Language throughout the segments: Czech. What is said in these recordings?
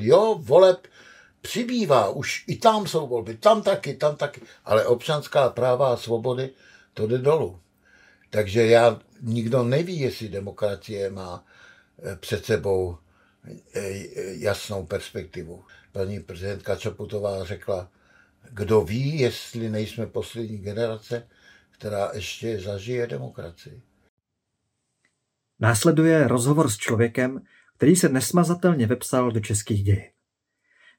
Jo, voleb přibývá, už i tam jsou volby, tam taky, tam taky, ale občanská práva a svobody, to jde dolů. Takže já, nikdo neví, jestli demokracie má eh, před sebou eh, jasnou perspektivu. Paní prezidentka Čaputová řekla, kdo ví, jestli nejsme poslední generace, která ještě zažije demokracii. Následuje rozhovor s člověkem, který se nesmazatelně vepsal do českých dějin.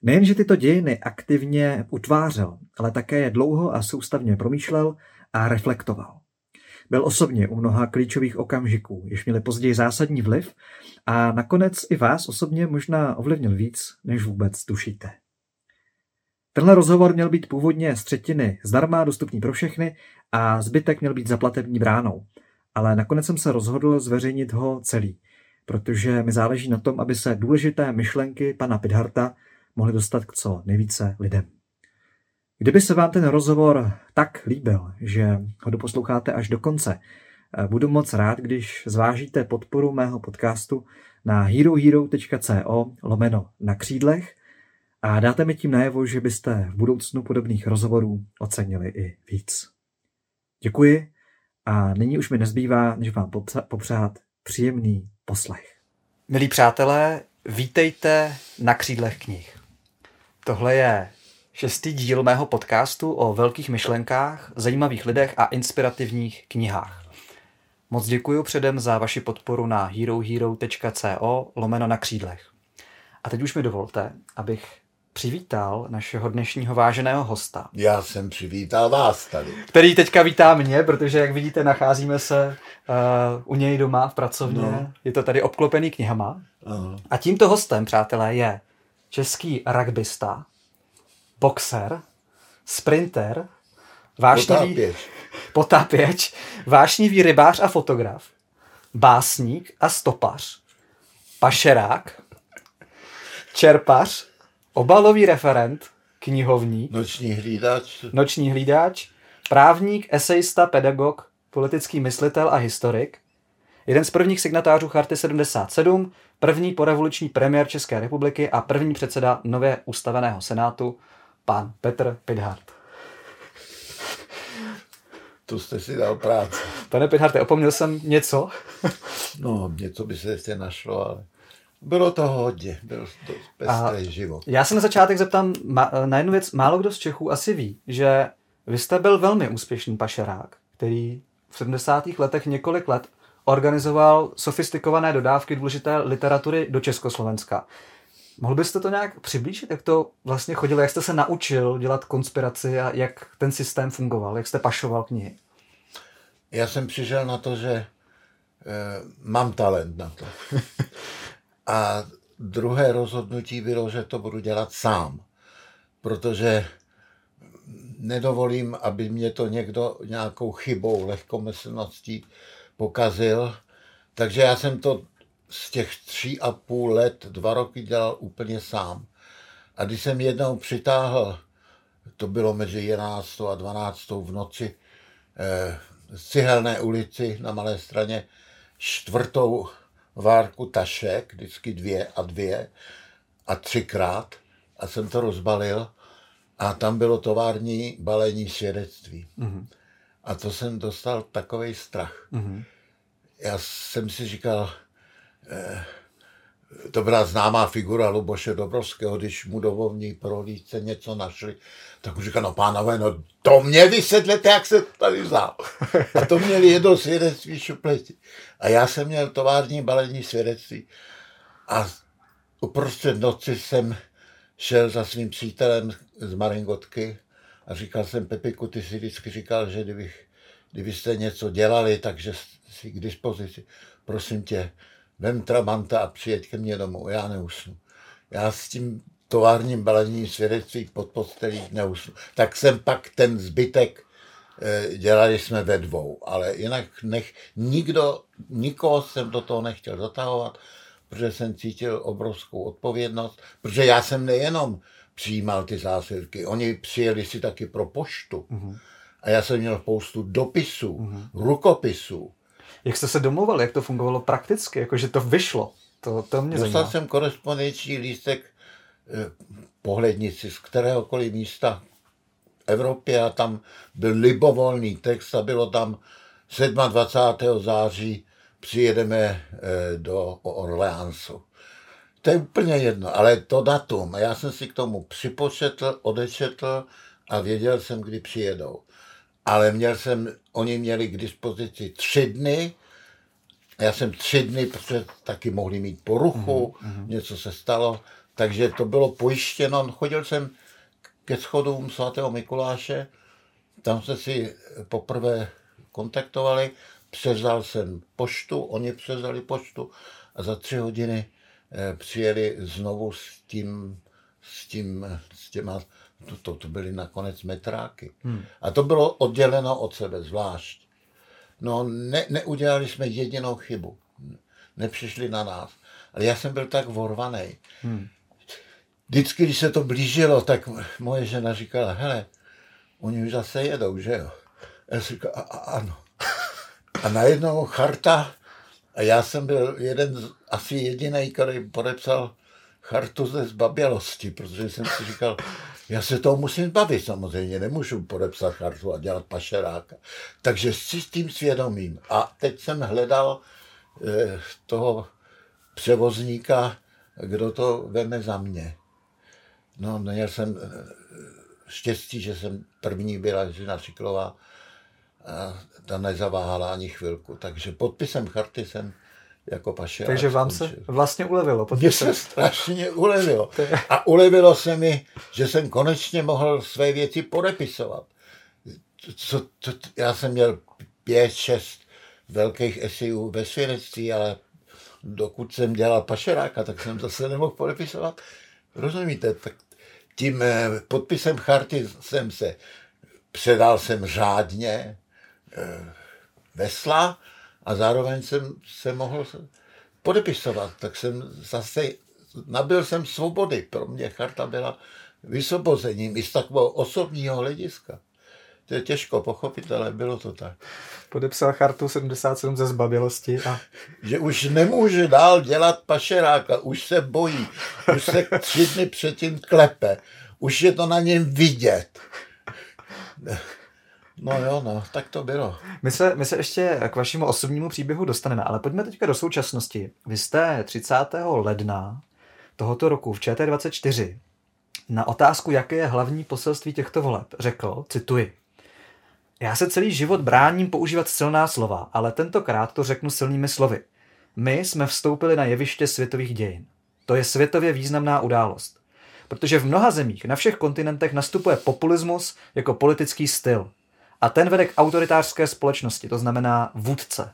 Nejenže tyto dějiny aktivně utvářel, ale také je dlouho a soustavně promýšlel a reflektoval. Byl osobně u mnoha klíčových okamžiků, jež měli později zásadní vliv a nakonec i vás osobně možná ovlivnil víc, než vůbec tušíte. Tenhle rozhovor měl být původně z třetiny zdarma dostupný pro všechny a zbytek měl být za platební bránou. Ale nakonec jsem se rozhodl zveřejnit ho celý, protože mi záleží na tom, aby se důležité myšlenky pana Pidharta mohly dostat k co nejvíce lidem. Kdyby se vám ten rozhovor tak líbil, že ho doposloucháte až do konce, budu moc rád, když zvážíte podporu mého podcastu na herohero.co lomeno na křídlech a dáte mi tím najevo, že byste v budoucnu podobných rozhovorů ocenili i víc. Děkuji a nyní už mi nezbývá, než vám popřát příjemný poslech. Milí přátelé, vítejte na křídlech knih. Tohle je šestý díl mého podcastu o velkých myšlenkách, zajímavých lidech a inspirativních knihách. Moc děkuji předem za vaši podporu na herohero.co lomeno na křídlech. A teď už mi dovolte, abych přivítal našeho dnešního váženého hosta. Já jsem přivítal vás tady. Který teďka vítá mě, protože jak vidíte, nacházíme se uh, u něj doma v pracovně. No. Je to tady obklopený knihama. Aha. A tímto hostem, přátelé, je český rugbysta, boxer, sprinter, vášnivý, potápěč. potápěč, vášnivý rybář a fotograf, básník a stopař, pašerák, čerpař, obalový referent, knihovník, noční hlídač, noční hlídač, právník, esejista, pedagog, politický myslitel a historik, jeden z prvních signatářů Charty 77, první porevoluční premiér České republiky a první předseda nově ustaveného senátu, pan Petr Pidhart. To jste si dal práci. Pane Pidharte, opomněl jsem něco? no, něco by se ještě našlo, ale... Bylo to hodně, byl to pestrý život. Já se na začátek zeptám na jednu věc. Málo kdo z Čechů asi ví, že vy jste byl velmi úspěšný pašerák, který v 70. letech několik let organizoval sofistikované dodávky důležité literatury do Československa. Mohl byste to nějak přiblížit, jak to vlastně chodilo, jak jste se naučil dělat konspiraci a jak ten systém fungoval, jak jste pašoval knihy? Já jsem přišel na to, že e, mám talent na to. A druhé rozhodnutí bylo, že to budu dělat sám, protože nedovolím, aby mě to někdo nějakou chybou, lehkomyslností pokazil. Takže já jsem to z těch tří a půl let, dva roky dělal úplně sám. A když jsem jednou přitáhl, to bylo mezi 11. a 12. v noci, eh, z Cihelné ulici na Malé straně, čtvrtou várku tašek, vždycky dvě a dvě a třikrát a jsem to rozbalil a tam bylo tovární balení svědectví. Mm-hmm. A to jsem dostal takový strach. Mm-hmm. Já jsem si říkal, eh, to byla známá figura Luboše Dobrovského, když mu dovovní prohlídce něco našli, tak už říkal, no pánové, no to mě vysvětlete, jak se tady vzal. A to měli jedno svědectví šupleti. A já jsem měl tovární balení svědectví. A uprostřed noci jsem šel za svým přítelem z Maringotky a říkal jsem Pepiku, ty si vždycky říkal, že kdybych, kdybyste něco dělali, takže si k dispozici. Prosím tě, vem Trabanta a přijeď ke mně domů, já neusnu. Já s tím továrním balením svědectví pod postelí neusnu. Tak jsem pak ten zbytek eh, dělali jsme ve dvou, ale jinak nech, nikdo, nikoho jsem do toho nechtěl zatahovat, protože jsem cítil obrovskou odpovědnost, protože já jsem nejenom přijímal ty zásilky, oni přijeli si taky pro poštu. Mm-hmm. A já jsem měl spoustu dopisů, mm-hmm. rukopisů, jak jste se domluvili, jak to fungovalo prakticky, jakože to vyšlo? To, to mě Dostal zajímá. jsem korespondenční lístek pohlednici z kteréhokoliv místa Evropě a tam byl libovolný text a bylo tam 27. září přijedeme eh, do Orleansu. To je úplně jedno, ale to datum, já jsem si k tomu připočetl, odečetl a věděl jsem, kdy přijedou. Ale měl jsem, oni měli k dispozici tři dny, já jsem tři dny, protože taky mohli mít poruchu, mm-hmm. něco se stalo, takže to bylo pojištěno. Chodil jsem ke schodům svatého Mikuláše, tam jsme si poprvé kontaktovali, převzal jsem poštu, oni převzali poštu a za tři hodiny eh, přijeli znovu s tím, s tím, s těma, to, to, to byly nakonec metráky. Hmm. A to bylo odděleno od sebe zvlášť. No, ne, neudělali jsme jedinou chybu. Nepřišli na nás. Ale já jsem byl tak vorvaný. Hmm. Vždycky, když se to blížilo, tak moje žena říkala, hele, oni už zase jedou, že jo? Já jsem říkal, a, a, ano. A najednou charta, a já jsem byl jeden, z, asi jediný, který podepsal chartu ze zbabělosti, protože jsem si říkal, já se toho musím bavit samozřejmě, nemůžu podepsat chartu a dělat pašeráka. Takže s tím svědomím. A teď jsem hledal eh, toho převozníka, kdo to veme za mě. No, měl jsem eh, štěstí, že jsem první byla žena Šiklová, a ta nezaváhala ani chvilku. Takže podpisem charty jsem jako pašerák Takže vám se vlastně ulevilo. Mně se strašně ulevilo. A ulevilo se mi, že jsem konečně mohl své věci podepisovat. Co, co, já jsem měl pět, šest velkých esejů ve svědectví, ale dokud jsem dělal pašeráka, tak jsem zase nemohl podepisovat. Rozumíte? Tak tím eh, podpisem charty jsem se předal jsem řádně eh, vesla a zároveň jsem se mohl podepisovat, tak jsem zase nabil jsem svobody. Pro mě charta byla vysvobozením i z takového osobního hlediska. To je těžko pochopit, ale bylo to tak. Podepsal chartu 77 ze zbabilosti a... Že už nemůže dál dělat pašeráka, už se bojí, už se tři dny předtím klepe, už je to na něm vidět. No jo, no, tak to bylo. My se, my se ještě k vašemu osobnímu příběhu dostaneme, ale pojďme teďka do současnosti. Vy jste 30. ledna tohoto roku v ČT24 na otázku, jaké je hlavní poselství těchto voleb, řekl, cituji, já se celý život bráním používat silná slova, ale tentokrát to řeknu silnými slovy. My jsme vstoupili na jeviště světových dějin. To je světově významná událost. Protože v mnoha zemích na všech kontinentech nastupuje populismus jako politický styl. A ten vede k autoritářské společnosti, to znamená vůdce.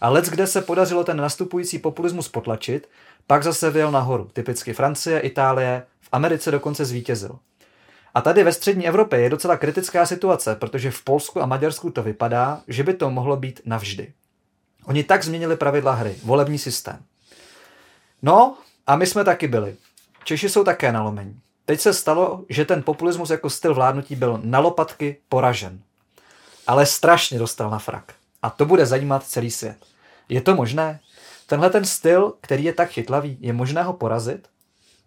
A lec, kde se podařilo ten nastupující populismus potlačit, pak zase vyjel nahoru. Typicky Francie, Itálie, v Americe dokonce zvítězil. A tady ve střední Evropě je docela kritická situace, protože v Polsku a Maďarsku to vypadá, že by to mohlo být navždy. Oni tak změnili pravidla hry, volební systém. No, a my jsme taky byli. Češi jsou také nalomení. Teď se stalo, že ten populismus jako styl vládnutí byl na lopatky poražen. Ale strašně dostal na frak. A to bude zajímat celý svět. Je to možné? Tenhle ten styl, který je tak chytlavý, je možné ho porazit?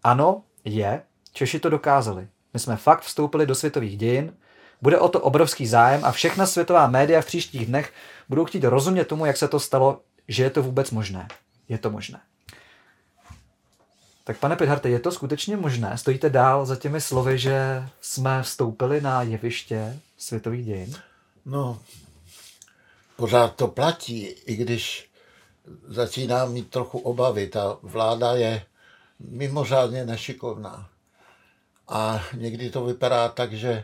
Ano, je. Češi to dokázali. My jsme fakt vstoupili do světových dějin, bude o to obrovský zájem a všechna světová média v příštích dnech budou chtít rozumět tomu, jak se to stalo, že je to vůbec možné. Je to možné. Tak pane Pidharte, je to skutečně možné? Stojíte dál za těmi slovy, že jsme vstoupili na jeviště světových dějin? No, pořád to platí, i když začínám mít trochu obavy. Ta vláda je mimořádně nešikovná. A někdy to vypadá tak, že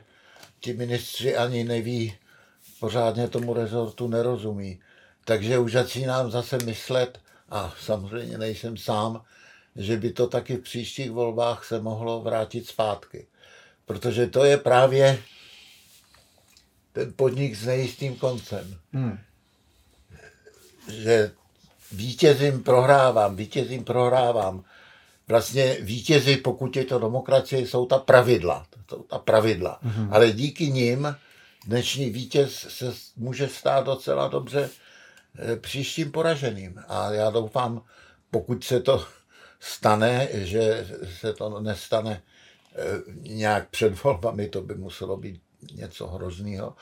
ti ministři ani neví, pořádně tomu rezortu nerozumí. Takže už začínám zase myslet, a samozřejmě nejsem sám, že by to taky v příštích volbách se mohlo vrátit zpátky. Protože to je právě ten podnik s nejistým koncem. Hmm. Že vítězím prohrávám, vítězím prohrávám vlastně vítězi, pokud je to demokracie, jsou ta pravidla. Jsou ta pravidla. Mm-hmm. Ale díky nim dnešní vítěz se může stát docela dobře eh, příštím poraženým. A já doufám, pokud se to stane, že se to nestane eh, nějak před volbami, to by muselo být něco hrozného.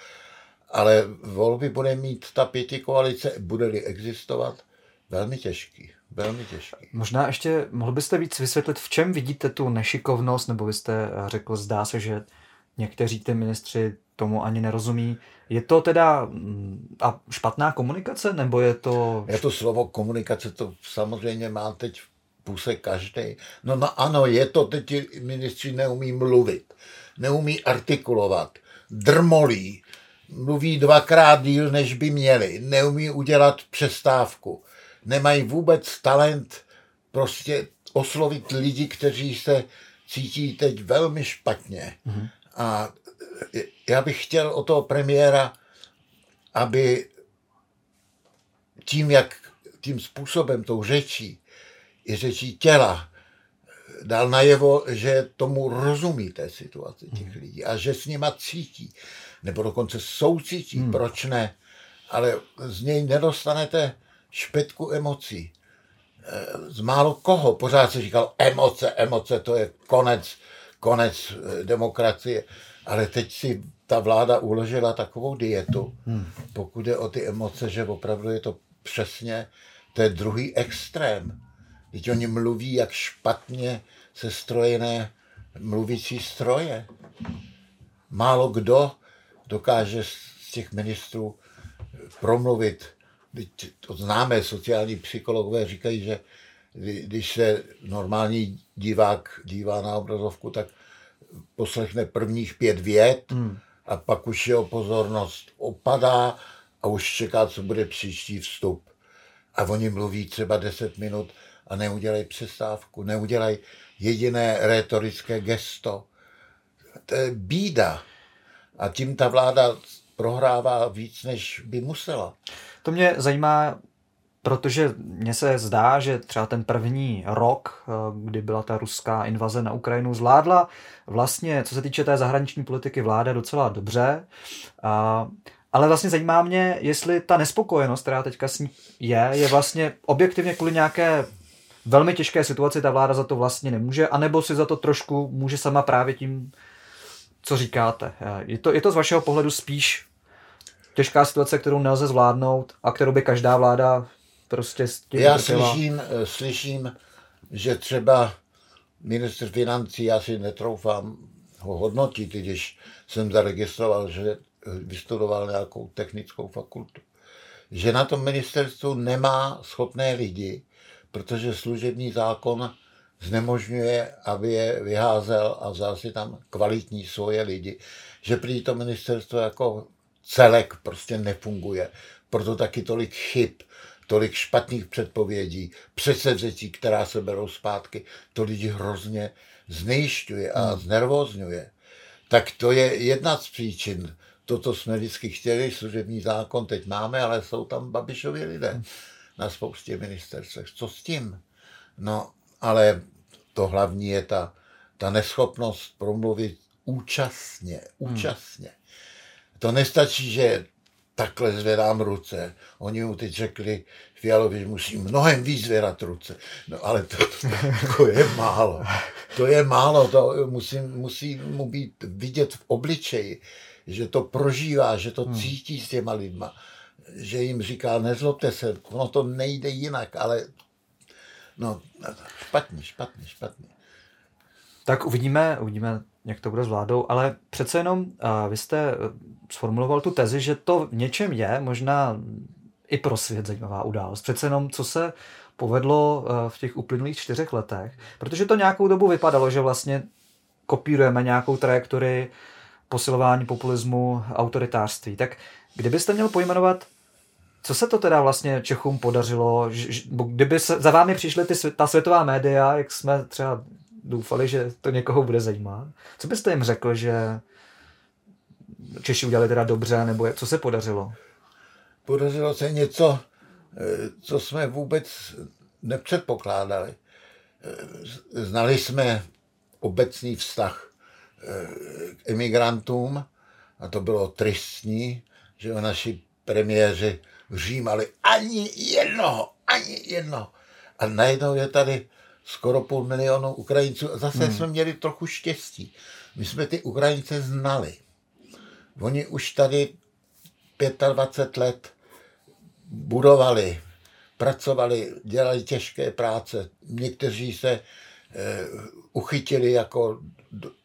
Ale volby bude mít ta pěti koalice, bude-li existovat, velmi těžký. Velmi těžký. Možná ještě mohl byste víc vysvětlit, v čem vidíte tu nešikovnost, nebo vy jste řekl, zdá se, že někteří ty ministři tomu ani nerozumí. Je to teda mm, a špatná komunikace, nebo je to... Je to slovo komunikace, to samozřejmě má teď v puse každý. No, no ano, je to, teď ministři neumí mluvit, neumí artikulovat, drmolí, mluví dvakrát díl, než by měli, neumí udělat přestávku, nemají vůbec talent prostě oslovit lidi, kteří se cítí teď velmi špatně. Mm-hmm. A já bych chtěl o toho premiéra, aby tím, jak tím způsobem, tou řečí, i řečí těla, dal najevo, že tomu rozumí té situaci těch hmm. lidí a že s nima cítí, nebo dokonce soucítí, hmm. proč ne, ale z něj nedostanete špetku emocí. Z málo koho pořád se říkal emoce, emoce, to je konec, konec eh, demokracie. Ale teď si ta vláda uložila takovou dietu, hmm. pokud je o ty emoce, že opravdu je to přesně, to je druhý extrém. Teď oni mluví, jak špatně se strojené mluvící stroje. Málo kdo dokáže z těch ministrů promluvit. To známe, sociální psychologové říkají, že když se normální divák dívá na obrazovku, tak poslechne prvních pět vět hmm. a pak už jeho pozornost opadá a už čeká, co bude příští vstup. A oni mluví třeba deset minut a neudělají přestávku, neudělají jediné retorické gesto. To je bída. A tím ta vláda prohrává víc, než by musela. To mě zajímá, protože mně se zdá, že třeba ten první rok, eh, kdy byla ta ruská invaze na Ukrajinu, zvládla vlastně, co se týče té zahraniční politiky, vláda docela dobře. Ale vlastně zajímá mě, jestli ta nespokojenost, která teďka s ní je, je vlastně objektivně kvůli nějaké velmi těžké situaci, ta vláda za to vlastně nemůže, anebo si za to trošku může sama právě tím, co říkáte. Je to, je to z vašeho pohledu spíš těžká situace, kterou nelze zvládnout a kterou by každá vláda prostě s tím Já slyším, eh, slyším, že třeba ministr financí, já si netroufám ho hodnotit, když jsem zaregistroval, že vystudoval nějakou technickou fakultu, že na tom ministerstvu nemá schopné lidi, protože služební zákon znemožňuje, aby je vyházel a vzal si tam kvalitní svoje lidi, že prý to ministerstvo jako celek prostě nefunguje. Proto taky tolik chyb, tolik špatných předpovědí, předsevzetí, která se berou zpátky, to lidi hrozně znejišťuje a hmm. znervozňuje. Tak to je jedna z příčin. Toto jsme vždycky chtěli, služební zákon teď máme, ale jsou tam Babišovi lidé hmm. Na spoustě ministerstvech. Co s tím? No, ale to hlavní je ta, ta neschopnost promluvit účastně, hmm. účastně. Hmm. To nestačí, že takhle zvedám ruce. Oni mu teď řekli, Fialovi, že musí mnohem víc zvedat ruce. No ale to, to, to je málo. To je málo, to musí, musí mu být vidět v obličeji, že to prožívá, že to hmm. cítí s těma lidma. Že jim říká, nezlobte se, ono to nejde jinak, ale no, špatně, špatně, špatně. Tak uvidíme, uvidíme, jak to bude s vládou, ale přece jenom uh, vy jste sformuloval tu tezi, že to v něčem je možná i pro svět zajímavá událost. Přece jenom, co se povedlo uh, v těch uplynulých čtyřech letech, protože to nějakou dobu vypadalo, že vlastně kopírujeme nějakou trajektorii posilování populismu, autoritářství. Tak kdybyste měl pojmenovat co se to teda vlastně Čechům podařilo? Kdyby se, za vámi přišly ty, ta světová média, jak jsme třeba doufali, že to někoho bude zajímat. Co byste jim řekl, že Češi udělali teda dobře, nebo co se podařilo? Podařilo se něco, eh, co jsme vůbec nepředpokládali. Eh, znali jsme obecný vztah eh, k emigrantům a to bylo tristní, že o naši premiéři vřímali ani jednoho, ani jednoho. A najednou je tady skoro půl milionu Ukrajinců. A zase hmm. jsme měli trochu štěstí. My jsme ty Ukrajince znali. Oni už tady 25 let budovali, pracovali, dělali těžké práce. Někteří se eh, uchytili jako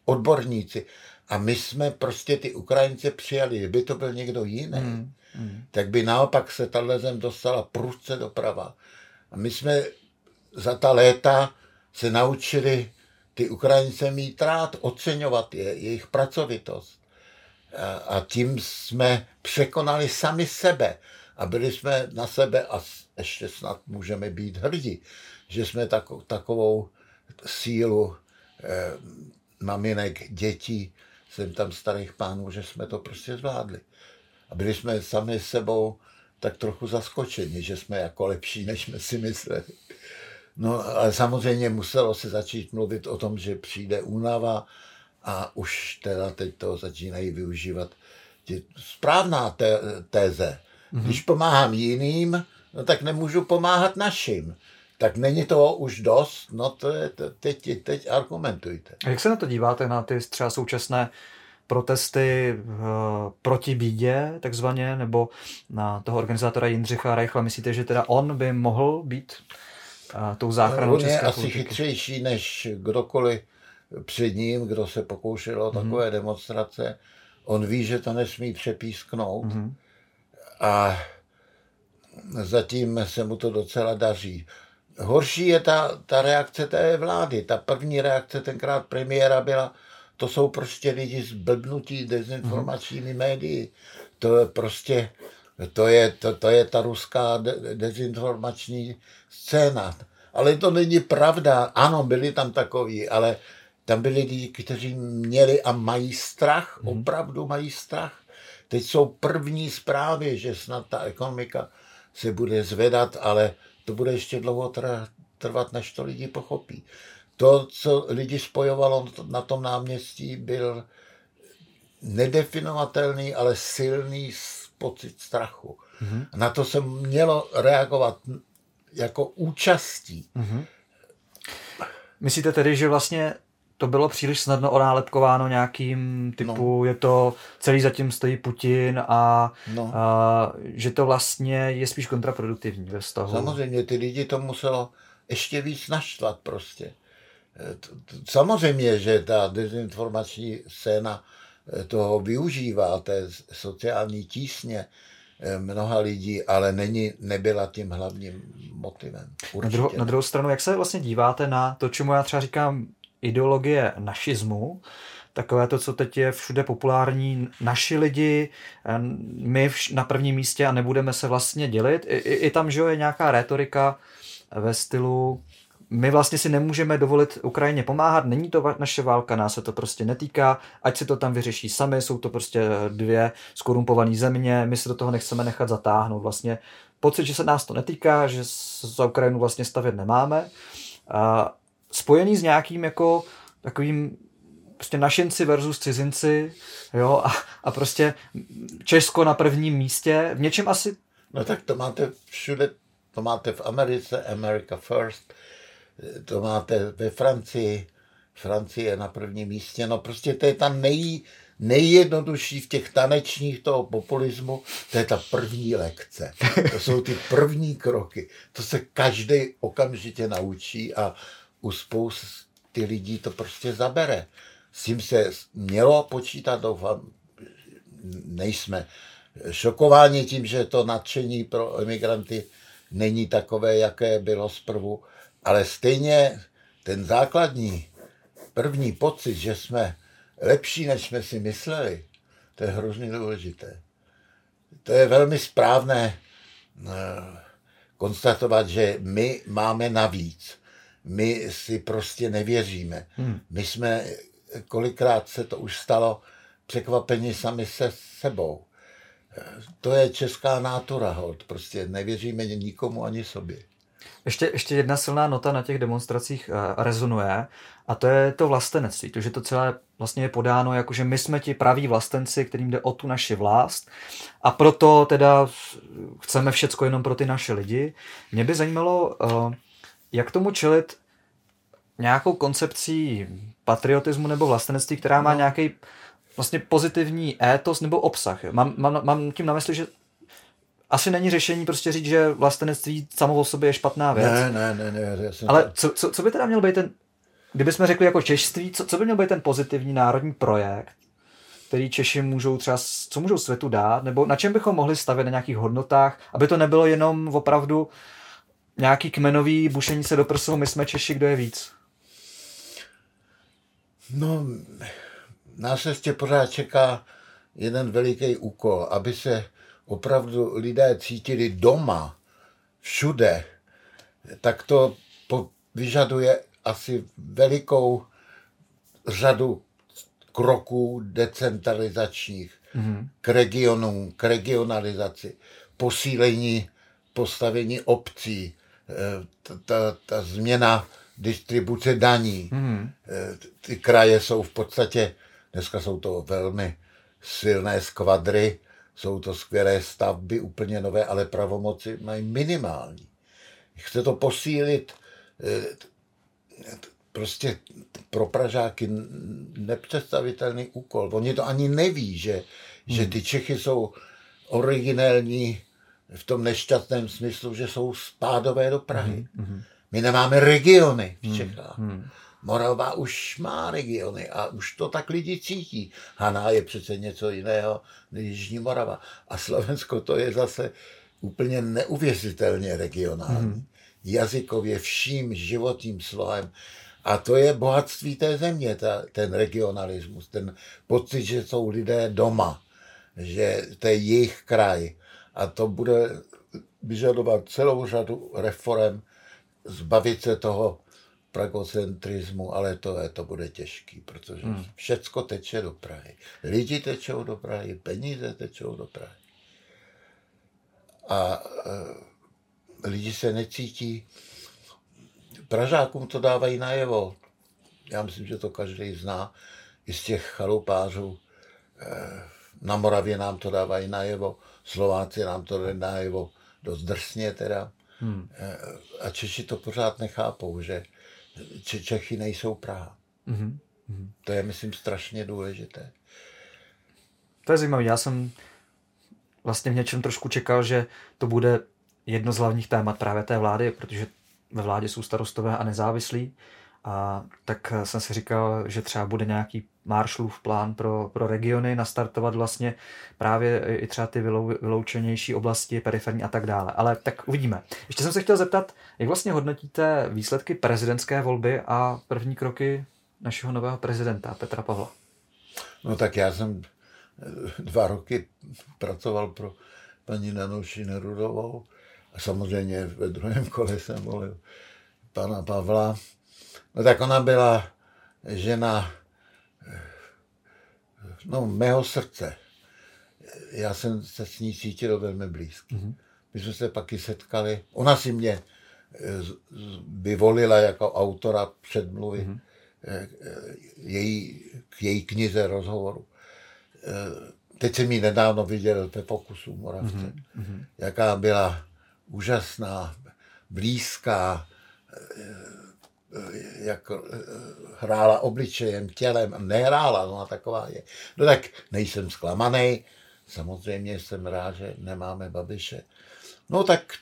odborníci. A my jsme prostě ty Ukrajince přijali. Kdyby to byl někdo jiný, hmm. Hmm. tak by naopak se tahle zem dostala prudce doprava. A my jsme za ta léta se naučili ty Ukrajince mít rád, oceňovat je, jejich pracovitost. A, a tím jsme překonali sami sebe a byli jsme na sebe a ještě snad můžeme být hrdí, že jsme takovou, takovou sílu eh, maminek, dětí, jsem tam starých pánů, že jsme to prostě zvládli. A byli jsme sami sebou tak trochu zaskočeni, že jsme jako lepší, než jsme si mysleli. No ale samozřejmě muselo se začít mluvit o tom, že přijde únava a už teda teď to začínají využívat. Správná té, téze. Mm-hmm. Když pomáhám jiným, no tak nemůžu pomáhat našim. Tak není toho už dost? No to je, to, teď, teď argumentujte. A jak se na to díváte, na ty třeba současné protesty uh, proti bídě, takzvaně, nebo na toho organizátora Jindřicha Reichla. Myslíte, že teda on by mohl být uh, tou záchranou on české je asi chytřejší než kdokoliv před ním, kdo se pokoušel o takové mm-hmm. demonstrace. On ví, že to nesmí přepísknout mm-hmm. a zatím se mu to docela daří. Horší je ta, ta reakce té vlády. Ta první reakce tenkrát premiéra byla, to jsou prostě lidi zblbnutí dezinformačními mm-hmm. médii. To je prostě, to je, to, to je ta ruská de, dezinformační scéna. Ale to není pravda. Ano, byli tam takoví, ale tam byli lidi, kteří měli a mají strach, mm-hmm. opravdu mají strach. Teď jsou první zprávy, že snad ta ekonomika se bude zvedat, ale to bude ještě dlouho trvat, než to lidi pochopí to, co lidi spojovalo na tom náměstí, byl nedefinovatelný, ale silný pocit strachu. Mm-hmm. Na to se mělo reagovat jako účastí. Mm-hmm. Myslíte tedy, že vlastně to bylo příliš snadno onálepkováno nějakým typu, no. je to, celý zatím stojí Putin a, no. a že to vlastně je spíš kontraproduktivní ve vztahu. Samozřejmě, ty lidi to muselo ještě víc naštvat prostě. Samozřejmě, že ta dezinformační scéna eh, toho využívá, té sociální tísně eh, mnoha lidí, ale není, nebyla tím hlavním motivem. na, druhou, na druhou stranu, jak se vlastně díváte na to, čemu já třeba říkám ideologie našismu, takové to, co teď je všude populární, naši lidi, eh, my na prvním místě a nebudeme se vlastně dělit. I, i, i tam, že je nějaká retorika ve stylu my vlastně si nemůžeme dovolit Ukrajině pomáhat, není to naše válka, nás se to prostě netýká, ať si to tam vyřeší sami, jsou to prostě dvě skorumpované země, my se do toho nechceme nechat zatáhnout. Vlastně pocit, že se nás to netýká, že za Ukrajinu vlastně stavět nemáme. A spojený s nějakým jako takovým prostě našinci versus cizinci, jo, a, a prostě Česko na prvním místě, v něčem asi... No tak to máte všude, to máte v Americe, America First, to máte ve Francii, Francie je na prvním místě, no prostě to je ta nej, nejjednodušší v těch tanečních toho populismu, to je ta první lekce. To jsou ty první kroky. To se každý okamžitě naučí a u spousty lidí to prostě zabere. S tím se mělo počítat, doufám, nejsme šokováni tím, že to nadšení pro emigranty není takové, jaké bylo zprvu, ale stejně ten základní první pocit, že jsme lepší, než jsme si mysleli, to je hrozně důležité. To je velmi správné eh, konstatovat, že my máme navíc. My si prostě nevěříme. Hmm. My jsme, kolikrát se to už stalo, překvapeni sami se sebou. Eh, to je česká nátura, hod. prostě nevěříme nikomu ani sobě. Ještě, ještě jedna silná nota na těch demonstracích uh, rezonuje a to je to vlastenectví. To, že to celé vlastně je podáno jako, že my jsme ti praví vlastenci, kterým jde o tu naši vlast a proto teda chceme všecko jenom pro ty naše lidi. Mě by zajímalo, uh, jak tomu čelit nějakou koncepcí patriotismu nebo vlastenectví, která má no. nějaký vlastně pozitivní étos nebo obsah. Mám, mám, mám tím na mysli, že asi není řešení prostě říct, že vlastenectví samo o sobě je špatná věc. Ne, ne, ne, ne. Jasně Ale co, co, co by teda měl být ten, kdybychom řekli jako češství, co, co by měl být ten pozitivní národní projekt, který Češi můžou třeba, co můžou světu dát, nebo na čem bychom mohli stavět na nějakých hodnotách, aby to nebylo jenom opravdu nějaký kmenový bušení se do prsou, my jsme Češi, kdo je víc? No, nás ještě pořád čeká jeden veliký úkol, aby se opravdu lidé cítili doma, všude, tak to vyžaduje asi velikou řadu kroků decentralizačních mm-hmm. k regionům, k regionalizaci, posílení postavení obcí, eh, ta, ta, ta změna distribuce daní. Mm-hmm. Ty kraje jsou v podstatě, dneska jsou to velmi silné skvadry, jsou to skvělé stavby, úplně nové, ale pravomoci mají minimální. Chce to posílit eh, prostě pro Pražáky nepředstavitelný úkol. Oni to ani neví, že, hmm. že ty Čechy jsou originální v tom nešťastném smyslu, že jsou spádové do Prahy. Hmm. hmm. My nemáme regiony v hmm, Čechách. Hmm. Morava už má regiony a už to tak lidi cítí. Haná je přece něco jiného než Jižní Morava. A Slovensko to je zase úplně neuvěřitelně regionální. Mm. Jazykově vším životním slohem. A to je bohatství té země, ta, ten regionalismus, ten pocit, že jsou lidé doma, že to je jejich kraj. A to bude vyžadovat celou řadu reform, zbavit se toho pragocentrismu, ale to, je, to bude těžký, protože hmm. všecko teče do Prahy. Lidi tečou do Prahy, peníze tečou do Prahy. A e, lidi se necítí, Pražákům to dávají najevo. Já myslím, že to každý zná, i z těch chalupářů. E, na Moravě nám to dávají najevo, Slováci nám to dají najevo, dost drsně teda. Hmm. E, a Češi to pořád nechápou, že Čechy nejsou Praha. Mm-hmm. To je, myslím, strašně důležité. To je zajímavé. Já jsem vlastně v něčem trošku čekal, že to bude jedno z hlavních témat právě té vlády, protože ve vládě jsou starostové a nezávislí. A tak jsem si říkal, že třeba bude nějaký Marshallův plán pro, pro regiony, nastartovat vlastně právě i třeba ty vylou, vyloučenější oblasti, periferní a tak dále. Ale tak uvidíme. Ještě jsem se chtěl zeptat, jak vlastně hodnotíte výsledky prezidentské volby a první kroky našeho nového prezidenta Petra Pavla? No tak já jsem eh, dva roky pracoval pro paní Nanuši Nerudovou a samozřejmě ve druhém kole jsem volil pana Pavla. No tak ona byla žena no, mého srdce. Já jsem se s ní cítil velmi blízký. Mm-hmm. My jsme se pak i setkali. Ona si mě eh, vyvolila jako autora předmluvy mm-hmm. její, k její knize rozhovoru. Teď jsem ji nedávno viděl ve Fokusu Moravce. Mm-hmm. Jaká byla úžasná, blízká, jak eh, hrála obličejem, tělem, nehrála, no a taková je. No tak nejsem zklamaný, samozřejmě jsem rád, že nemáme Babiše. No tak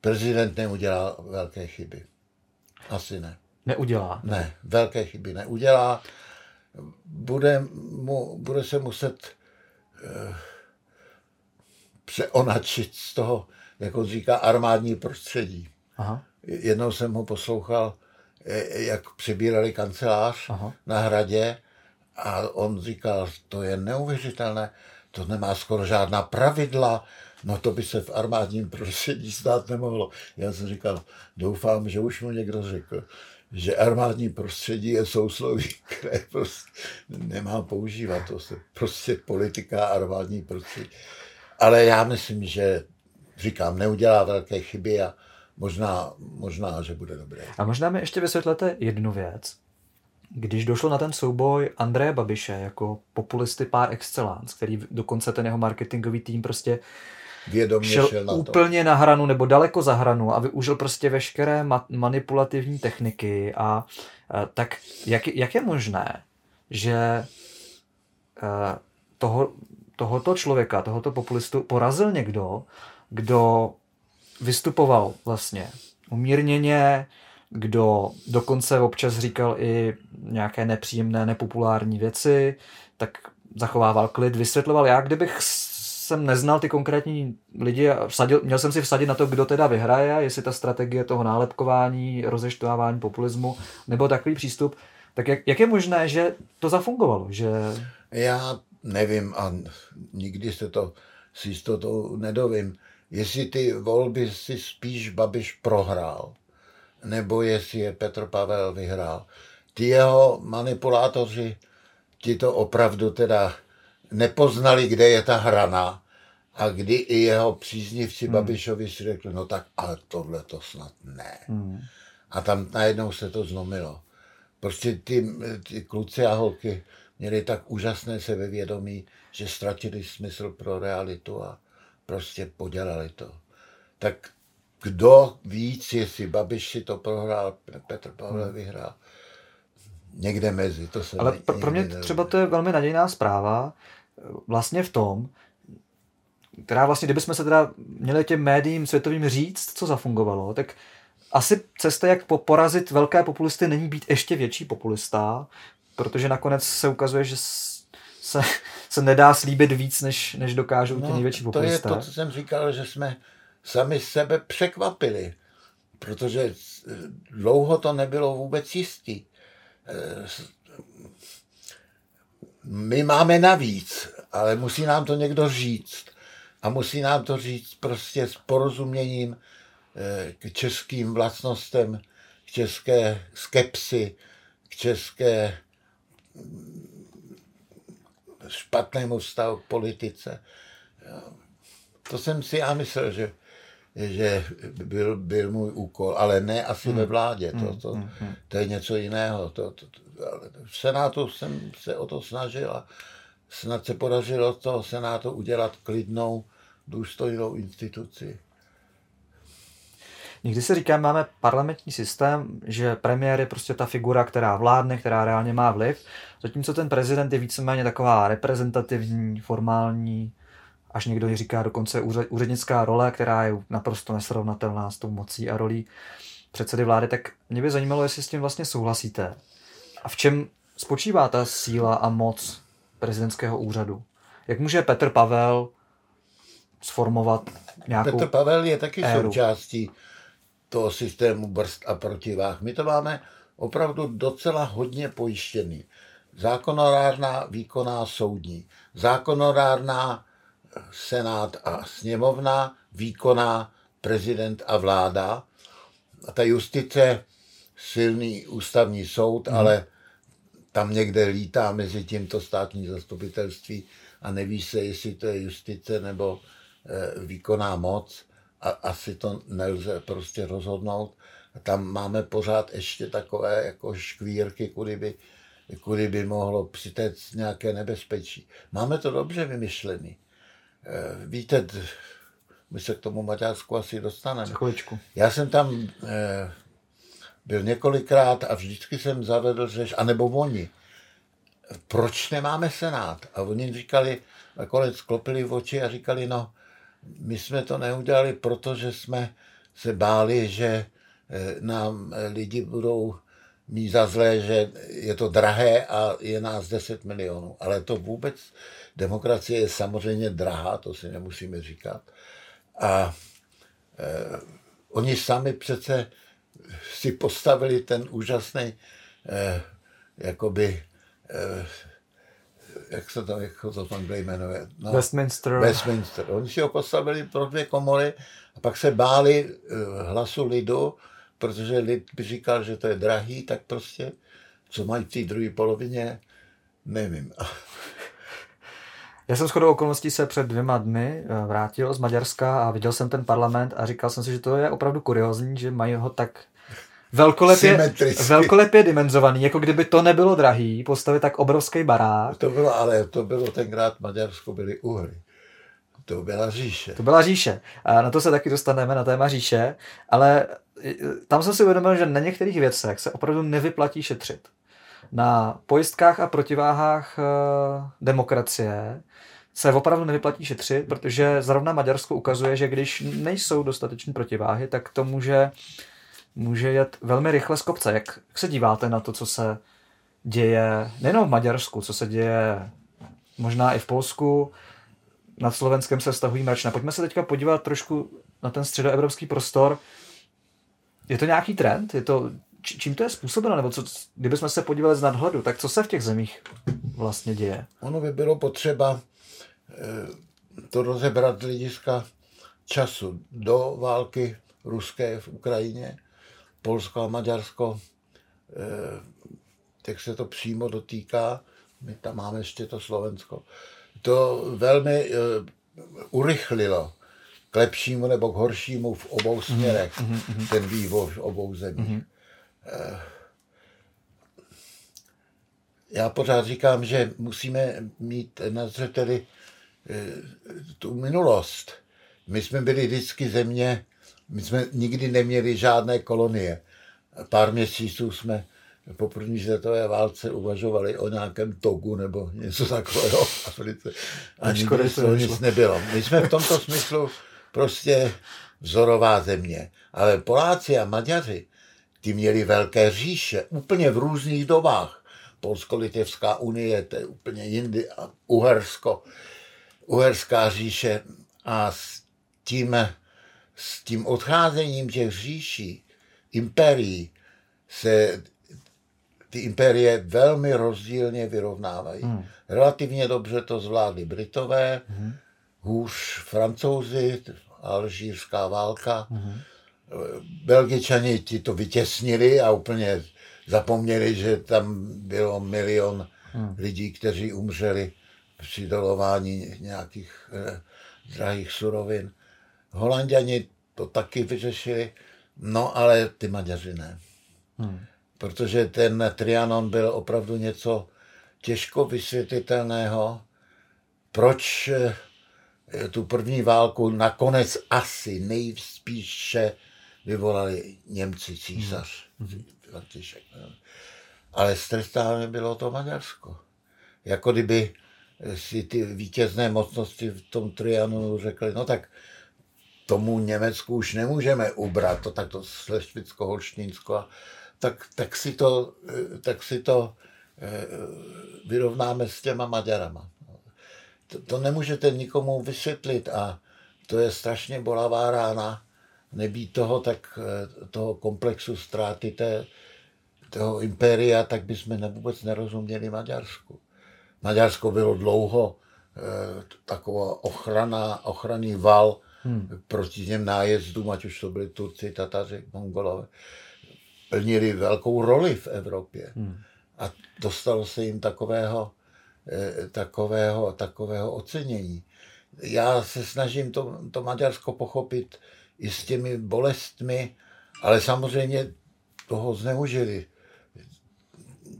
prezident neudělá velké chyby. Asi ne. Neudělá? Ne, velké chyby neudělá. Bude, mu, bude se muset uh, přeonačit z toho, jak on říká, armádní prostředí. Aha. Jednou jsem ho poslouchal, eh, jak přebírali kancelář Aha. na hradě a on říkal, to je neuvěřitelné, to nemá skoro žádná pravidla, no to by se v armádním prostředí stát nemohlo. Já jsem říkal, doufám, že už mu někdo řekl, že armádní prostředí je sousloví, které prostě nemá používat. To se prostě politika armádní prostředí. Ale já myslím, že říkám, neudělá velké chyby a možná, možná, že bude dobré. A možná mi ještě vysvětlete jednu věc. Když došlo na ten souboj Andreje Babiše jako populisty par excellence, který dokonce ten jeho marketingový tým prostě vědomě šel, šel na to. úplně na hranu nebo daleko za hranu a využil prostě veškeré ma- manipulativní techniky a, a tak jak, jak je možné, že a, toho, tohoto člověka, tohoto populistu porazil někdo, kdo vystupoval vlastně umírněně, kdo dokonce občas říkal i nějaké nepříjemné, nepopulární věci, tak zachovával klid, vysvětloval já, kdybych jsem neznal ty konkrétní lidi a vsadil, měl jsem si vsadit na to, kdo teda vyhraje, jestli ta strategie toho nálepkování, rozeštvávání populismu, nebo takový přístup, tak jak, jak je možné, že to zafungovalo? Že... Já nevím a nikdy se to s jistotou nedovím, jestli ty volby si spíš Babiš prohrál, nebo jestli je Petr Pavel vyhrál. Ty jeho manipulátoři ti to opravdu teda nepoznali, kde je ta hrana a kdy i jeho příznivci hmm. Babišovi si řekli, no tak ale tohle to snad ne. Hmm. A tam najednou se to zlomilo. Prostě ty, ty kluci a holky měli tak úžasné sebevědomí, že ztratili smysl pro realitu a prostě podělali to. Tak kdo víc, jestli Babiš si to prohrál, Petr Pavel hmm. vyhrál, někde mezi. To se Ale pro, pro mě třeba to je velmi nadějná zpráva, vlastně v tom, která vlastně, kdybychom se teda měli těm médiím světovým říct, co zafungovalo, tak asi cesta, jak porazit velké populisty, není být ještě větší populista, protože nakonec se ukazuje, že se, se nedá slíbit víc, než, než dokážou no, ty největší populisté. To je to, co jsem říkal, že jsme sami sebe překvapili, protože dlouho to nebylo vůbec jistý. My máme navíc, ale musí nám to někdo říct. A musí nám to říct prostě s porozuměním eh, k českým vlastnostem, k české skepsy, k české špatnému stavu k politice. To jsem si já myslel, že, že byl, byl můj úkol, ale ne asi hmm. ve vládě. To, hmm, to, hmm, hmm. to je něco jiného. To, to, to, v Senátu jsem se o to snažil a snad se podařilo z toho Senátu udělat klidnou, důstojnou instituci. Někdy se říká, máme parlamentní systém, že premiér je prostě ta figura, která vládne, která reálně má vliv, zatímco ten prezident je víceméně taková reprezentativní, formální, až někdo říká dokonce úřednická role, která je naprosto nesrovnatelná s tou mocí a rolí předsedy vlády, tak mě by zajímalo, jestli s tím vlastně souhlasíte. A v čem spočívá ta síla a moc prezidentského úřadu? Jak může Petr Pavel sformovat nějakou Petr Pavel je taky éru. součástí toho systému brzd a protivách. My to máme opravdu docela hodně pojištěný. Zákonodárná, výkonná, soudní. Zákonodárná, senát a sněmovna, výkonná, prezident a vláda. A ta justice, silný ústavní soud, hmm. ale tam někde lítá mezi tímto státní zastupitelství a neví se, jestli to je justice nebo e, výkonná moc a asi to nelze prostě rozhodnout. Tam máme pořád ještě takové jako škvírky, kudy by, kudy by mohlo přitéct nějaké nebezpečí. Máme to dobře vymyšlený. Eh, víte, my se k tomu Maďarsku asi dostaneme. Chviličku. Já jsem tam eh, byl několikrát a vždycky jsem zavedl řeš, anebo oni, proč nemáme senát? A oni říkali, nakonec klopili v oči a říkali, no, my jsme to neudělali, protože jsme se báli, že eh, nám eh, lidi budou mít za zlé, že je to drahé a je nás 10 milionů. Ale to vůbec, demokracie je samozřejmě drahá, to si nemusíme říkat. A eh, oni sami přece si postavili ten úžasný eh, jakoby eh, jak se to, jak to v Anglii jmenuje? No, Westminster. Westminster. Oni si ho postavili pro dvě komory a pak se báli uh, hlasu lidu, protože lid by říkal, že to je drahý, tak prostě, co mají v té druhé polovině, nevím. Já jsem shodou okolností se před dvěma dny eh, vrátil z Maďarska a viděl jsem ten parlament a říkal jsem si, že to je opravdu kuriozní, že mají ho tak velkolepě, velkolepě dimenzovaný, jako kdyby to nebylo drahý, postavit tak obrovský barák. To bylo, ale to bylo tenkrát Maďarsko byly uhry. To byla říše. To byla říše. A na to se taky dostaneme, na téma říše, ale e, tam jsem si uvědomil, že na některých věcech se opravdu nevyplatí šetřit. Na pojistkách a protiváhách e, demokracie se opravdu nevyplatí šetřit, protože zrovna Maďarsko ukazuje, že když nejsou dostatečné protiváhy, tak to může, může jet velmi rychle z kopce. Jak, jak se díváte na to, co se děje nejen v Maďarsku, co se děje možná i v Polsku, nad Slovenskem se stahují mračna. Pojďme se teďka podívat trošku na ten středoevropský prostor. Je to nějaký trend? Je to, čím to je způsobeno? Nebo co, kdybychom se podívali z nadhledu, tak co se v těch zemích vlastně děje? Ono by bylo potřeba eh, to rozebrat z hlediska času do války ruské v Ukrajině, Polsko a Maďarsko, eh, tak se to přímo dotýká. My tam máme ještě to Slovensko to velmi uh, urychlilo k lepšímu nebo k horšímu v obou mhm, směrech, mm-hmm. ten vývoj v obou zemích. Mm-hmm. Já pořád říkám, že musíme mít na zřeteli tu minulost. My jsme byli vždycky země, my jsme nikdy neměli žádné kolonie. Pár měsíců jsme po první světové válce uvažovali o nějakém togu nebo něco takového v Africe. A nikdy to nic nebylo. My jsme v tomto smyslu prostě vzorová země. Ale Poláci a Maďaři, ty měli velké říše, úplně v různých dobách. Polsko-Litevská unie, to je úplně jindy, a Uhersko, Uherská říše. A s tím, s tím odcházením těch říší, imperií, se ty impérie velmi rozdílně vyrovnávají. Hmm. Relativně dobře to zvládli Britové, hmm. hůř Francouzi, Alžírská válka. Hmm. Belgičani ti to vytěsnili a úplně zapomněli, že tam bylo milion hmm. lidí, kteří umřeli při dolování nějakých eh, drahých surovin. Holanděni to taky vyřešili, no ale ty Maďaři ne. Hmm protože ten Trianon byl opravdu něco těžko vysvětlitelného, proč eh, tu první válku nakonec asi nejspíše vyvolali Němci císař. Mm-hmm. Ale strestáno bylo to Maďarsko. Jako kdyby si ty vítězné mocnosti v tom Trianonu řekli, no tak tomu Německu už nemůžeme ubrat, to takto Slešvicko-Holštínsko a tak, tak, si to, eh, tak si to eh, vyrovnáme s těma Maďarama. To, to nemůžete nikomu vysvětlit a to je strašně bolavá rána. Nebýt toho, tak eh, toho komplexu ztráty té, toho impéria, tak bychom vůbec nerozuměli Maďarsku. Maďarsko bylo dlouho taková ochrana, ochranný val hmm. proti těm nájezdům, ať už to byli Turci, Tataři, Mongolové plnili velkou roli v Evropě. Hmm. A dostalo se jim takového, eh, takového, takového ocenění. Já se snažím to, to Maďarsko pochopit i s těmi bolestmi, ale samozřejmě toho zneužili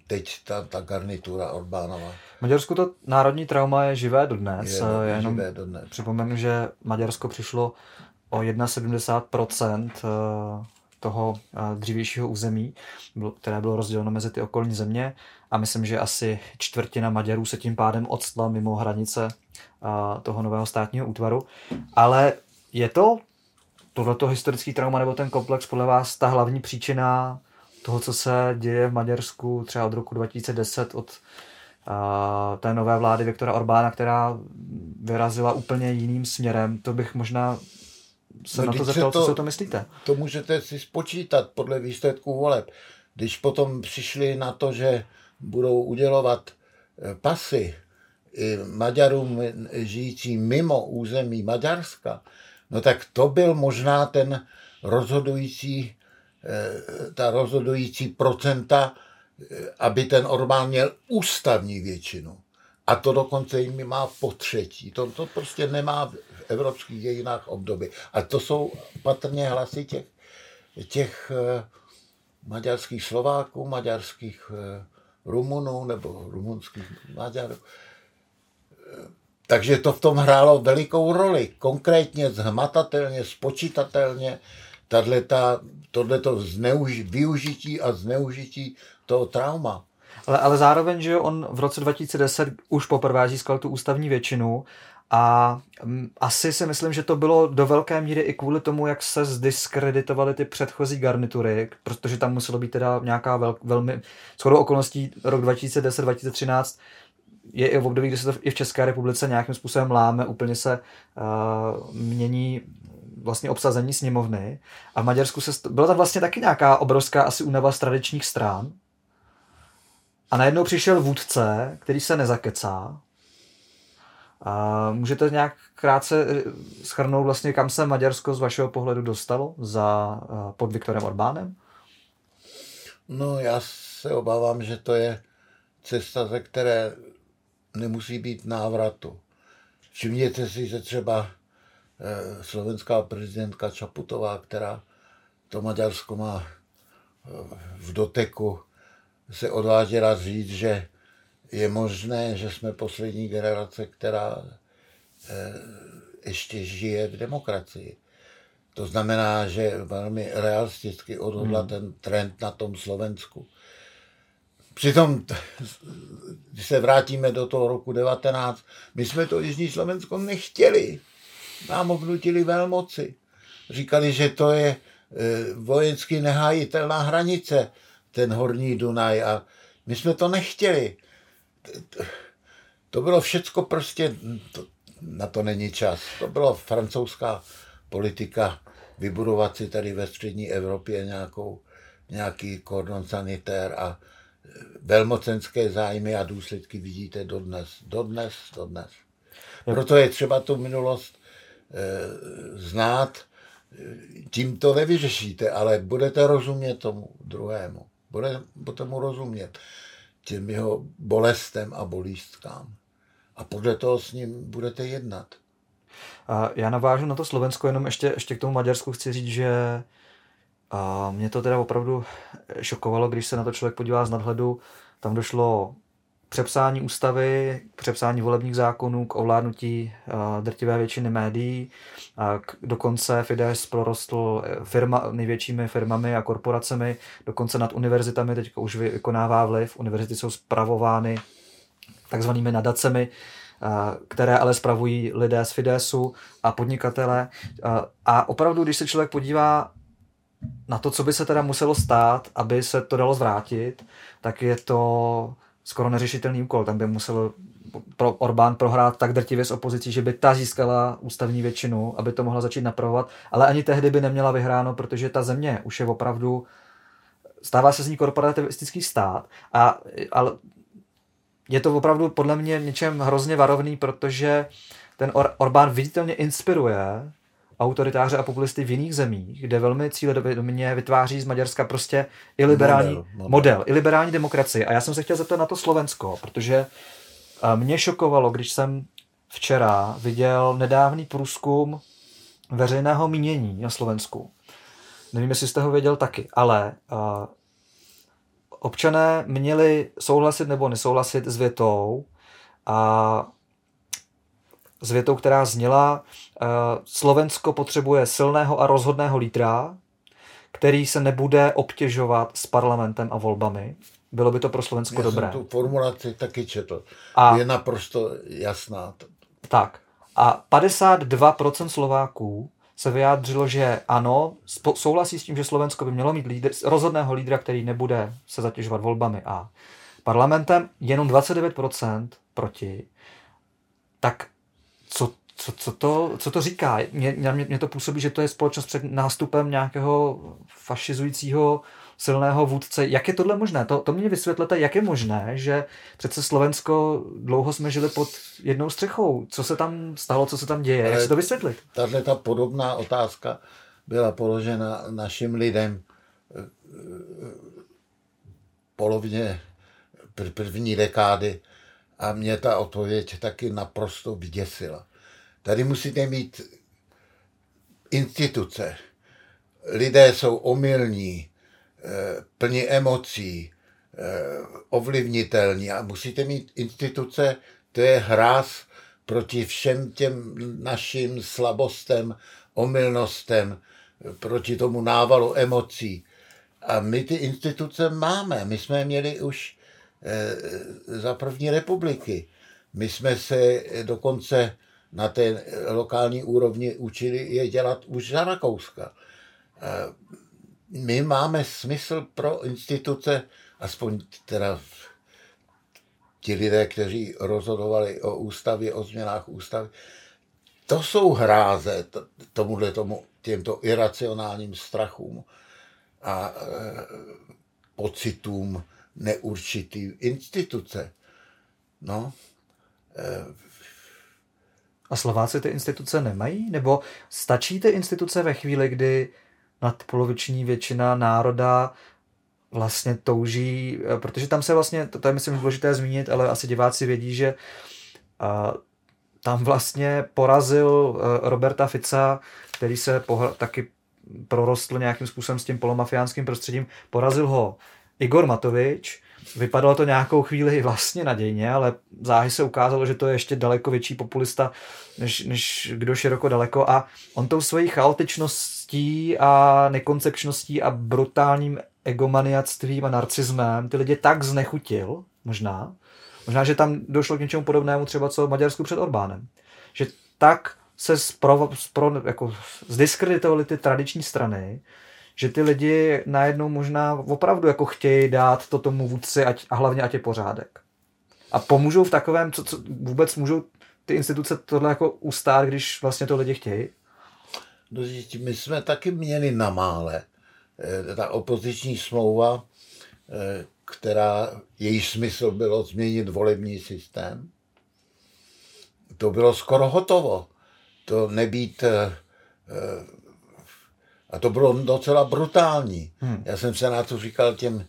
teď ta, ta garnitura Orbánova. V Maďarsku to národní trauma je živé dodnes. Je, je jenom živé dodnes. Připomenu, že Maďarsko přišlo o 71% toho dřívějšího území, které bylo rozděleno mezi ty okolní země a myslím, že asi čtvrtina Maďarů se tím pádem odstla mimo hranice toho nového státního útvaru. Ale je to tohleto historický trauma nebo ten komplex podle vás ta hlavní příčina toho, co se děje v Maďarsku třeba od roku 2010, od té nové vlády Viktora Orbána, která vyrazila úplně jiným směrem. To bych možná se no, na to zeptal, to, co si o to myslíte. To můžete si spočítat podle výsledků voleb. Když potom přišli na to, že budou udělovat eh, pasy i Maďarům žijícím mimo území Maďarska, no tak to byl možná ten rozhodující, eh, ta rozhodující procenta, eh, aby ten Orbán měl ústavní většinu. A to dokonce jim má po třetí. To, to prostě nemá evropských dějinách obdoby. A to jsou patrně hlasy těch, těch eh, maďarských Slováků, maďarských eh, Rumunů nebo rumunských Maďarů. Eh, takže to v tom hrálo velikou roli. Konkrétně, zhmatatelně, spočítatelně, tohleto zneuži, využití a zneužití toho trauma. Ale, ale zároveň, že on v roce 2010 už poprvé získal tu ústavní většinu a m, asi si myslím, že to bylo do velké míry i kvůli tomu, jak se zdiskreditovaly ty předchozí garnitury, protože tam muselo být teda nějaká vel, velmi, shodou okolností rok 2010-2013 je i v období, kdy se to i v České republice nějakým způsobem láme, úplně se uh, mění vlastně obsazení sněmovny a v Maďarsku se, byla tam vlastně taky nějaká obrovská asi únava z tradičních stran a najednou přišel vůdce, který se nezakecá a můžete nějak krátce eh, schrnout vlastně, kam se Maďarsko z vašeho pohledu dostalo za, uh, pod Viktorem Orbánem? No já se obávám, že to je cesta, ze které nemusí být návratu. Všimněte si, že třeba eh, slovenská prezidentka Čaputová, která to Maďarsko má eh, v doteku, se odvážila říct, že je možné, že jsme poslední generace, která eh, ještě žije v demokracii. To znamená, že velmi realisticky odhodla hmm. ten trend na tom Slovensku. Přitom, když se vrátíme do toho roku 19, my jsme to Jižní Slovensko nechtěli. Nám obnutili velmoci. Říkali, že to je e, vojensky nehájitelná hranice, ten horní Dunaj. A my jsme to nechtěli. To bylo všecko prostě, to, na to není čas. To byla francouzská politika vybudovat si tady ve střední Evropě nějakou, nějaký kordon sanitér a velmocenské zájmy a důsledky vidíte dodnes, dodnes, dodnes. Proto je třeba tu minulost e, znát, tím to nevyřešíte, ale budete rozumět tomu druhému. Bude, budete mu rozumět těm jeho bolestem a bolístkám. A podle toho s ním budete jednat. A já navážu na to Slovensko, jenom ještě, ještě k tomu Maďarsku chci říct, že a mě to teda opravdu šokovalo, když se na to člověk podívá z nadhledu. Tam došlo přepsání ústavy, k přepsání volebních zákonů, k ovládnutí drtivé většiny médií. K, dokonce Fidesz prorostl firma, největšími firmami a korporacemi, dokonce nad univerzitami teď už vykonává vliv. Univerzity jsou spravovány takzvanými nadacemi, které ale spravují lidé z Fidesu a podnikatele. A opravdu, když se člověk podívá na to, co by se teda muselo stát, aby se to dalo zvrátit, tak je to skoro neřešitelný úkol. Tam by musel pro Orbán prohrát tak drtivě s opozicí, že by ta získala ústavní většinu, aby to mohla začít napravovat, ale ani tehdy by neměla vyhráno, protože ta země už je opravdu stává se z ní korporativistický stát a, ale je to opravdu podle mě něčem hrozně varovný, protože ten Or- Orbán viditelně inspiruje autoritáře a populisty v jiných zemích, kde velmi cíledomě vytváří z Maďarska prostě i liberální model, model. model i liberální demokracie. A já jsem se chtěl zeptat na to Slovensko, protože mě šokovalo, když jsem včera viděl nedávný průzkum veřejného mínění na Slovensku. Nevím, jestli jste ho věděl taky, ale uh, občané měli souhlasit nebo nesouhlasit s větou a s větou, která zněla eh, Slovensko potřebuje silného a rozhodného lídra, který se nebude obtěžovat s parlamentem a volbami. Bylo by to pro Slovensko Já dobré. Jsem tu formulaci taky četl. A, je naprosto jasná. Tak. A 52% Slováků se vyjádřilo, že ano, souhlasí s tím, že Slovensko by mělo mít lídr, rozhodného lídra, který nebude se zatěžovat volbami a parlamentem, jenom 29% proti. Tak co, co, co, to, co to říká? Mně, mě, mě to působí, že to je společnost před nástupem nějakého fašizujícího silného vůdce. Jak je tohle možné? To, to mě vysvětlete, jak je možné, že přece Slovensko dlouho jsme žili pod jednou střechou. Co se tam stalo, co se tam děje? Jak se to vysvětlit? Tahle ta podobná otázka byla položena našim lidem eh, polovině první dekády a mě ta odpověď taky naprosto vyděsila. Tady musíte mít instituce. Lidé jsou omylní, eh, plní emocí, eh, ovlivnitelní a musíte mít instituce, to je hráz proti všem těm našim slabostem, omylnostem, proti tomu návalu emocí. A my ty instituce máme. My jsme měli už za první republiky. My jsme se dokonce na té lokální úrovni učili je dělat už za Rakouska. Eh, my máme smysl pro instituce, aspoň teda ti lidé, kteří rozhodovali o ústavě, o změnách ústavy, to jsou hráze tomuhle tomu, těmto iracionálním strachům a e, pocitům neurčitý instituce. No, e, a Slováci ty instituce nemají? Nebo stačí ty instituce ve chvíli, kdy nadpoloviční většina národa vlastně touží, eh, protože tam se vlastně, to, to je myslím důležité zmínit, ale asi diváci vědí, že a, tam vlastně porazil eh, Roberta Fica, který se taky prorostl nějakým způsobem s tím polomafiánským prostředím, porazil ho Igor Matovič, Vypadalo to nějakou chvíli vlastně nadějně, ale záhy se ukázalo, že to je ještě daleko větší populista, než, než kdo široko daleko. A on tou svojí chaotičností a nekoncepčností a brutálním egomaniactvím a narcismem ty lidi tak znechutil, možná, možná, že tam došlo k něčemu podobnému třeba co v Maďarsku před Orbánem, že tak se spro, spro, jako zdiskreditovaly ty tradiční strany, že ty lidi najednou možná opravdu jako chtějí dát to tomu vůdci ať, a hlavně ať je pořádek. A pomůžou v takovém, co, co vůbec můžou ty instituce tohle jako ustát, když vlastně to lidi chtějí? No, my jsme taky měli na mále. Eh, ta opoziční smlouva, eh, která její smysl bylo změnit volební systém, to bylo skoro hotovo. To nebýt eh, a to bylo docela brutální. Hmm. Já jsem se na to říkal těm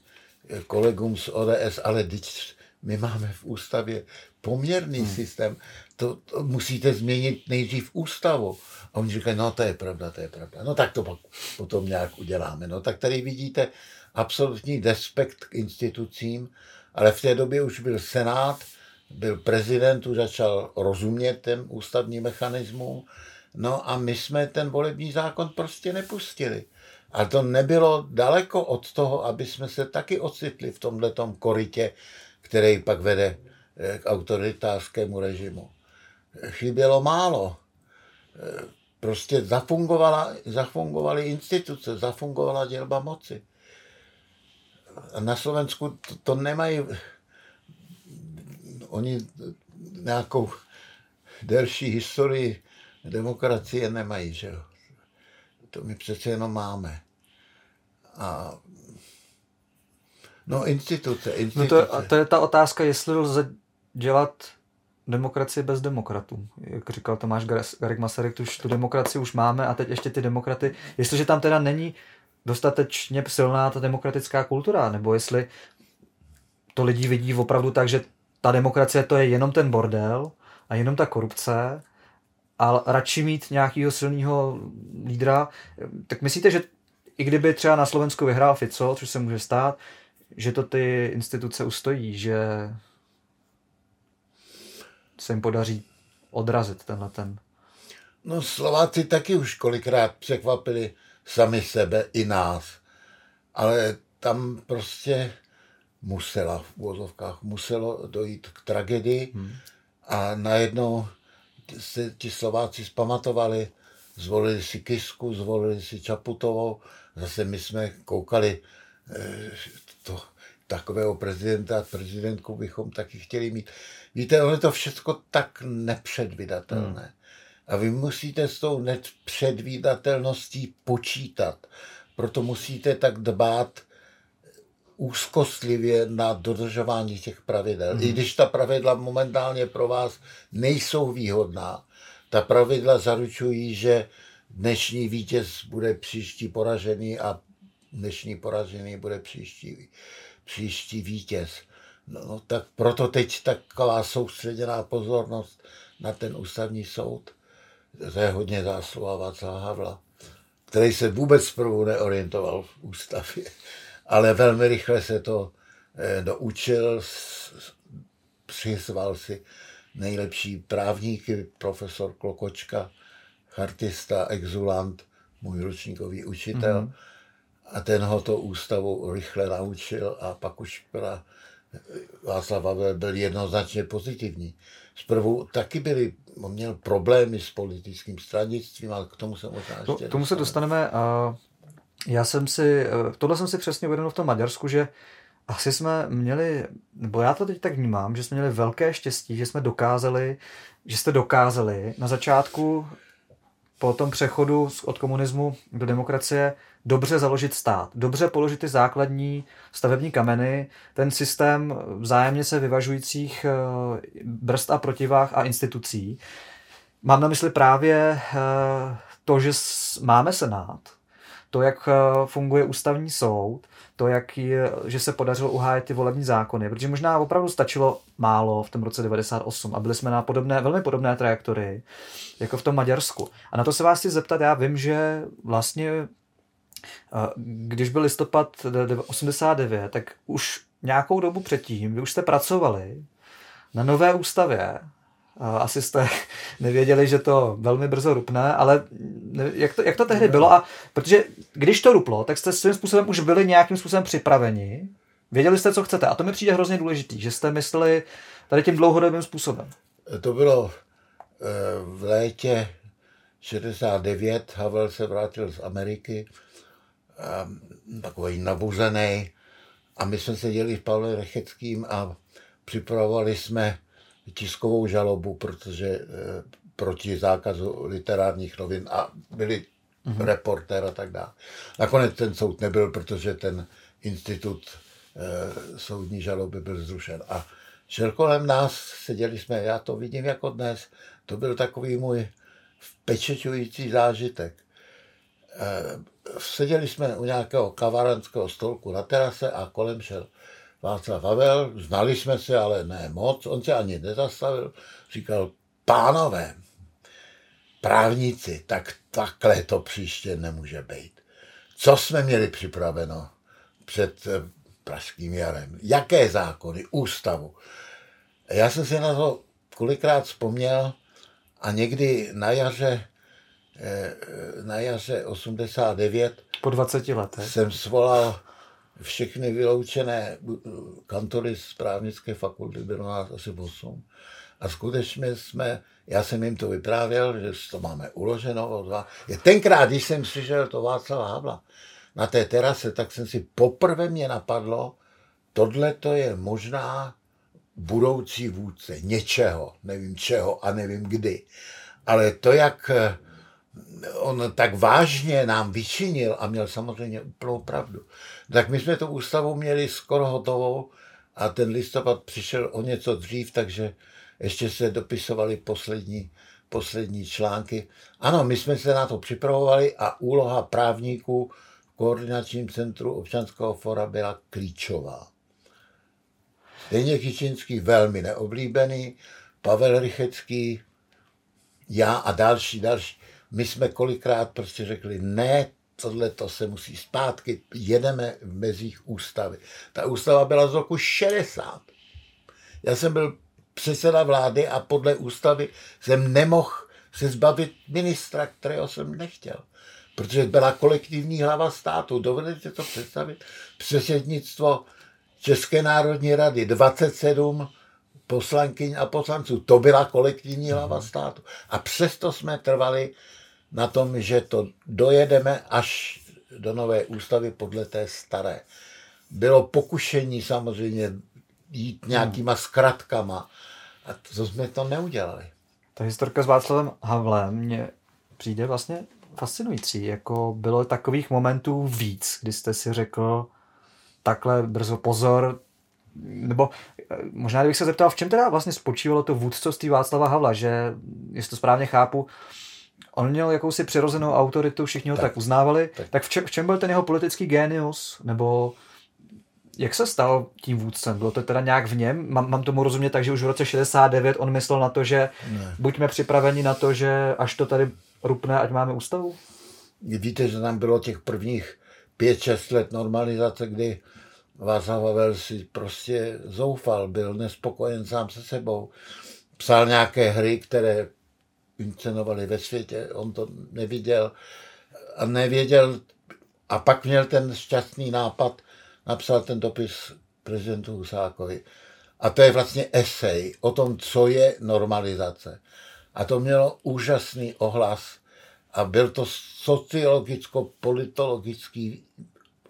kolegům z ODS, ale teď my máme v ústavě poměrný hmm. systém, to, to musíte změnit nejdřív ústavu. A oni říkají, no to je pravda, to je pravda. No tak to pak potom nějak uděláme. No tak tady vidíte absolutní despekt k institucím, ale v té době už byl senát, byl prezident, už začal rozumět ten ústavní mechanismus No a my jsme ten volební zákon prostě nepustili. A to nebylo daleko od toho, aby jsme se taky ocitli v tomhle korytě, který pak vede eh, k autoritářskému režimu. Chybělo málo. Eh, prostě zafungovala, zafungovaly instituce, zafungovala dělba moci. Na Slovensku to, to nemají, oni nějakou delší historii demokracie nemají, že jo. To my přece jenom máme. A No instituce, instituce. No to, a to je ta otázka, jestli lze dělat demokracii bez demokratů. Jak říkal Tomáš Garek Masaryk, už tu demokracii už máme a teď ještě ty demokraty, jestliže tam teda není dostatečně silná ta demokratická kultura, nebo jestli to lidi vidí opravdu tak, že ta demokracie to je jenom ten bordel a jenom ta korupce a radši mít nějakého silného lídra. Tak myslíte, že i kdyby třeba na Slovensku vyhrál Fico, což se může stát, že to ty instituce ustojí, že se jim podaří odrazit tenhle ten. No Slováci taky už kolikrát překvapili sami sebe i nás. Ale tam prostě musela v úvozovkách, muselo dojít k tragedii hmm. a najednou se ti Slováci zpamatovali, zvolili si Kisku, zvolili si Čaputovou, zase my jsme koukali eh, to, takového prezidenta, prezidentku bychom taky chtěli mít. Víte, ono je to všechno tak nepředvydatelné. Hmm. A vy musíte s tou nepředvídatelností počítat. Proto musíte tak dbát úzkostlivě na dodržování těch pravidel. Mm. I když ta pravidla momentálně pro vás nejsou výhodná, ta pravidla zaručují, že dnešní vítěz bude příští poražený a dnešní poražený bude příští, příští vítěz. No, no tak proto teď taková soustředěná pozornost na ten ústavní soud. To je hodně zásluha Václava Havla, který se vůbec zprvu neorientoval v ústavě ale velmi rychle se to eh, doučil, přizval si nejlepší právníky, profesor Klokočka, chartista, exulant, můj ročníkový učitel. Mm-hmm. A ten ho to ústavu rychle naučil a pak už byla Václav Havel byl jednoznačně pozitivní. Zprvu taky byly, on měl problémy s politickým stranictvím, ale k tomu se možná ještě K tomu se dostaneme. A já jsem si, tohle jsem si přesně uvědomil v tom Maďarsku, že asi jsme měli, nebo já to teď tak vnímám, že jsme měli velké štěstí, že jsme dokázali, že jste dokázali na začátku po tom přechodu od komunismu do demokracie dobře založit stát, dobře položit ty základní stavební kameny, ten systém vzájemně se vyvažujících eh, brzd a protivách a institucí. Mám na mysli právě eh, to, že máme senát, to, jak eh, funguje ústavní soud, to, jak je, že se podařilo uhájet ty volební zákony, protože možná opravdu stačilo málo v tom roce 98 a byli jsme na podobné, velmi podobné trajektorii, jako v tom Maďarsku. A na to se vás chci zeptat, já vím, že vlastně když byl listopad 89, tak už nějakou dobu předtím, vy už jste pracovali na nové ústavě, asi jste nevěděli, že to velmi brzo rupne, ale jak to, jak to tehdy bylo? A protože když to ruplo, tak jste svým způsobem už byli nějakým způsobem připraveni, věděli jste, co chcete. A to mi přijde hrozně důležitý, že jste mysleli tady tím dlouhodobým způsobem. To bylo eh, v létě 69, Havel se vrátil z Ameriky, eh, takový nabuzený, a my jsme seděli s Pavlem Recheckým a připravovali jsme tiskovou žalobu, protože e, proti zákazu literárních novin a byli mm-hmm. reportér a tak dále. Nakonec ten soud nebyl, protože ten institut e, soudní žaloby byl zrušen. A šel kolem nás, seděli jsme, já to vidím jako dnes, to byl takový můj vpečeťující zážitek. E, seděli jsme u nějakého kavarenského stolku na terase a kolem šel Václav Havel, znali jsme se, ale ne moc, on se ani nezastavil, říkal, pánové, právníci, tak takhle to příště nemůže být. Co jsme měli připraveno před eh, pražským jarem? Jaké zákony, ústavu? Já jsem si na to kolikrát vzpomněl a někdy na jaře, eh, na jaře 89 po 20 letech jsem svolal všechny vyloučené kantory z právnické fakulty, bylo nás asi 8. A skutečně jsme, já jsem jim to vyprávěl, že to máme uloženo. Je tenkrát, když jsem přišel to Václava Havla na té terase, tak jsem si poprvé mě napadlo, tohle to je možná budoucí vůdce něčeho, nevím čeho a nevím kdy. Ale to, jak on tak vážně nám vyčinil a měl samozřejmě úplnou pravdu. Tak my jsme tu ústavu měli skoro hotovou a ten listopad přišel o něco dřív, takže ještě se dopisovali poslední, poslední články. Ano, my jsme se na to připravovali a úloha právníků v koordinačním centru občanského fora byla klíčová. Deněk Kičinský velmi neoblíbený, Pavel Rychecký, já a další, další my jsme kolikrát prostě řekli, ne, tohle to se musí zpátky, jedeme v mezích ústavy. Ta ústava byla z roku 60. Já jsem byl předseda vlády a podle ústavy jsem nemohl se zbavit ministra, kterého jsem nechtěl. Protože byla kolektivní hlava státu. Dovedete to představit? Předsednictvo České národní rady, 27 poslankyň a poslanců. To byla kolektivní hlava mhm. státu. A přesto jsme trvali na tom, že to dojedeme až do nové ústavy podle té staré. Bylo pokušení samozřejmě jít hmm. nějakýma zkratkama a to jsme to neudělali. Ta historka s Václavem Havlem mě přijde vlastně fascinující. Jako bylo takových momentů víc, kdy jste si řekl takhle brzo pozor, nebo eh, možná bych se zeptal, v čem teda vlastně spočívalo to vůdcovství Václava Havla, že, jestli to správně chápu, on měl jakousi přirozenou autoritu, všichni ho tak, tak uznávali, tak, tak v, čem, v čem byl ten jeho politický génius, nebo jak se stal tím vůdcem? Bylo to teda nějak v něm? Mám, mám tomu rozumět tak, že už v roce 69 on myslel na to, že ne. buďme připraveni na to, že až to tady rupne, ať máme ústavu? Víte, že tam bylo těch prvních pět, šest let normalizace, kdy Václav Havel si prostě zoufal, byl nespokojen sám se sebou psal nějaké hry, které inscenovali ve světě, on to neviděl a nevěděl, a pak měl ten šťastný nápad, napsal ten dopis prezidentu Husákovi. A to je vlastně esej o tom, co je normalizace. A to mělo úžasný ohlas a byl to sociologicko-politologický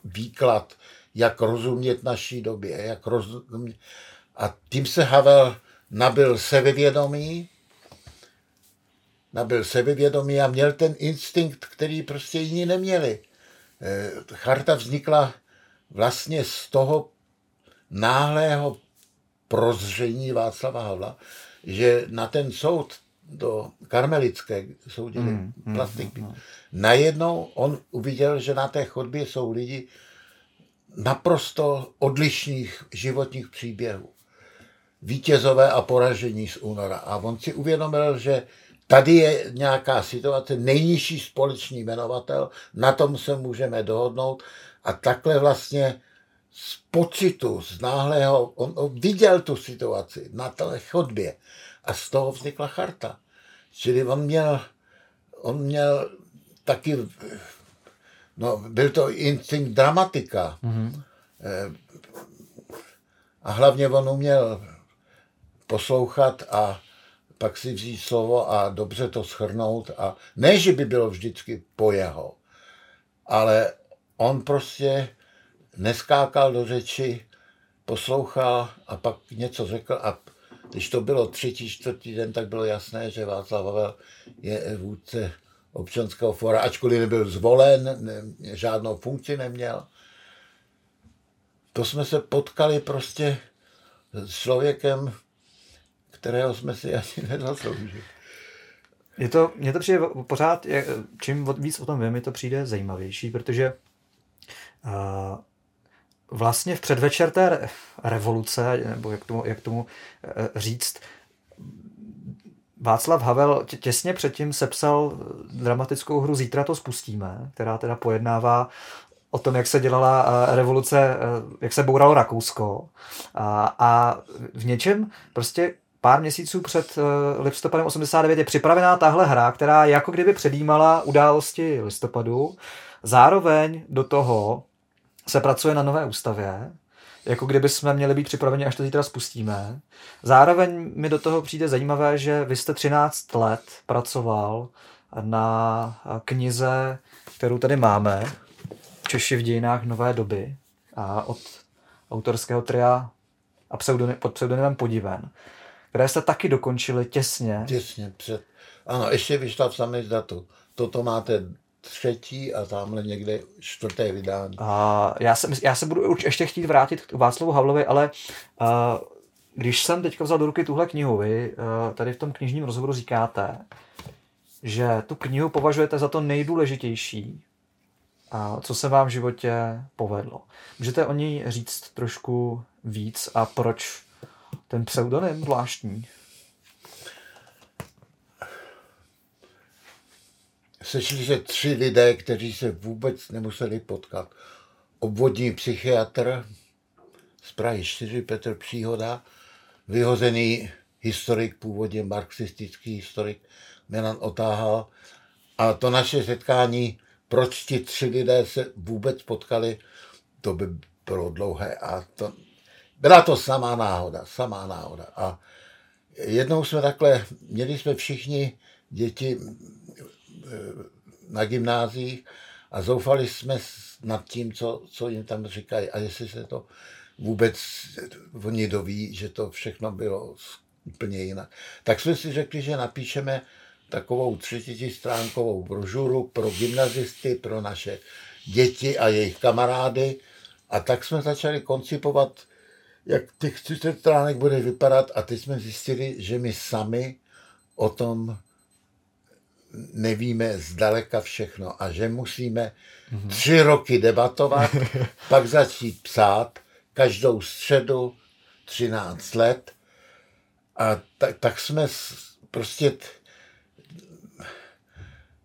výklad, jak rozumět naší době, jak rozumět. A tím se Havel nabil sebevědomí, nabil sebevědomí a měl ten instinkt, který prostě jiní neměli. Eh, charta vznikla vlastně z toho náhlého prozření Václava Havla, že na ten soud do karmelické soudili mm, mm, plastik. Mm, mm. Najednou on uviděl, že na té chodbě jsou lidi naprosto odlišných životních příběhů. Vítězové a poražení z února. A on si uvědomil, že tady je nějaká situace, nejnižší společný jmenovatel, na tom se můžeme dohodnout a takhle vlastně z pocitu, z náhlého, on, on viděl tu situaci na té chodbě a z toho vznikla charta. Čili on měl, on měl taky, no, byl to instinkt dramatika. Mm-hmm. A hlavně on uměl poslouchat a pak si vzít slovo a dobře to schrnout. A ne, že by bylo vždycky po jeho, ale on prostě neskákal do řeči, poslouchal a pak něco řekl a když to bylo třetí, čtvrtý den, tak bylo jasné, že Václav Havel je vůdce občanského fora, ačkoliv nebyl zvolen, ne, žádnou funkci neměl. To jsme se potkali prostě s člověkem, kterého jsme si ani nezasloužili. Je to, mně to přijde pořád, čím víc o tom vím, mi to přijde zajímavější, protože uh, vlastně v předvečer té revoluce, nebo jak tomu, jak tomu eh, říct, Václav Havel těsně předtím sepsal dramatickou hru Zítra to spustíme, která teda pojednává o tom, jak se dělala eh, revoluce, eh, jak se bouralo Rakousko. A, a v něčem prostě pár měsíců před listopadem 89 je připravená tahle hra, která jako kdyby předjímala události listopadu. Zároveň do toho se pracuje na nové ústavě, jako kdyby jsme měli být připraveni, až to zítra spustíme. Zároveň mi do toho přijde zajímavé, že vy jste 13 let pracoval na knize, kterou tady máme, Češi v dějinách nové doby a od autorského tria a pseudony, pod pseudonymem Podiven, které jste taky dokončili těsně. Těsně před. Ano, ještě vyšla v samé datu. Toto máte třetí a tamhle někde čtvrté vydání. A já, se, já se budu už ještě chtít vrátit k Václavu Havlovi, ale uh, když jsem teďka vzal do ruky tuhle knihu, vy uh, tady v tom knižním rozhovoru říkáte, že tu knihu považujete za to nejdůležitější, a co se vám v životě povedlo. Můžete o ní říct trošku víc a proč ten pseudonym zvláštní? sešli se tři lidé, kteří se vůbec nemuseli potkat. Obvodní psychiatr z Prahy 4, Petr Příhoda, vyhozený historik, původně marxistický historik Milan Otáhal. A to naše setkání, proč ti tři lidé se vůbec potkali, to by bylo dlouhé. A to, byla to samá náhoda, samá náhoda. A jednou jsme takhle, měli jsme všichni děti na gymnáziích a zoufali jsme nad tím, co, co jim tam říkají a jestli se to vůbec oni doví, že to všechno bylo úplně jinak. Tak jsme si řekli, že napíšeme takovou třetistránkovou brožuru pro gymnazisty, pro naše děti a jejich kamarády. A tak jsme začali koncipovat, jak těch 30 stránek bude vypadat a teď jsme zjistili, že my sami o tom nevíme zdaleka všechno a že musíme mm-hmm. tři roky debatovat, pak začít psát každou středu 13 let a tak, tak jsme prostě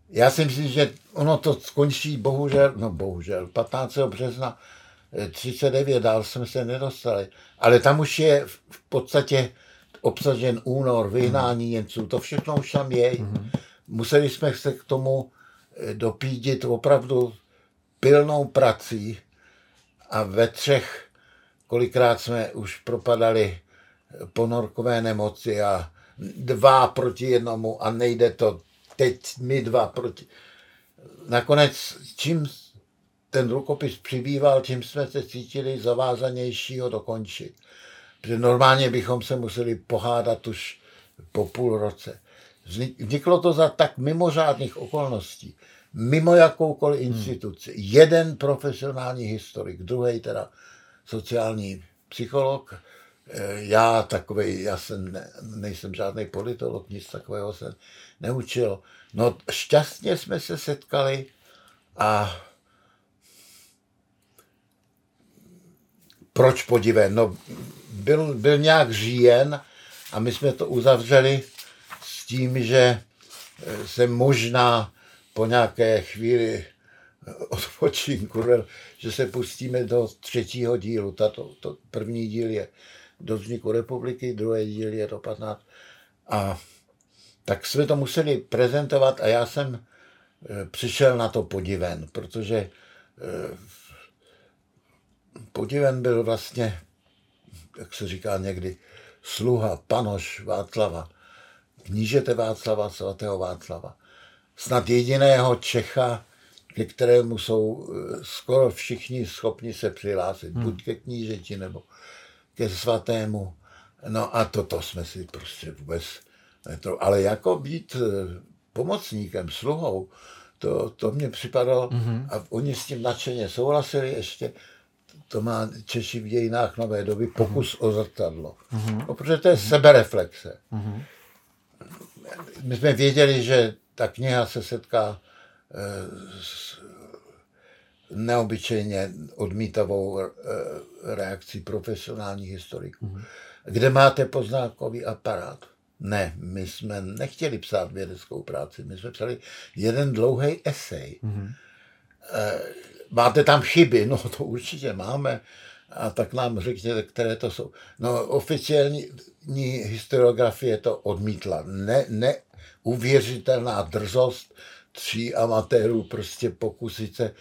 já si myslím, že ono to skončí bohužel, no bohužel, 15. března 39, dál jsme se nedostali. Ale tam už je v podstatě obsažen únor, vyhnání Němců, to všechno už tam je. Mm-hmm. Museli jsme se k tomu eh, dopídit opravdu pilnou prací a ve třech kolikrát jsme už propadali ponorkové nemoci a dva proti jednomu a nejde to. Teď my dva proti. Nakonec, čím ten rukopis přibýval, tím jsme se cítili zavázanější ho dokončit. Protože normálně bychom se museli pohádat už po půl roce. Vzniklo to za tak mimořádných okolností, mimo jakoukoliv hmm. instituci. Hmm. Jeden profesionální historik, druhý teda sociální psycholog, eh, já takový, já jsem ne, nejsem žádný politolog, nic takového jsem neučil. No šťastně jsme se setkali a proč podiven? No, byl, byl nějak říjen a my jsme to uzavřeli s tím, že se možná po nějaké chvíli odpočinku, že se pustíme do třetího dílu. Tato, to první díl je do vzniku republiky, druhý díl je do 15. A tak jsme to museli prezentovat a já jsem e, přišel na to podiven, protože podiven byl vlastně, jak se říká někdy, sluha, panoš Václava, knížete Václava, svatého Václava. Snad jediného Čecha, ke kterému jsou eh, skoro všichni schopni se přihlásit, hmm. buď ke knížeti nebo ke svatému. No a toto jsme si prostě vůbec to, ale jako být eh, pomocníkem, sluhou, to, to mně připadalo, mm-hmm. a oni s tím nadšeně souhlasili ještě, to má Češi v dějinách nové doby pokus mm-hmm. o zrcadlo. Mm-hmm. No, protože to je mm-hmm. sebereflexe. Mm-hmm. My jsme věděli, že ta kniha se setká eh, s neobyčejně odmítavou eh, reakcí profesionálních historiků. Mm-hmm. Kde máte poznákový aparát? Ne, my jsme nechtěli psát vědeckou práci, my jsme psali jeden dlouhý esej. Mm-hmm. Máte tam chyby? No to určitě máme. A tak nám řekněte, které to jsou. No oficiální historiografie to odmítla. Ne, neuvěřitelná drzost tří amatérů prostě pokusit se,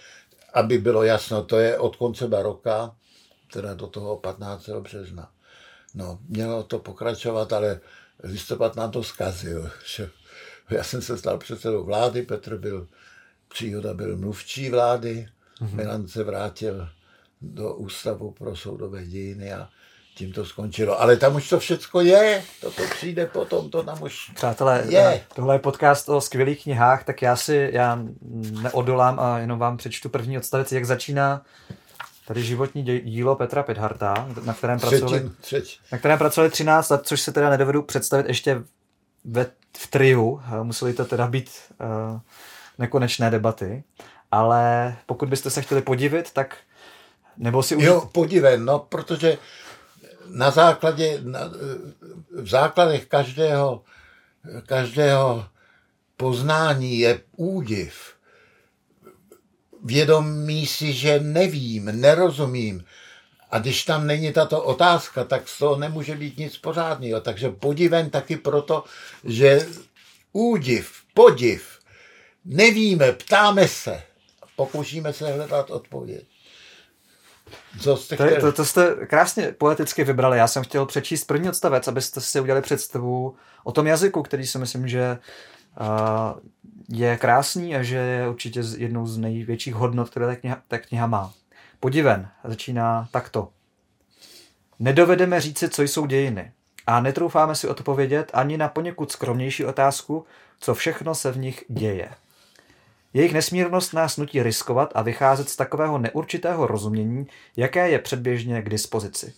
aby bylo jasno, to je od konce baroka, teda do toho 15. března. No, mělo to pokračovat, ale listopad nám to zkazil. Že já jsem se stal předsedou vlády, Petr byl, Příhoda byl mluvčí vlády, mm-hmm. Milan se vrátil do Ústavu pro soudové dějiny a tím to skončilo. Ale tam už to všecko je, to, to přijde potom, to tam už Přátelé, je. Eh, tohle je podcast o skvělých knihách, tak já si, já neodolám a jenom vám přečtu první odstavec, jak začíná tady životní dílo Petra Pidharta, na kterém, třetím, pracovali, třetí. na kterém pracovali 13 let, což se teda nedovedu představit ještě ve, v triu. Museli to teda být uh, nekonečné debaty. Ale pokud byste se chtěli podivit, tak nebo si už... Jo, podiven, no, protože na základě, na, v základech každého, každého poznání je údiv vědomí si, že nevím, nerozumím. A když tam není tato otázka, tak z toho nemůže být nic pořádného. Takže podiven taky proto, že údiv, podiv, nevíme, ptáme se, pokoušíme se hledat odpověď. Co jste to, to, to jste krásně poeticky vybrali. Já jsem chtěl přečíst první odstavec, abyste si udělali představu o tom jazyku, který si myslím, že je krásný a že je určitě jednou z největších hodnot, které ta kniha, ta kniha má. Podiven začíná takto. Nedovedeme říci, co jsou dějiny. A netroufáme si odpovědět ani na poněkud skromnější otázku, co všechno se v nich děje. Jejich nesmírnost nás nutí riskovat a vycházet z takového neurčitého rozumění, jaké je předběžně k dispozici.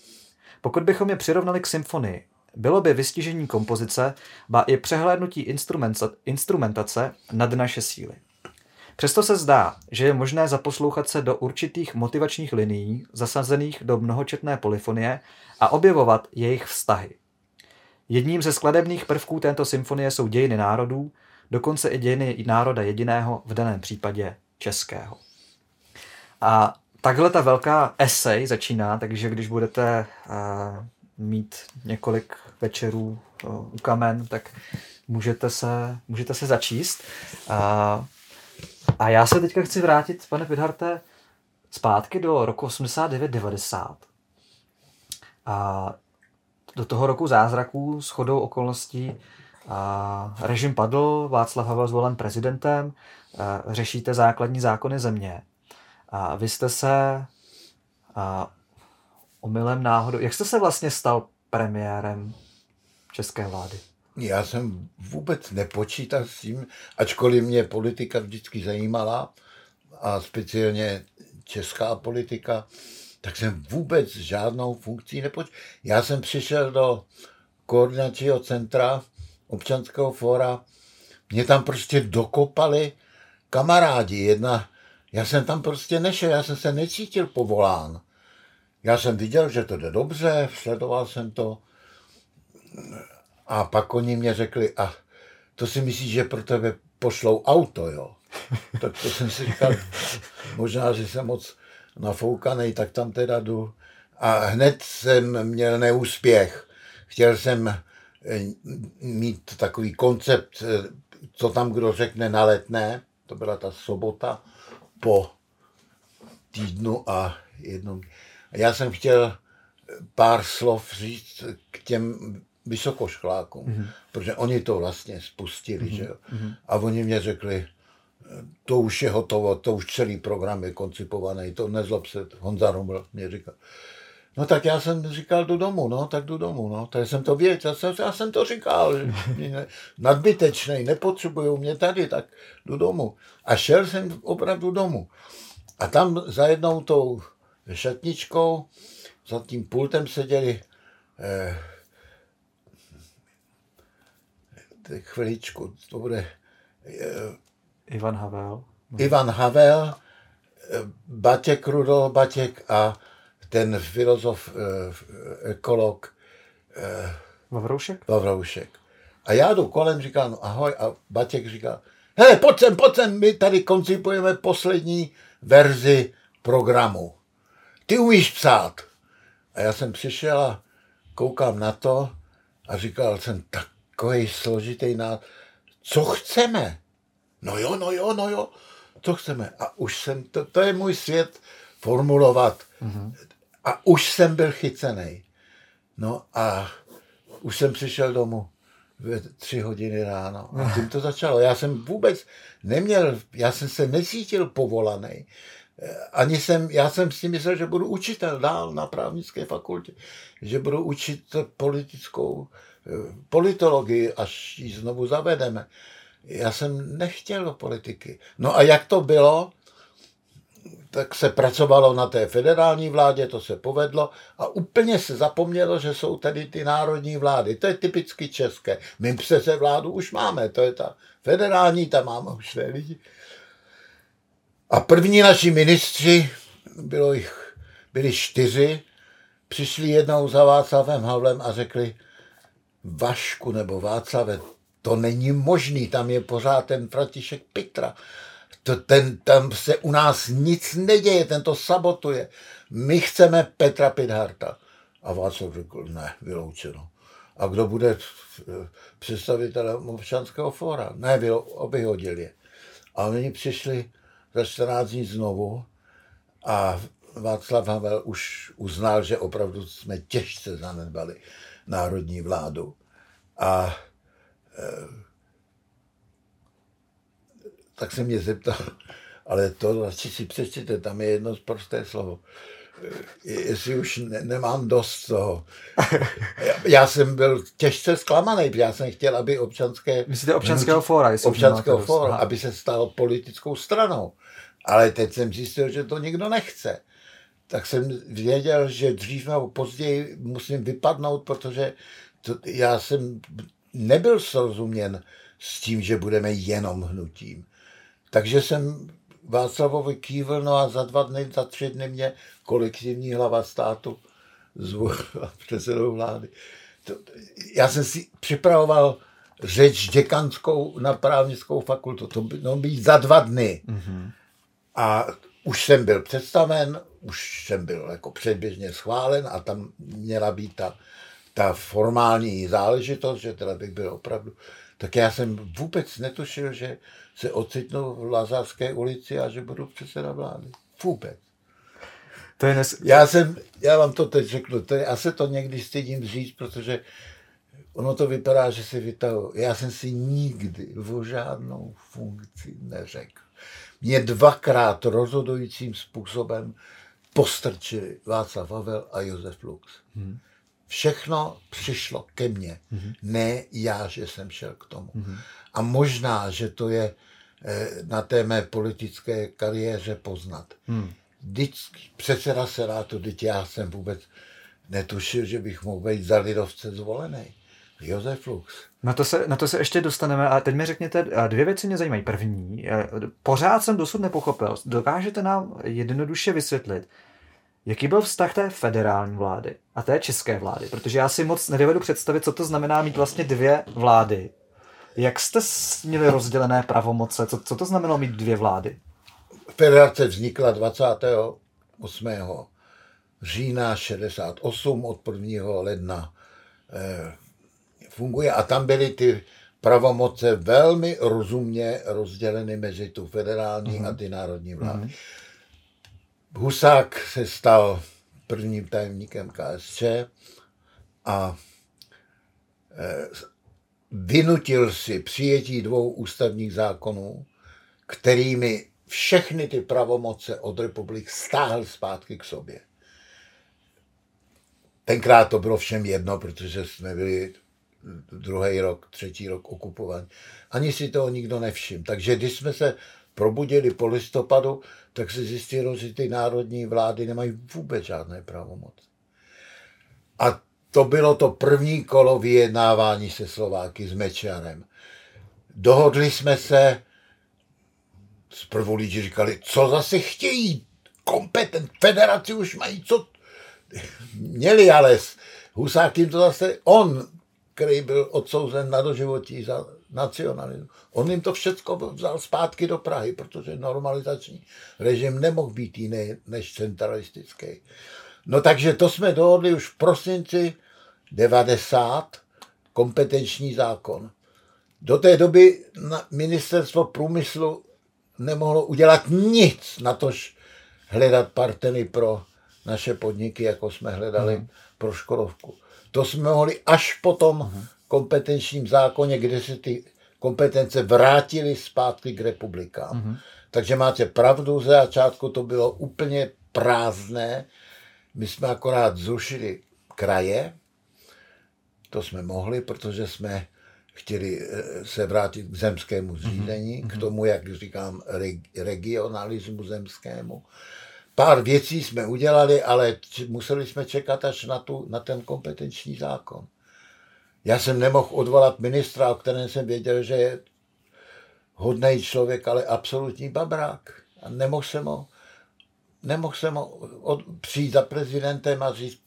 Pokud bychom je přirovnali k symfonii, bylo by vystižení kompozice, ba i přehlédnutí instrumentace nad naše síly. Přesto se zdá, že je možné zaposlouchat se do určitých motivačních linií, zasazených do mnohočetné polyfonie a objevovat jejich vztahy. Jedním ze skladebných prvků této symfonie jsou dějiny národů, dokonce i dějiny národa jediného, v daném případě českého. A takhle ta velká esej začíná, takže když budete uh, mít několik večerů u kamen, tak můžete se, můžete se začíst. A, a já se teďka chci vrátit, pane Pidharte, zpátky do roku 89-90. A do toho roku zázraků s chodou okolností a režim padl, Václav Havel zvolen prezidentem, řešíte základní zákony země. A vy jste se a, omylem náhodou, jak jste se vlastně stal premiérem české vlády? Já jsem vůbec nepočítal s tím, ačkoliv mě politika vždycky zajímala a speciálně česká politika, tak jsem vůbec žádnou funkcí nepočítal. Já jsem přišel do koordinačního centra občanského fóra, mě tam prostě dokopali kamarádi. Jedna, já jsem tam prostě nešel, já jsem se necítil povolán. Já jsem viděl, že to jde dobře, sledoval jsem to. A pak oni mě řekli, a to si myslíš, že pro tebe pošlou auto, jo? Tak to jsem si říkal, možná, že jsem moc nafoukaný, tak tam teda jdu. A hned jsem měl neúspěch. Chtěl jsem mít takový koncept, eh, co tam kdo řekne na letné, to byla ta sobota po týdnu a jednom. Já jsem chtěl pár slov říct k těm vysokoškolákům, mm-hmm. protože oni to vlastně spustili, mm-hmm. že jo. Mm-hmm. A oni mě řekli, to už je hotovo, to už celý program je koncipovaný, to nezlob se, Honza Roml mě říkal. No tak já jsem říkal, do domu, no, tak jdu domů, no, tak jsem to věděl, já jsem, já jsem to říkal, nadbytečný, nepotřebují mě tady, tak jdu domů. A šel jsem opravdu domů. A tam za jednou tou šatničkou, za tím pultem seděli eh, tak chviličku, to bude eh, Ivan Havel. Ivan Havel, eh, Batěk Rudol Batěk a ten filozof, eh, ekolog eh, Vavroušek? Vavroušek. A já jdu kolem, říkám, no ahoj, a Batěk říká, hele, pojď sem, pojď sem, my tady koncipujeme poslední verzi programu. Ty umíš psát. A já jsem přišel a koukám na to a říkal jsem, takový složitý nád. Co chceme? No jo, no jo, no jo, co chceme. A už jsem, to, to je můj svět formulovat. Mm-hmm. A už jsem byl chycený. No a už jsem přišel domů ve tři hodiny ráno. A tím to začalo. Já jsem vůbec neměl, já jsem se necítil povolaný. Ani jsem, já jsem si myslel, že budu učitel dál na právnické fakultě, že budu učit politickou eh, politologii, až ji znovu zavedeme. Já jsem nechtěl do politiky. No a jak to bylo? Tak se pracovalo na té federální vládě, to se povedlo a úplně se zapomnělo, že jsou tady ty národní vlády. To je typicky české. My přece vládu už máme, to je ta federální, tam máme už ne lidi. A první naši ministři, bylo jich, byli čtyři, přišli jednou za Václavem Havlem a řekli, Vašku nebo Václave, to není možný, tam je pořád ten Fratišek Pitra to, ten, tam se u nás nic neděje, ten to sabotuje. My chceme Petra Pidharta. A Václav řekl, ne, vyloučeno. A kdo bude představitelem občanského fóra? Ne, vyhodil je. A oni přišli za 14 dní znovu a Václav Havel už uznal, že opravdu jsme těžce zanedbali národní vládu. A e, tak se mě zeptal, ale to radši si přečtěte, tam je jedno prosté slovo. Jestli už ne, nemám dost toho. Já, já jsem byl těžce zklamaný, já jsem chtěl, aby občanské... Myslíte občanského fóra? Občanského fóra, aby se stalo politickou stranou. Ale teď jsem zjistil, že to nikdo nechce. Tak jsem věděl, že dřív nebo později musím vypadnout, protože to, já jsem nebyl srozuměn s tím, že budeme jenom hnutím. Takže jsem Václavovi kývil, no a za dva dny, za tři dny mě kolektivní hlava státu zvolila předsedou vlády. To, já jsem si připravoval řeč děkanskou na právnickou fakultu. To by no, být za dva dny. Mm-hmm. A už jsem byl představen, už jsem byl jako předběžně schválen a tam měla být ta, ta formální záležitost, že teda bych byl opravdu, tak já jsem vůbec netušil, že se ocitnu v Lazarské ulici a že budu předseda vlády. Vůbec. To je nes... já, jsem, já vám to teď řeknu, to je, já se to někdy stydím říct, protože ono to vypadá, že si vytahu. Já jsem si nikdy o žádnou funkci neřekl. Mě dvakrát rozhodujícím způsobem postrčili Václav Havel a Josef Lux. Hmm. Všechno přišlo ke mně. Hmm. Ne já, že jsem šel k tomu. Hmm. A možná, že to je eh, na té mé politické kariéře poznat. Hmm. Vždycky předseda Senátu, teď já jsem vůbec netušil, že bych mohl být za lidovce zvolený. Josef Lux. Na to, se, na to se ještě dostaneme, ale teď mi řekněte, dvě věci mě zajímají. První, eh, pořád jsem dosud nepochopil, dokážete nám jednoduše vysvětlit, jaký byl vztah té federální vlády a té české vlády? Protože já si moc nedovedu představit, co to znamená mít vlastně dvě vlády. Jak jste měli rozdělené pravomoce? Co, co to znamenalo mít dvě vlády? Federace vznikla 28. října 68 od 1. ledna eh, funguje a tam byly ty pravomoce velmi rozumně rozděleny mezi tu federální mm-hmm. a ty národní vlády. Mm-hmm. Husák se stal prvním tajemníkem KSČ a e, vynutil si přijetí dvou ústavních zákonů, kterými všechny ty pravomoce od republik stáhl zpátky k sobě. Tenkrát to bylo všem jedno, protože jsme byli druhý rok, třetí rok okupovaní. Ani si toho nikdo nevšiml. Takže když jsme se probudili po listopadu, tak se zjistilo, že ty národní vlády nemají vůbec žádné pravomoc. A to bylo to první kolo vyjednávání se Slováky s Mečarem. Dohodli jsme se, zprvu lidi říkali, co zase chtějí, kompetent, federaci už mají, co měli, ale Husák jim to zase, on který byl odsouzen na doživotí za nacionalismus. On jim to všechno vzal zpátky do Prahy, protože normalizační režim nemohl být jiný než centralistický. No takže to jsme dohodli už v prosinci 90, kompetenční zákon. Do té doby ministerstvo průmyslu nemohlo udělat nic, na tož hledat partnery pro naše podniky, jako jsme hledali mm. pro Škodovku. To jsme mohli až po tom kompetenčním zákoně, kde se ty kompetence vrátily zpátky k republikám. Mm-hmm. Takže máte pravdu, ze začátku to bylo úplně prázdné. My jsme akorát zrušili kraje, to jsme mohli, protože jsme chtěli eh, se vrátit k zemskému zřízení, mm-hmm. k tomu, jak říkám, regionalismu zemskému. Pár věcí jsme udělali, ale museli jsme čekat až na, tu, na ten kompetenční zákon. Já jsem nemohl odvolat ministra, o kterém jsem věděl, že je hodný člověk, ale absolutní babrák. A nemohl jsem ho, nemohl jsem ho od, přijít za prezidentem a říct,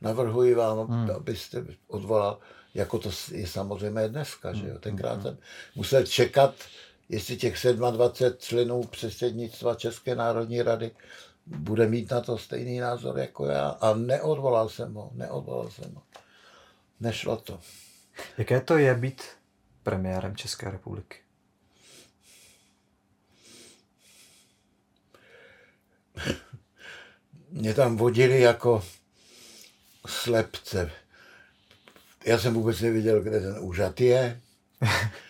navrhuji vám, hmm. abyste odvolal, jako to je samozřejmě dneska, že jo. Hmm. Tenkrát hmm. jsem musel čekat, jestli těch 27 členů předsednictva České národní rady bude mít na to stejný názor jako já a neodvolal jsem ho, neodvolal jsem ho. Nešlo to. Jaké to je být premiérem České republiky? Mě tam vodili jako slepce. Já jsem vůbec nevěděl, kde ten úřad je.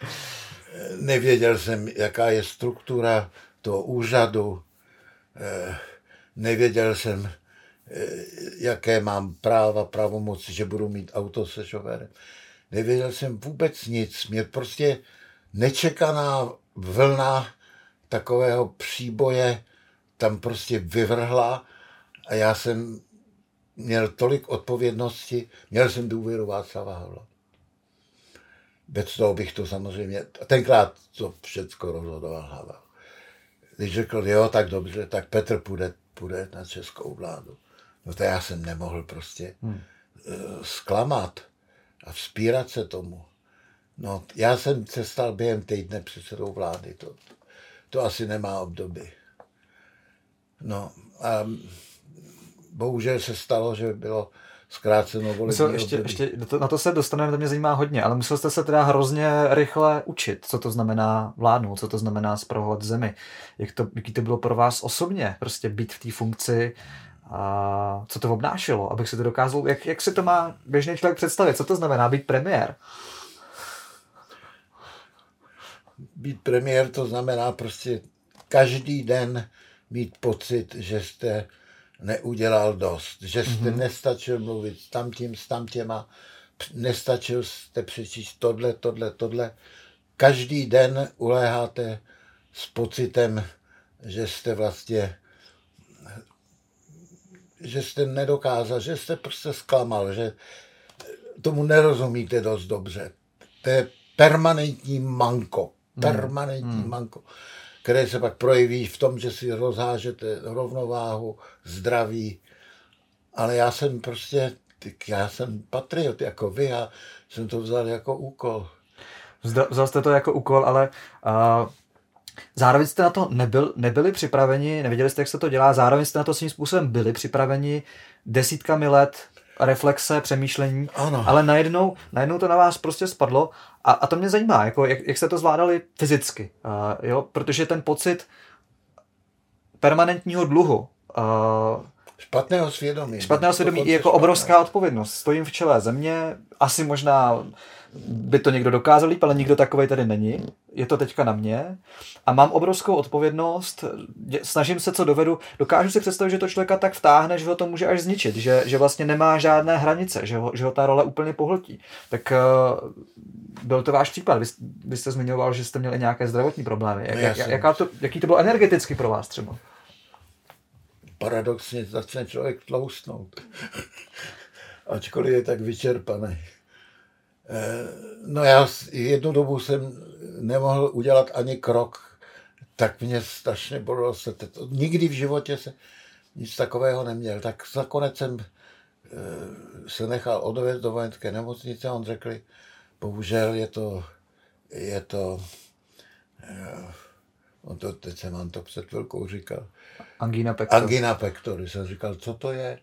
Nevěděl jsem, jaká je struktura toho úřadu. Eh, nevěděl jsem, eh, jaké mám práva, pravomoci, že budu mít auto se šoférem. Nevěděl jsem vůbec nic. Mě prostě nečekaná vlna takového příboje tam prostě vyvrhla a já jsem měl tolik odpovědnosti, měl jsem důvěru Václava Havla. Bez toho bych to samozřejmě, tenkrát to všechno rozhodoval Havel. Když řekl, jo, tak dobře, tak Petr půjde půjde na českou vládu. No to já jsem nemohl prostě hmm. uh, zklamat a vzpírat se tomu. No, já jsem se stal během týdne předsedou vlády. To, to asi nemá obdoby. No a bohužel se stalo, že bylo zkráceno volební Musel, ještě, ještě, na to se dostaneme, to mě zajímá hodně, ale musel jste se teda hrozně rychle učit, co to znamená vládnout, co to znamená zpravovat zemi. Jak to, jaký to bylo pro vás osobně, prostě být v té funkci, a co to obnášelo, abych si to dokázal, jak, jak si to má běžný člověk představit, co to znamená být premiér? Být premiér to znamená prostě každý den mít pocit, že jste neudělal dost, že jste mm-hmm. nestačil mluvit s tamtím, s tamtěma, nestačil jste přečíst tohle, tohle, tohle. Každý den uléháte s pocitem, že jste vlastně že jste nedokázal, že jste prostě zklamal, že tomu nerozumíte dost dobře. To je permanentní manko. Hmm. Permanentní hmm. manko které se pak projeví v tom, že si rozhážete rovnováhu, zdraví. Ale já jsem prostě, já jsem patriot jako vy a jsem to vzal jako úkol. Vzal jste to jako úkol, ale uh, zároveň jste na to nebyl, nebyli připraveni, nevěděli jste, jak se to dělá, zároveň jste na to svým způsobem byli připraveni desítkami let reflexe, přemýšlení, ano. ale najednou, najednou to na vás prostě spadlo a, a to mě zajímá, jako jak, jak jste to zvládali fyzicky, uh, jo? protože ten pocit permanentního dluhu, uh, Špatného svědomí. Špatného svědomí je jako obrovská odpovědnost. Stojím v čele země, asi možná by to někdo dokázal líp, ale nikdo takovej tady není. Je to teďka na mě. A mám obrovskou odpovědnost, snažím se, co dovedu. Dokážu si představit, že to člověka tak vtáhne, že ho to může až zničit, že, že vlastně nemá žádné hranice, že ho, že ho ta role úplně pohltí. Tak uh, byl to váš případ. Vy, vy jste zmiňoval, že jste měli nějaké zdravotní problémy. Jak, jak, jaká to, jaký to byl energeticky pro vás třeba? Paradoxně začne člověk tloustnout. Ačkoliv je tak vyčerpaný. Eh, no já jednu dobu jsem nemohl udělat ani krok, tak mě strašně bolelo se. Nikdy v životě se nic takového neměl. Tak nakonec jsem eh, se nechal odvést do vojenské nemocnice a on řekli, bohužel je to, je to, eh, on to, teď jsem vám to před chvilkou říkal. Angina pectoris. Angina pectoris. Jsem říkal, co to je?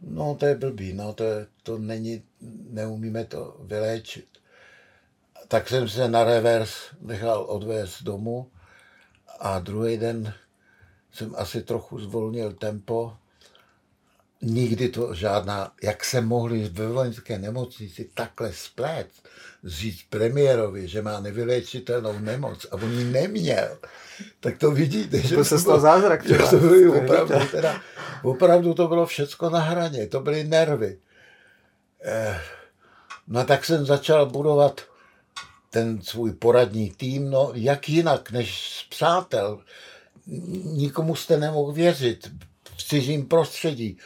No to je blbý, no to, je, to není, neumíme to vyléčit. Tak jsem se na revers nechal odvést domů a druhý den jsem asi trochu zvolnil tempo. Nikdy to žádná, jak se mohli ve vojenské nemocnici takhle splét, říct premiérovi, že má nevyléčitelnou nemoc a on ji neměl, tak to vidíte. Že to se stal zázrak. Že to bylo opravdu, teda, opravdu to bylo všecko na hraně, to byly nervy. Eh, no tak jsem začal budovat ten svůj poradní tým, no jak jinak než z přátel. Nikomu jste nemohl věřit v cizím prostředí.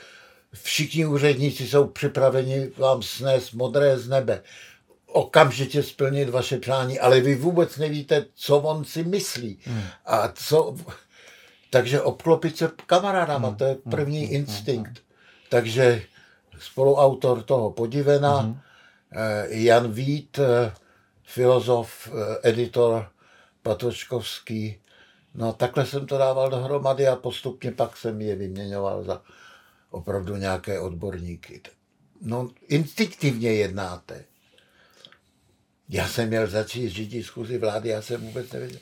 Všichni úředníci jsou připraveni vám snést modré z nebe okamžitě splnit vaše přání, ale vy vůbec nevíte, co on si myslí. Hmm. A co... Takže obklopit se kamarádama, hmm. to je první hmm. instinkt. Hmm. Takže spoluautor toho podivena, hmm. Eh, Jan Vít, eh, filozof, eh, editor Patočkovský. No takhle jsem to dával dohromady a postupně pak jsem je vyměňoval za opravdu nějaké odborníky. No, instinktivně jednáte. Já jsem měl začít řídit schůzi vlády, já jsem vůbec nevěděl.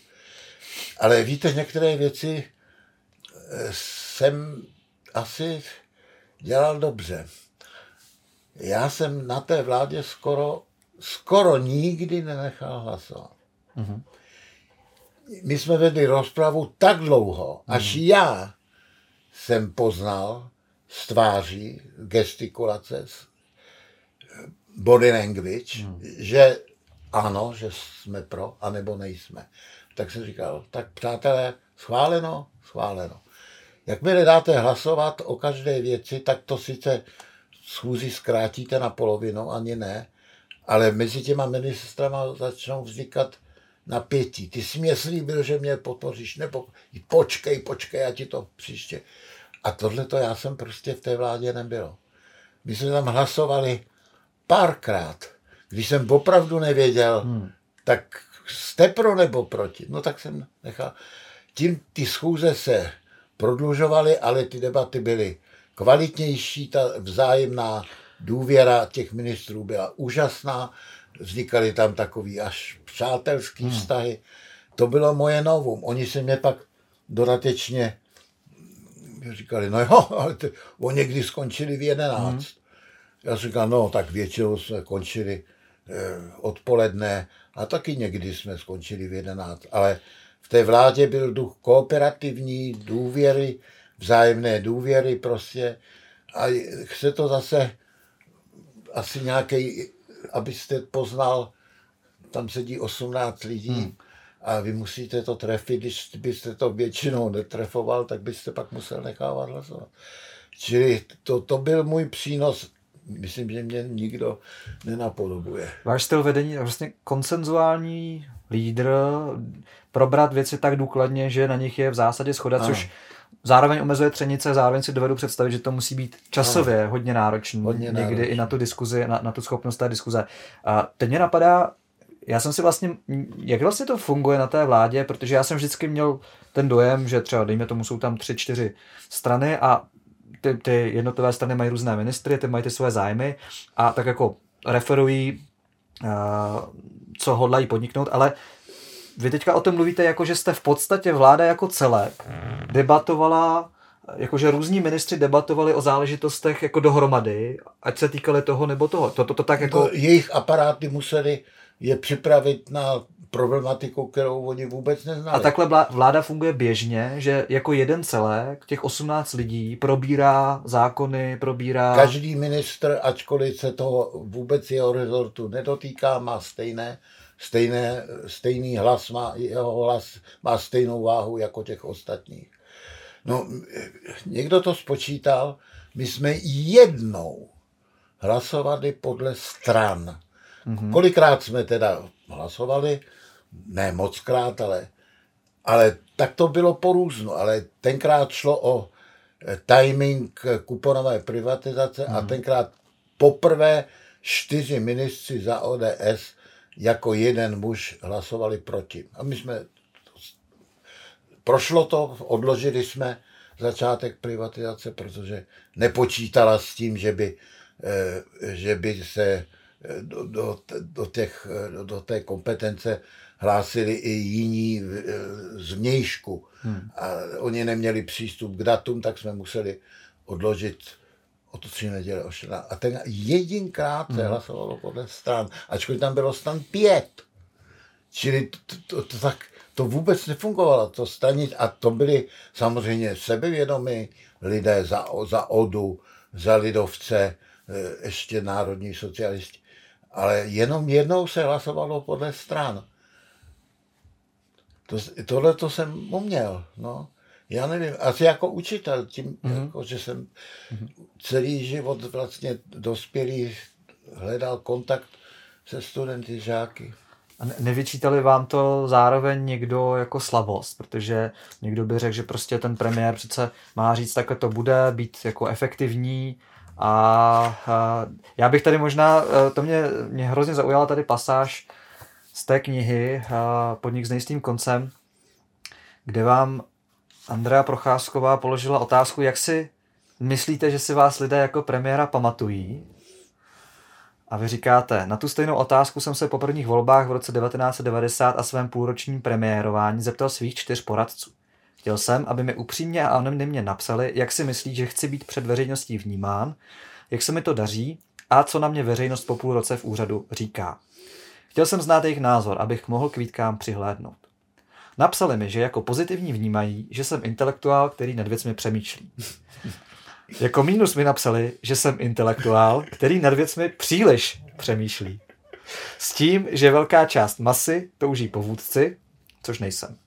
Ale víte, některé věci eh, jsem asi dělal dobře. Já jsem na té vládě skoro, skoro nikdy nenechal hlasovat. Mm-hmm. My jsme vedli rozpravu tak dlouho, mm-hmm. až já jsem poznal z tváří, gestikulace, body language, mm. že ano, že jsme pro, anebo nejsme. Tak jsem říkal, tak přátelé, schváleno, schváleno. Jakmile dáte hlasovat o každé věci, tak to sice schůzi zkrátíte na polovinu, ani ne, ale mezi těma ministrama začnou vznikat napětí. Ty jsi mě slíbil, že mě podpoříš, nebo počkej, počkej, já ti to příště. A tohle to já jsem prostě v té vládě nebyl. My jsme tam hlasovali párkrát když jsem opravdu nevěděl, hmm. tak jste pro nebo proti. No tak jsem nechal. Tím ty schůze se prodlužovali, ale ty debaty byly kvalitnější, ta vzájemná důvěra těch ministrů byla úžasná, vznikaly tam takový až přátelský hmm. vztahy. To bylo moje novum. Oni se mě pak dodatečně říkali, no jo, ale ty, oni někdy skončili v jedenáct. Hmm. Já jsem říkal, no tak většinou jsme končili odpoledne a taky někdy jsme skončili v jedenáct. Ale v té vládě byl duch kooperativní, důvěry, vzájemné důvěry prostě. A chce to zase asi nějaký, abyste poznal, tam sedí 18 lidí, hmm a vy musíte to trefit, když byste to většinou netrefoval, tak byste pak musel nechávat hlasovat. Čili to, to byl můj přínos. Myslím, že mě nikdo nenapodobuje. Váš styl vedení je vlastně konsenzuální lídr, probrat věci tak důkladně, že na nich je v zásadě schoda, ano. což zároveň omezuje třenice, zároveň si dovedu představit, že to musí být časově ano. hodně náročný, hodně někdy náročný. i na tu diskuzi, na, na tu schopnost té diskuze. A teď mě napadá, já jsem si vlastně, jak vlastně to funguje na té vládě, protože já jsem vždycky měl ten dojem, že třeba, dejme tomu, jsou tam tři, čtyři strany a ty, ty jednotlivé strany mají různé ministry, ty mají ty své zájmy a tak jako referují, uh, co hodlají podniknout, ale vy teďka o tom mluvíte jako, že jste v podstatě vláda jako celek debatovala jakože různí ministři debatovali o záležitostech jako dohromady, ať se týkaly toho nebo toho. To, to, to tak jako... Jejich aparáty museli je připravit na problematiku, kterou oni vůbec neznali. A takhle vláda funguje běžně, že jako jeden celek, těch 18 lidí probírá zákony, probírá... Každý ministr, ačkoliv se toho vůbec jeho rezortu nedotýká, má stejné, stejné, stejný hlas, má, jeho hlas má stejnou váhu jako těch ostatních. No, někdo to spočítal, my jsme jednou hlasovali podle stran Mm-hmm. Kolikrát jsme teda hlasovali, ne moc krát, ale, ale tak to bylo porůzno, ale tenkrát šlo o eh, timing kuponové privatizace mm-hmm. a mhm. tenkrát poprvé čtyři ministři za ODS jako jeden muž hlasovali proti. A my jsme, prošlo to, odložili jsme začátek privatizace, protože nepočítala s tím, že by, eh, že by se do, do, do, těch, do, do té kompetence hlásili i jiní z vnějšku. Hmm. A oni neměli přístup k datům, tak jsme museli odložit o to tři neděle, o A ten jedinkrát se hmm. hlasovalo podle stran, ačkoliv tam bylo stan pět. Čili to, to, to, tak, to vůbec nefungovalo, to stranit, a to byli samozřejmě sebevědomí lidé za, za ODU, za lidovce, e, ještě národní socialisti ale jenom jednou se hlasovalo podle stran. To, tohle to jsem uměl, no. Já nevím, asi jako učitel, tím, mm-hmm. jako, že jsem mm-hmm. celý život vlastně dospělý hledal kontakt se studenty, žáky. A nevyčítali vám to zároveň někdo jako slabost, protože někdo by řekl, že prostě ten premiér přece má říct, takhle to bude, být jako efektivní, a, a já bych tady možná, e, to mě, mě hrozně zaujala tady pasáž z té knihy Podnik s nejistým koncem, kde vám Andrea Procházková položila otázku, jak si myslíte, že si vás lidé jako premiéra pamatují? A vy říkáte, na tu stejnou otázku jsem se po prvních volbách v roce 1990 a svém půlročním premiérování zeptal svých čtyř poradců. Chtěl jsem, aby mi upřímně a anonymně napsali, jak si myslí, že chci být před veřejností vnímán, jak se mi to daří a co na mě veřejnost po půl roce v úřadu říká. Chtěl jsem znát jejich názor, abych mohl k výtkám přihlédnout. Napsali mi, že jako pozitivní vnímají, že jsem intelektuál, který nad věcmi přemýšlí. Jako mínus mi napsali, že jsem intelektuál, který nad věcmi příliš přemýšlí. S tím, že velká část masy touží po vůdci, což nejsem.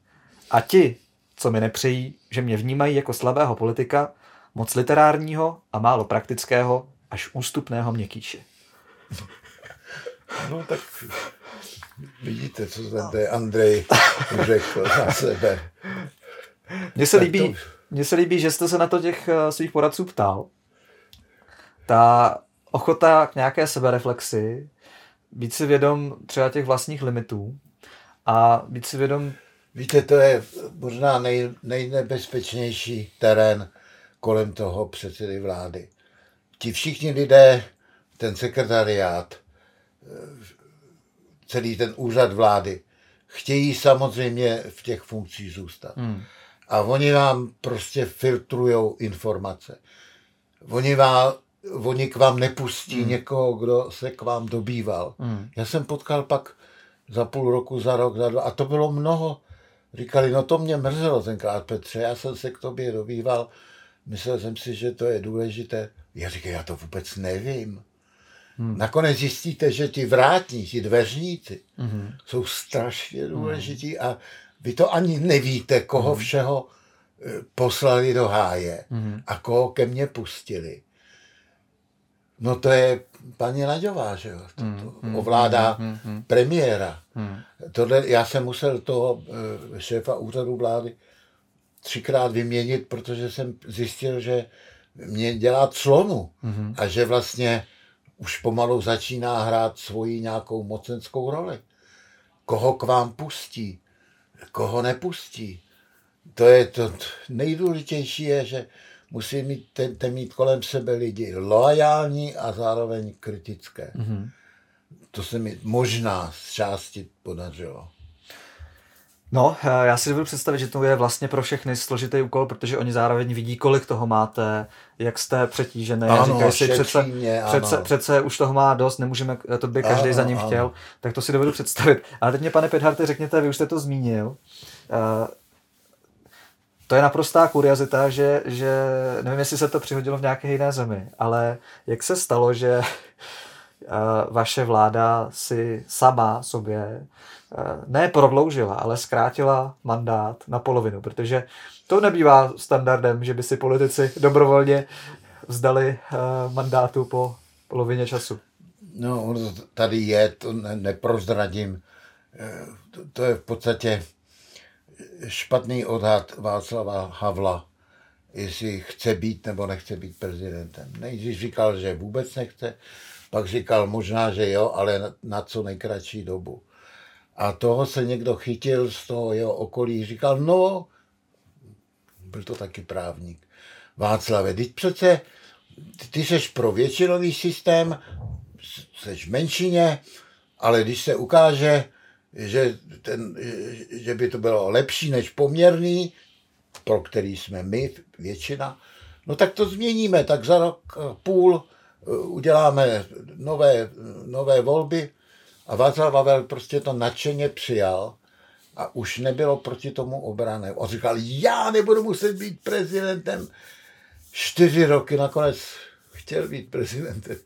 A ti, co mi nepřejí, že mě vnímají jako slabého politika, moc literárního a málo praktického, až ústupného měkýše. No tak vidíte, co ten Andrej řekl na sebe. Mně se, líbí, to... mně se líbí, že jste se na to těch eh, svých poradců ptal. Ta ochota k nějaké sebereflexi, být si vědom třeba těch vlastních limitů a být si vědom Víte, to je možná nej, nejnebezpečnější terén kolem toho předsedy vlády. Ti všichni lidé, ten sekretariát, celý ten úřad vlády, chtějí samozřejmě v těch funkcích zůstat. Hmm. A oni vám prostě filtrují informace. Oni, vám, oni k vám nepustí hmm. někoho, kdo se k vám dobýval. Hmm. Já jsem potkal pak za půl roku, za rok, za dva, a to bylo mnoho. Říkali, no to mě mrzelo tenkrát, Petře, já jsem se k tobě dobýval, myslel jsem si, že to je důležité. Já říkám, já to vůbec nevím. Hmm. Nakonec zjistíte, že ti vrátní, ti dveřníci hmm. jsou strašně důležití hmm. a vy to ani nevíte, koho hmm. všeho eh, poslali do háje hmm. a koho ke mně pustili. No to je paní Laďová, že jo? To, hmm, to hmm, ovládá hmm, hmm, premiéra. Hmm. Tohle, já jsem musel toho eh, šéfa úřadu vlády třikrát vyměnit, protože jsem zjistil, že mě dělá clonu hmm. a že vlastně už pomalu začíná hrát svoji nějakou mocenskou roli. Koho k vám pustí, koho nepustí. To je to nejdůležitější je, že musí mít, ten, mít kolem sebe lidi loajální a zároveň kritické. Mm-hmm. To se mi možná z části podařilo. No, eh, já si dovedu představit, že to je vlastně pro všechny složitý úkol, protože oni zároveň vidí, kolik toho máte, jak jste přetížený. Ano, říkají si, přece, mě, přece, přece, už toho má dost, nemůžeme, to by každý ano, za ním ano. chtěl, tak to si dovedu představit. Ale teď mě, pane Pedharte, řekněte, vy už jste to zmínil, uh, to je naprostá kuriozita, že, že nevím, jestli se to přihodilo v nějaké jiné zemi, ale jak se stalo, že vaše vláda si sama sobě ne prodloužila, ale zkrátila mandát na polovinu, protože to nebývá standardem, že by si politici dobrovolně vzdali mandátu po polovině času. No, tady je, to neprozradím. E, to, to je v podstatě špatný odhad Václava Havla, jestli chce být nebo nechce být prezidentem. Nejdřív říkal, že vůbec nechce, pak říkal možná, že jo, ale na co nejkratší dobu. A toho se někdo chytil z toho jeho okolí, říkal, no, byl to taky právník. Václave, teď přece ty seš pro většinový systém, seš v menšině, ale když se ukáže, že, ten, že by to bylo lepší než poměrný, pro který jsme my, většina, no tak to změníme, tak za rok půl eh, uděláme nové, nové volby a Václav Havel prostě to nadšeně přijal a už nebylo proti tomu obrané. On říkal, já nebudu muset být prezidentem. Čtyři roky nakonec chtěl být prezidentem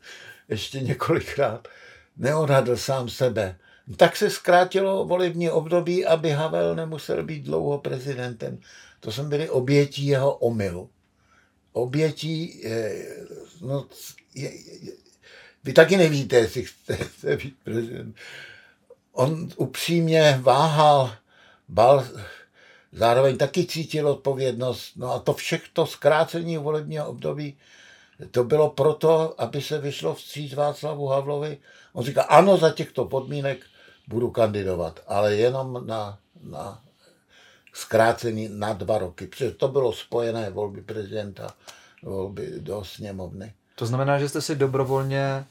ještě několikrát. Neodhadl sám sebe tak se zkrátilo volební období, aby Havel nemusel být dlouho prezidentem. To jsme byli obětí jeho omylu. Obětí, eh, no, vy taky nevíte, jestli chcete být prezident. On upřímně váhal, bal, zároveň taky cítil odpovědnost. No a to všechno zkrácení volebního období, to bylo proto, aby se vyšlo vstříc Václavu Havlovi. On říká, ano, za těchto podmínek budu kandidovat, ale jenom na, na zkrácení na dva roky, protože to bylo spojené volby prezidenta, volby do sněmovny. To znamená, že jste si dobrovolně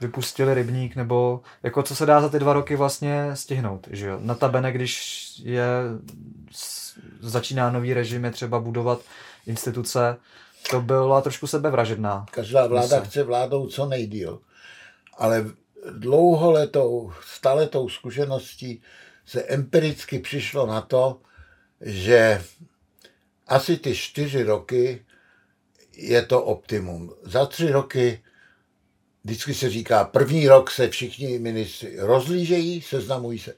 vypustili rybník, nebo jako co se dá za ty dva roky vlastně stihnout, že jo? Notabene, když je, začíná nový režim, je třeba budovat instituce, to byla trošku sebevražedná. Každá vláda chce vládnout co nejdíl, ale dlouholetou, staletou zkušeností se empiricky přišlo na to, že asi ty čtyři roky je to optimum. Za tři roky vždycky se říká, první rok se všichni ministři rozlížejí, seznamují se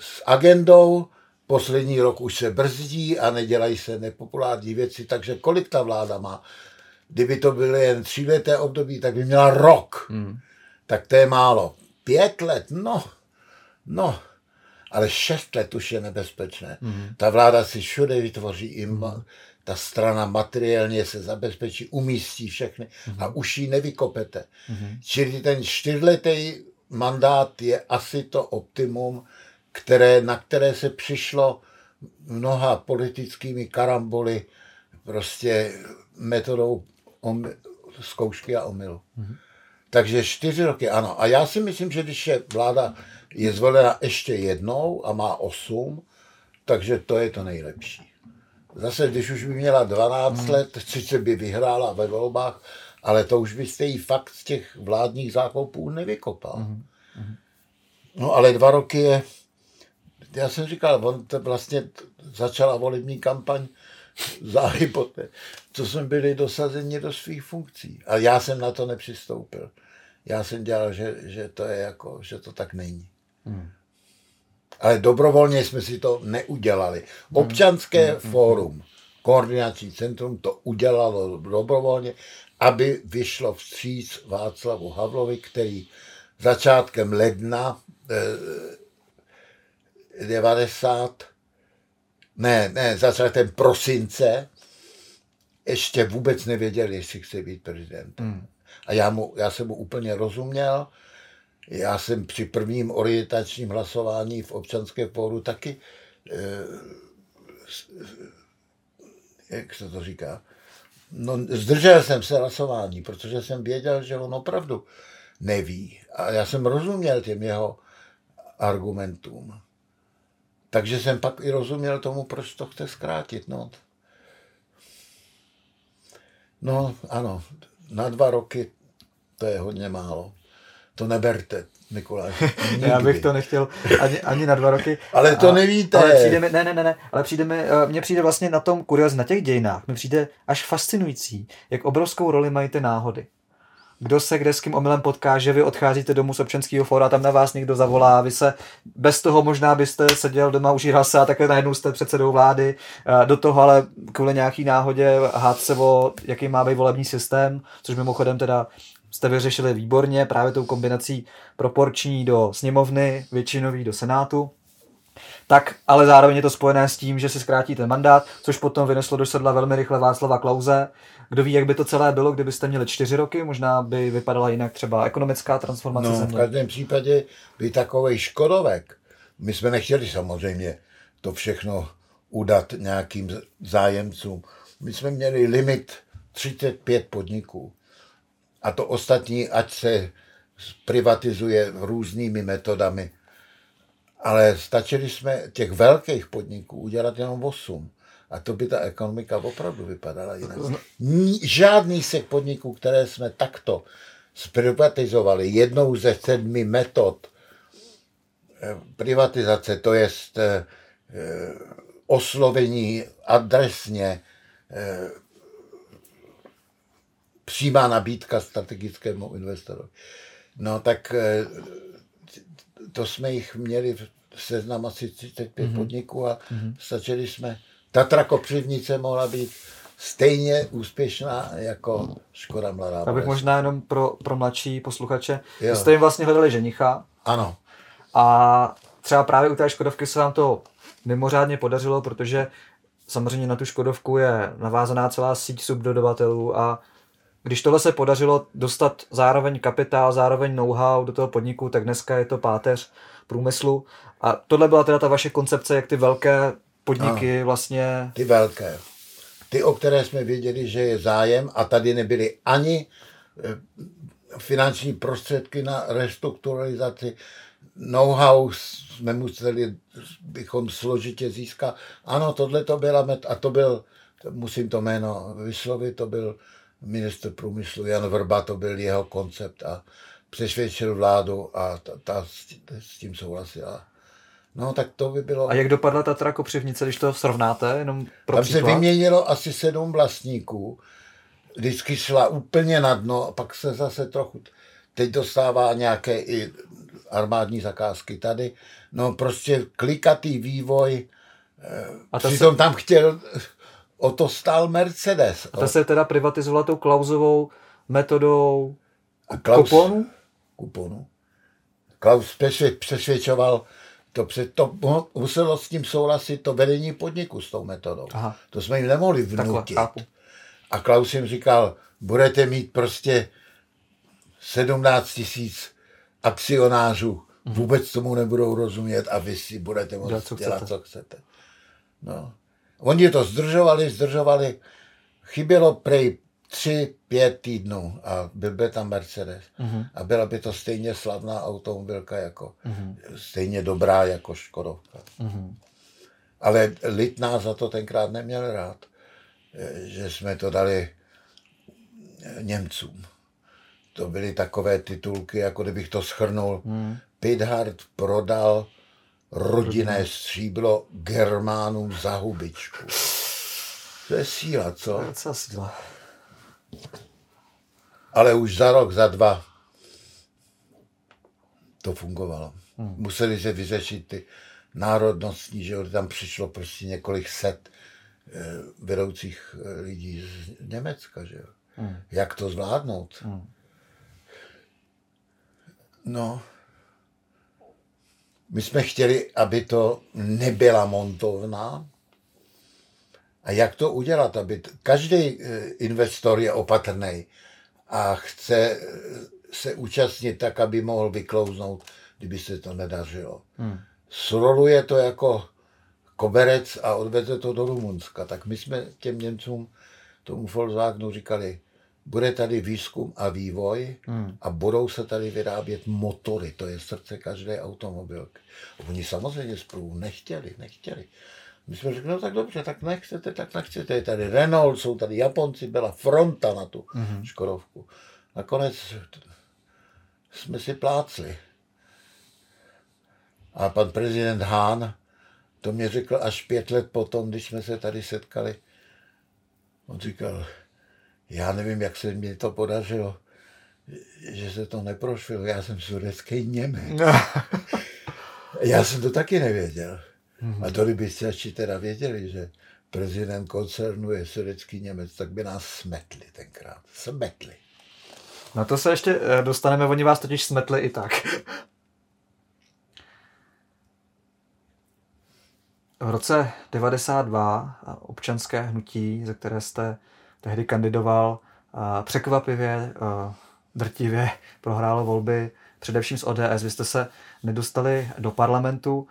s agendou, poslední rok už se brzdí a nedělají se nepopulární věci, takže kolik ta vláda má? Kdyby to bylo jen tříleté období, tak by měla rok. Hmm tak to je málo. Pět let, no, no, ale šest let už je nebezpečné. Mm-hmm. Ta vláda si všude vytvoří i mm-hmm. Ta strana materiálně se zabezpečí, umístí všechny mm-hmm. a už ji nevykopete. Mm-hmm. Čili ten čtyřletý mandát je asi to optimum, které, na které se přišlo mnoha politickými karamboly prostě metodou om, zkoušky a omylu. Mm-hmm. Takže čtyři roky, ano. A já si myslím, že když je vláda je zvolena ještě jednou a má osm, takže to je to nejlepší. Zase, když už by měla 12 mm. let, sice by vyhrála ve volbách, ale to už byste jí fakt z těch vládních zákopů nevykopal. Mm. No ale dva roky je, já jsem říkal, on to vlastně začala volební kampaň záhy poté, co jsme byli dosazeni do svých funkcí. A já jsem na to nepřistoupil. Já jsem dělal, že, že to je jako, že to tak není. Hmm. Ale dobrovolně jsme si to neudělali. Občanské hmm. fórum, koordinační centrum to udělalo dobrovolně, aby vyšlo vstříc Václavu Havlovi, který začátkem ledna eh, 90, ne, ne, začátkem prosince ještě vůbec nevěděl, jestli chce být prezident. Hmm. A já, mu, já jsem mu úplně rozuměl. Já jsem při prvním orientačním hlasování v občanské fóru taky, eh, jak se to říká, no, zdržel jsem se hlasování, protože jsem věděl, že on opravdu neví. A já jsem rozuměl těm jeho argumentům. Takže jsem pak i rozuměl tomu, proč to chce zkrátit. No, no ano, na dva roky to je hodně málo. To neberte, Mikuláš. Já bych to nechtěl ani, ani na dva roky. ale to a, nevíte. Ale přijde mi, ne, ne, ne, ne, ale přijde mi, eh, mně přijde vlastně na tom kuriozně, na těch dějinách, mi přijde až fascinující, jak obrovskou roli mají ty náhody kdo se kde s kým omylem potká, že vy odcházíte domů z občanského fóra, tam na vás někdo zavolá, vy se bez toho možná byste seděl doma, užíral se a takhle najednou jste předsedou vlády, do toho ale kvůli nějaký náhodě hád se o, jaký má být volební systém, což mimochodem teda jste vyřešili výborně právě tou kombinací proporční do sněmovny, většinový do senátu tak ale zároveň je to spojené s tím, že si zkrátíte mandát, což potom vyneslo do sedla velmi rychle Václava Klauze. Kdo ví, jak by to celé bylo, kdybyste měli čtyři roky, možná by vypadala jinak třeba ekonomická transformace no, země. v každém případě by takový škodovek. My jsme nechtěli samozřejmě to všechno udat nějakým zájemcům. My jsme měli limit 35 podniků. A to ostatní, ať se privatizuje různými metodami ale stačili jsme těch velkých podniků udělat jenom 8. A to by ta ekonomika opravdu vypadala jinak. Žádný z těch podniků, které jsme takto zprivatizovali, jednou ze sedmi metod eh, privatizace, to je eh, oslovení adresně, eh, přímá nabídka strategickému investorovi. No tak to jsme jich měli v seznam asi 35 mm-hmm. podniků a mm-hmm. stačili jsme. Tatra Kopřivnice mohla být stejně úspěšná jako Škoda Mladá Abych možná jenom pro, pro mladší posluchače. Jo. jste jim vlastně hledali ženicha. Ano. A třeba právě u té Škodovky se vám to mimořádně podařilo, protože samozřejmě na tu Škodovku je navázaná celá síť subdodavatelů a když tohle se podařilo dostat zároveň kapitál, zároveň know-how do toho podniku, tak dneska je to páteř průmyslu. A tohle byla teda ta vaše koncepce, jak ty velké podniky ano, vlastně... Ty velké. Ty, o které jsme věděli, že je zájem a tady nebyly ani eh, finanční prostředky na restrukturalizaci, know-how jsme museli, bychom složitě získat. Ano, tohle to byla, a to byl, musím to jméno vyslovit, to byl ministr průmyslu Jan Vrba, to byl jeho koncept a přesvědčil vládu a ta, ta s tím souhlasila. No, tak to by bylo... A jak dopadla Tatra Kopřivnice, když to srovnáte? Jenom pro Tam příklad? se vyměnilo asi sedm vlastníků. Vždycky šla úplně na dno a pak se zase trochu... Teď dostává nějaké i armádní zakázky tady. No prostě klikatý vývoj. A Přitom se... tam chtěl o to stál Mercedes. A ta se teda privatizovala tou Klausovou metodou a Klaus, kuponu? Kuponu. Klaus přesvědčoval, to, před, to muselo s tím souhlasit to vedení podniku s tou metodou. Aha. To jsme jim nemohli vnutit. Takhle, a Klaus jim říkal, budete mít prostě 17 tisíc akcionářů Vůbec tomu nebudou rozumět a vy si budete moct dělat, co dělat, chcete. co chcete. No. Oni to zdržovali, zdržovali. Chybělo prej tři, pět týdnů a byl by tam Mercedes. Uh-huh. A byla by to stejně slavná automobilka, jako, uh-huh. stejně dobrá jako Škodovka. Uh-huh. Ale lid nás za to tenkrát neměl rád, že jsme to dali Němcům. To byly takové titulky, jako kdybych to schrnul. Hmm. Pithard prodal rodinné stříbro Germánům za hubičku. To je síla, co? To je síla. Ale už za rok, za dva to fungovalo. Hmm. Museli se vyřešit ty národnostní, že tam přišlo prostě několik set eh, vedoucích eh, lidí z Německa, že jo. Hmm. Jak to zvládnout? Hmm. No, my jsme chtěli, aby to nebyla montovna. A jak to udělat, aby každý eh, investor je opatrný a chce eh, se účastnit tak, aby mohl vyklouznout, kdyby se to nedařilo. Hmm. Sroluje to jako koberec a odveze to do Rumunska. Tak my jsme těm Němcům, tomu Volkswagenu říkali, bude tady výzkum a vývoj hmm. a budou se tady vyrábět motory, to je srdce každé automobilky. Oni samozřejmě spolu nechtěli, nechtěli. My jsme řekli, no tak dobře, tak nechcete, tak nechcete. Je tady Renault, jsou tady Japonci, byla fronta na tu hmm. Škodovku. Nakonec jsme si plácli. A pan prezident Hán to mě řekl až pět let potom, když jsme se tady setkali. On říkal, já nevím, jak se mi to podařilo, že se to neprošlo. Já jsem sudecký Němec. No. já jsem to taky nevěděl. Mm-hmm. A to kdybyste teda věděli, že prezident koncernu je sudecký Němec, tak by nás smetli tenkrát. Smetli. Na to se ještě eh, dostaneme, oni vás totiž smetli i tak. V roce 92 občanské hnutí, ze které jste tehdy kandidoval překvapivě, drtivě prohrálo volby, především z ODS. Vy jste se nedostali do parlamentu.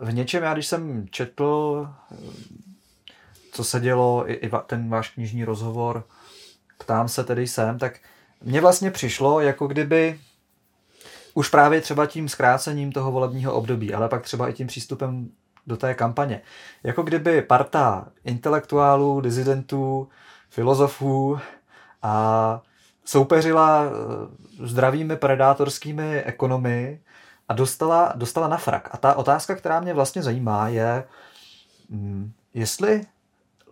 V něčem, já když jsem četl, co se dělo, i ten váš knižní rozhovor, ptám se tedy jsem, tak mně vlastně přišlo, jako kdyby už právě třeba tím zkrácením toho volebního období, ale pak třeba i tím přístupem do té kampaně. Jako kdyby parta intelektuálů, dizidentů, filozofů a soupeřila eh, zdravými predátorskými ekonomy a dostala, dostala na frak. A ta otázka, která mě vlastně zajímá, je, mm, jestli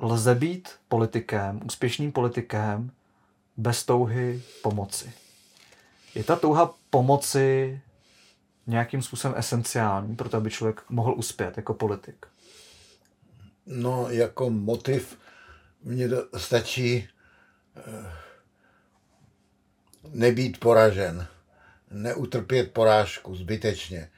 lze být politikem, úspěšným politikem, bez touhy pomoci. Je ta touha pomoci nějakým způsobem esenciální pro to, aby člověk mohl uspět jako politik? No, jako motiv mně stačí eh, nebýt poražen, neutrpět porážku zbytečně.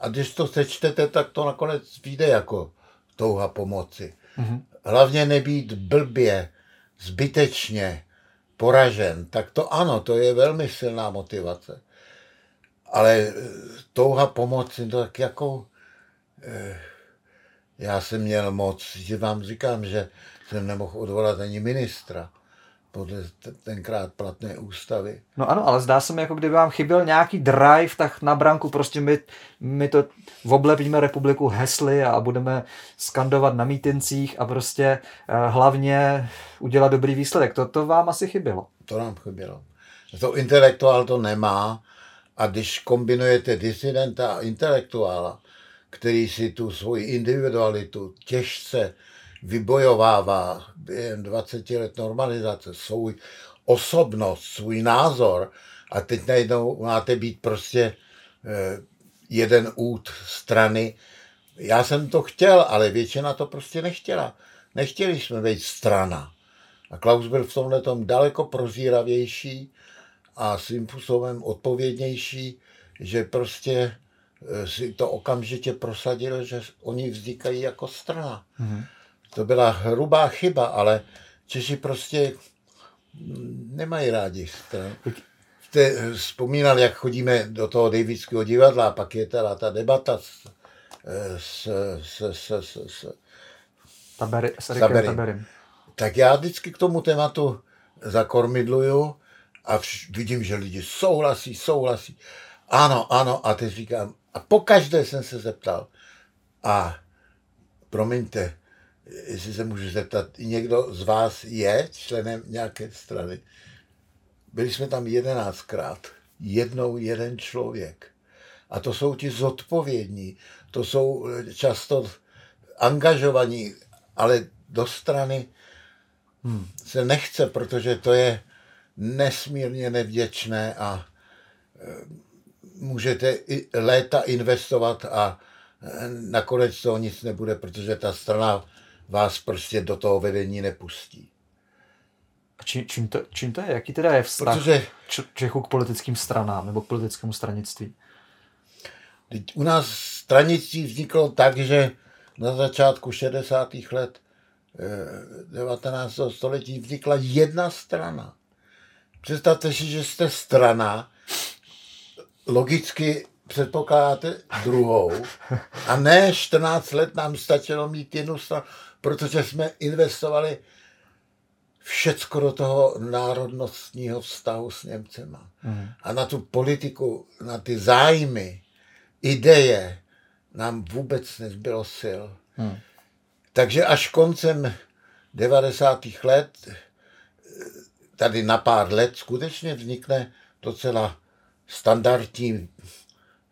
A když to sečtete, tak to nakonec vyjde jako touha pomoci. Mm-hmm. Hlavně nebýt blbě, zbytečně poražen, tak to ano, to je velmi silná motivace. Ale eh, touha pomoci, to tak jako... Eh, já jsem měl moc, že vám říkám, že jsem nemohl odvolat ani ministra podle tenkrát platné ústavy. No ano, ale zdá se mi, jako kdyby vám chyběl nějaký drive, tak na branku prostě my, my to oblevíme republiku hesly a budeme skandovat na mítincích a prostě uh, hlavně udělat dobrý výsledek. To, to vám asi chybělo. To nám chybělo. To intelektuál to nemá a když kombinujete disidenta a intelektuála, který si tu svoji individualitu těžce vybojovává během 20 let normalizace svůj osobnost, svůj názor a teď najednou máte být prostě eh, jeden út strany. Já jsem to chtěl, ale většina to prostě nechtěla. Nechtěli jsme být strana. A Klaus byl v tomhle tom daleko prozíravější a svým způsobem odpovědnější, že prostě eh, si to okamžitě prosadil, že oni vznikají jako strana. Mm-hmm. To byla hrubá chyba, ale Češi prostě nemají rádi jste vzpomínal, jak chodíme do toho Davidského divadla a pak je teda ta debata s, s, s, s, s, s, Tabery, s Tabery. Taberem. Tak já vždycky k tomu tématu zakormidluju a vš- vidím, že lidi souhlasí, souhlasí. Ano, ano, a teď říkám, a po každé jsem se zeptal, a promiňte, jestli se můžu zeptat, někdo z vás je členem nějaké strany? Byli jsme tam jedenáctkrát, jednou jeden člověk. A to jsou ti zodpovědní, to jsou často angažovaní, ale do strany hmm, se nechce, protože to je nesmírně nevděčné a e, můžete i léta investovat a e, nakonec toho nic nebude, protože ta strana vás prostě do toho vedení nepustí. A či, čím, to, čím to je? Jaký teda je vztah Protože, Čechů k politickým stranám nebo k politickému stranictví? U nás stranictví vzniklo tak, že na začátku 60. let 19. Eh, století vznikla jedna strana. Představte si, že jste strana, logicky předpokládáte druhou a ne 14 let nám stačilo mít jednu stranu, protože jsme investovali všecko do toho národnostního vztahu s Němcema. Mm. A na tu politiku, na ty zájmy, ideje nám vůbec nezbylo sil. Mm. Takže až koncem 90. let, tady na pár let, skutečně vznikne docela standardní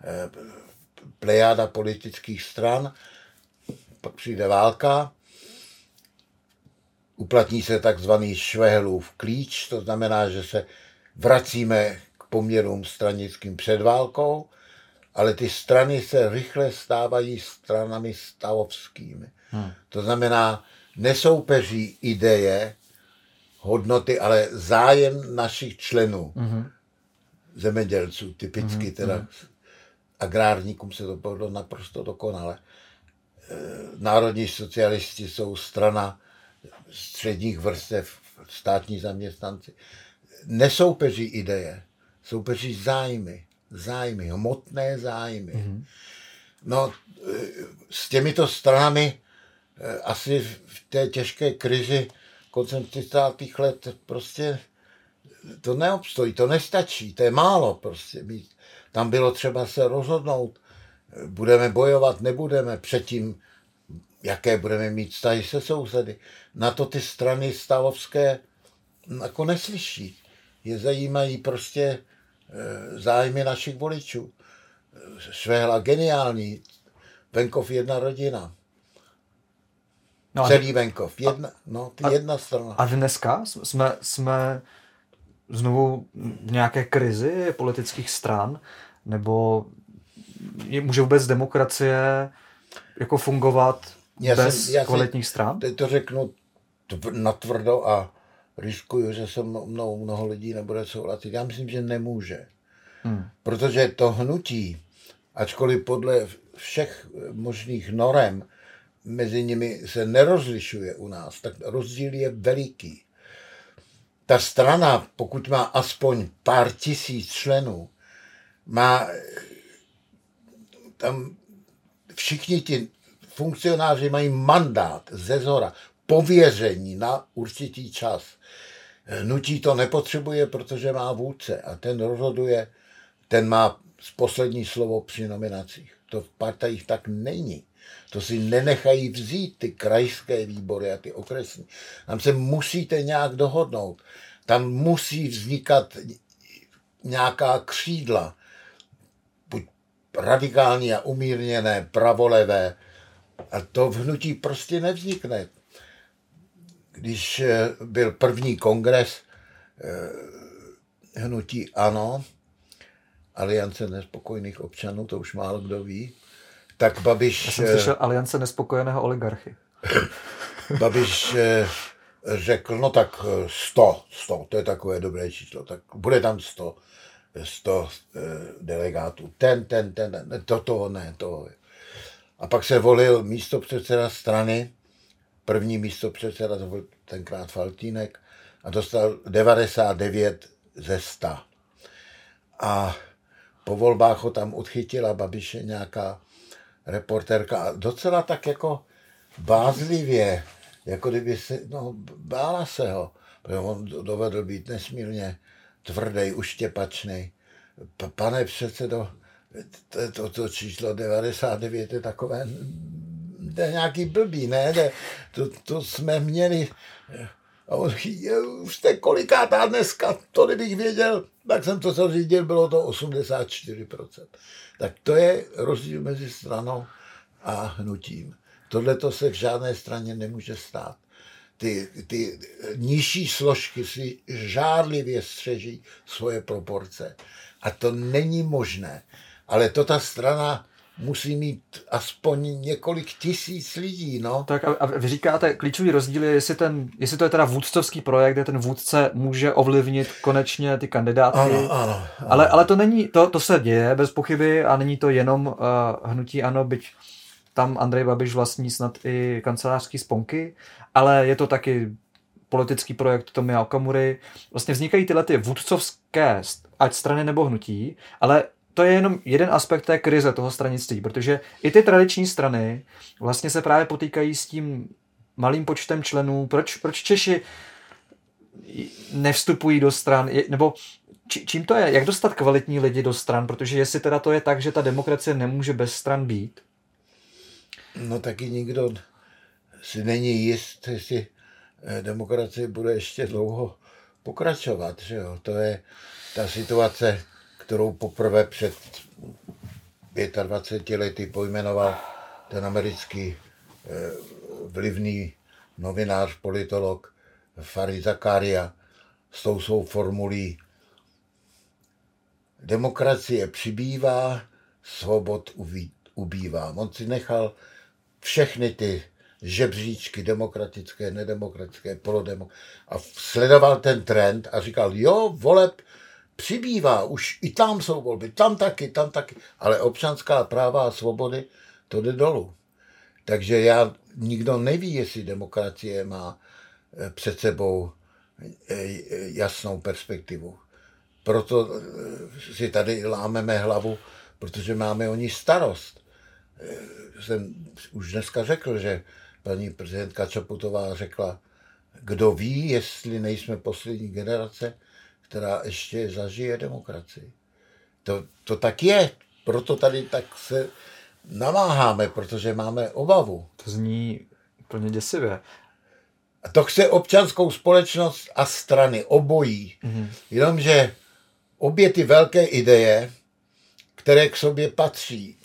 eh, plejáda politických stran, pak přijde válka, uplatní se takzvaný Švehelův klíč, to znamená, že se vracíme k poměrům stranickým před válkou, ale ty strany se rychle stávají stranami stavovskými. Hmm. To znamená, nesoupeří ideje, hodnoty, ale zájem našich členů, hmm. zemědělců, typicky hmm. teda agrárníkům se to povedlo naprosto dokonale. E, národní socialisti jsou strana středních vrstev, státní zaměstnanci. Nesoupeří ideje, soupeří zájmy, zájmy, hmotné zájmy. Mm-hmm. No, e, s těmito stranami e, asi v té těžké krizi koncem 30. let prostě to neobstojí, to nestačí, to je málo prostě mít. Tam bylo třeba se rozhodnout, budeme bojovat, nebudeme, předtím jaké budeme mít vztahy se sousedy. Na to ty strany stavovské jako neslyší. Je zajímají prostě e, zájmy našich voličů. Švehla geniální, venkov jedna rodina. No Celý venkov, jedna, no, a, jedna strana. A dneska jsme, jsme znovu v nějaké krizi politických stran, nebo může vůbec demokracie jako fungovat já bez jsem, já kvalitních stran? Teď to řeknu natvrdo a riskuju, že se mnou mnoho lidí nebude souhlasit. Já myslím, že nemůže. Hmm. Protože to hnutí, ačkoliv podle všech možných norem mezi nimi se nerozlišuje u nás, tak rozdíl je veliký. Ta strana, pokud má aspoň pár tisíc členů, má tam všichni ti funkcionáři mají mandát ze zhora, pověření na určitý čas. Nutí to nepotřebuje, protože má vůdce a ten rozhoduje, ten má poslední slovo při nominacích. To v partajích tak není. To si nenechají vzít ty krajské výbory a ty okresní. Tam se musíte nějak dohodnout. Tam musí vznikat nějaká křídla, buď radikální a umírněné, pravolevé, a to v hnutí prostě nevznikne. Když eh, byl první kongres eh, hnutí ANO, Aliance nespokojených občanů, to už málo kdo ví, tak Babiš... Já jsem slyšel Aliance nespokojeného oligarchy. Babiš řekl, no tak 100, 100, to je takové dobré číslo, tak bude tam 100, 100 delegátů. Ten, ten, ten, ten, to, to ne, to a pak se volil místo předseda strany, první místo předseda, to byl tenkrát Faltínek, a dostal 99 ze 100. A po volbách ho tam odchytila Babiše nějaká reportérka a docela tak jako bázlivě, jako kdyby se, no, bála se ho, protože on dovedl být nesmírně tvrdý, uštěpačný. Pane předsedo, to, to, číslo 99 je takové to je nějaký blbý, ne? To, to jsme měli. A on, už jste kolikátá dneska, to kdybych věděl, tak jsem to zařídil, bylo to 84%. Tak to je rozdíl mezi stranou a hnutím. Tohle to se v žádné straně nemůže stát. Ty, ty nižší složky si žádlivě střeží svoje proporce. A to není možné. Ale to ta strana musí mít aspoň několik tisíc lidí. No. Tak a, a vy říkáte, klíčový rozdíl je, jestli, ten, jestli to je teda vůdcovský projekt, kde ten vůdce může ovlivnit konečně ty kandidátky. Ano, ano, ano. Ale, ale to není, to, to se děje bez pochyby a není to jenom uh, hnutí ano, byť tam Andrej Babiš vlastní snad i kancelářský sponky, ale je to taky politický projekt Tomia Okamury. Vlastně vznikají tyhle ty vůdcovské, ať strany nebo hnutí, ale to je jenom jeden aspekt té krize toho stranictví, protože i ty tradiční strany vlastně se právě potýkají s tím malým počtem členů. Proč, proč Češi nevstupují do stran, nebo čím to je? Jak dostat kvalitní lidi do stran? Protože jestli teda to je tak, že ta demokracie nemůže bez stran být. No taky nikdo si není jist, jestli eh, demokracie bude ještě dlouho pokračovat. Že jo? To je ta situace, kterou poprvé před 25 lety pojmenoval ten americký eh, vlivný novinář, politolog Farid Zakaria s tou svou formulí demokracie přibývá, svobod ubývá. On si nechal všechny ty žebříčky demokratické, nedemokratické, polodemokratické a sledoval ten trend a říkal, jo, voleb přibývá, už i tam jsou volby, tam taky, tam taky, ale občanská práva a svobody, to jde dolů. Takže já, nikdo neví, jestli demokracie má eh, před sebou eh, jasnou perspektivu. Proto eh, si tady lámeme hlavu, protože máme o ní starost. Jsem už dneska řekl, že paní prezidentka Čaputová řekla, kdo ví, jestli nejsme poslední generace, která ještě zažije demokracii. To, to tak je, proto tady tak se namáháme, protože máme obavu. To zní úplně děsivě. A to chce občanskou společnost a strany, obojí. Mm-hmm. Jenomže obě ty velké ideje, které k sobě patří,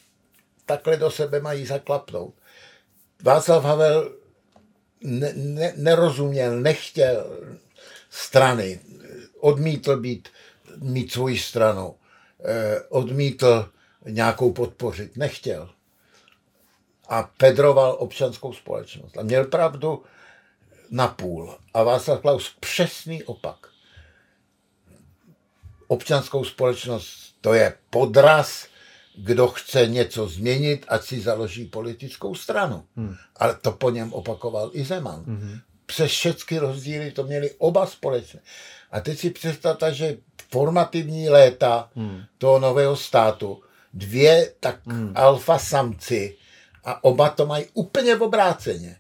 takhle do sebe mají zaklapnout. Václav Havel ne, ne, nerozuměl, nechtěl strany, odmítl být, mít svoji stranu, eh, odmítl nějakou podpořit, nechtěl. A pedroval občanskou společnost. A měl pravdu na půl. A Václav Klaus přesný opak. Občanskou společnost to je podraz, kdo chce něco změnit, ať si založí politickou stranu. Hmm. Ale to po něm opakoval i Zeman. Hmm. Přes všechny rozdíly to měli oba společně. A teď si představte, že formativní léta hmm. toho nového státu, dvě tak hmm. alfa samci a oba to mají úplně v obráceně.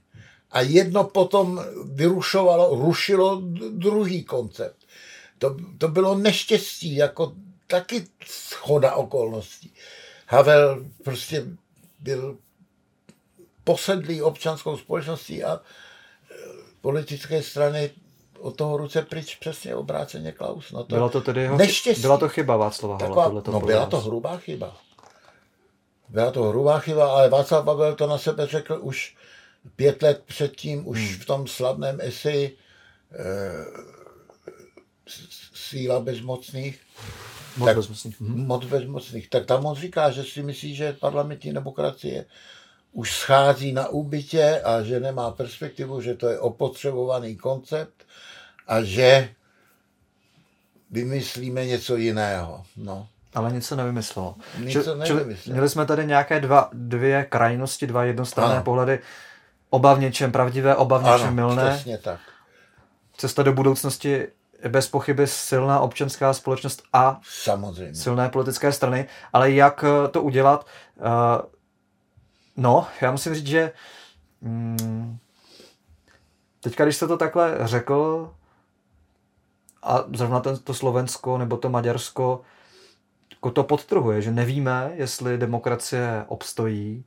A jedno potom vyrušovalo, rušilo druhý koncept. To, to bylo neštěstí, jako taky schoda okolností. Havel prostě byl posedlý občanskou společností a e, politické strany od toho ruce pryč přesně obráceně Klaus. No to byla to tedy jeho, neštěstí. Byla to chyba Václava Taková, No byla to hrubá chyba. Byla to hrubá chyba, ale Václav Havel to na sebe řekl už pět let předtím, už hmm. v tom slavném eseji e, Síla bezmocných. Moc tak, bezmocných. Hmm. Moc bezmocných. Tak tam on říká, že si myslí, že parlamentní demokracie už schází na úbytě a že nemá perspektivu, že to je opotřebovaný koncept a že vymyslíme něco jiného. No. Ale něco nevymyslelo. Něco nevymyslelo. Měli jsme tady nějaké dva, dvě krajnosti, dva jednostranné ano. pohledy. Oba v něčem pravdivé, oba v něčem ano, milné. přesně tak. Cesta do budoucnosti bez pochyby silná občanská společnost a Samozřejmě. silné politické strany, ale jak eh, to udělat? Eh, no, já musím říct, že mm, teďka, když jste to takhle řekl, a zrovna to Slovensko nebo to Maďarsko jako to podtrhuje, že nevíme, jestli demokracie obstojí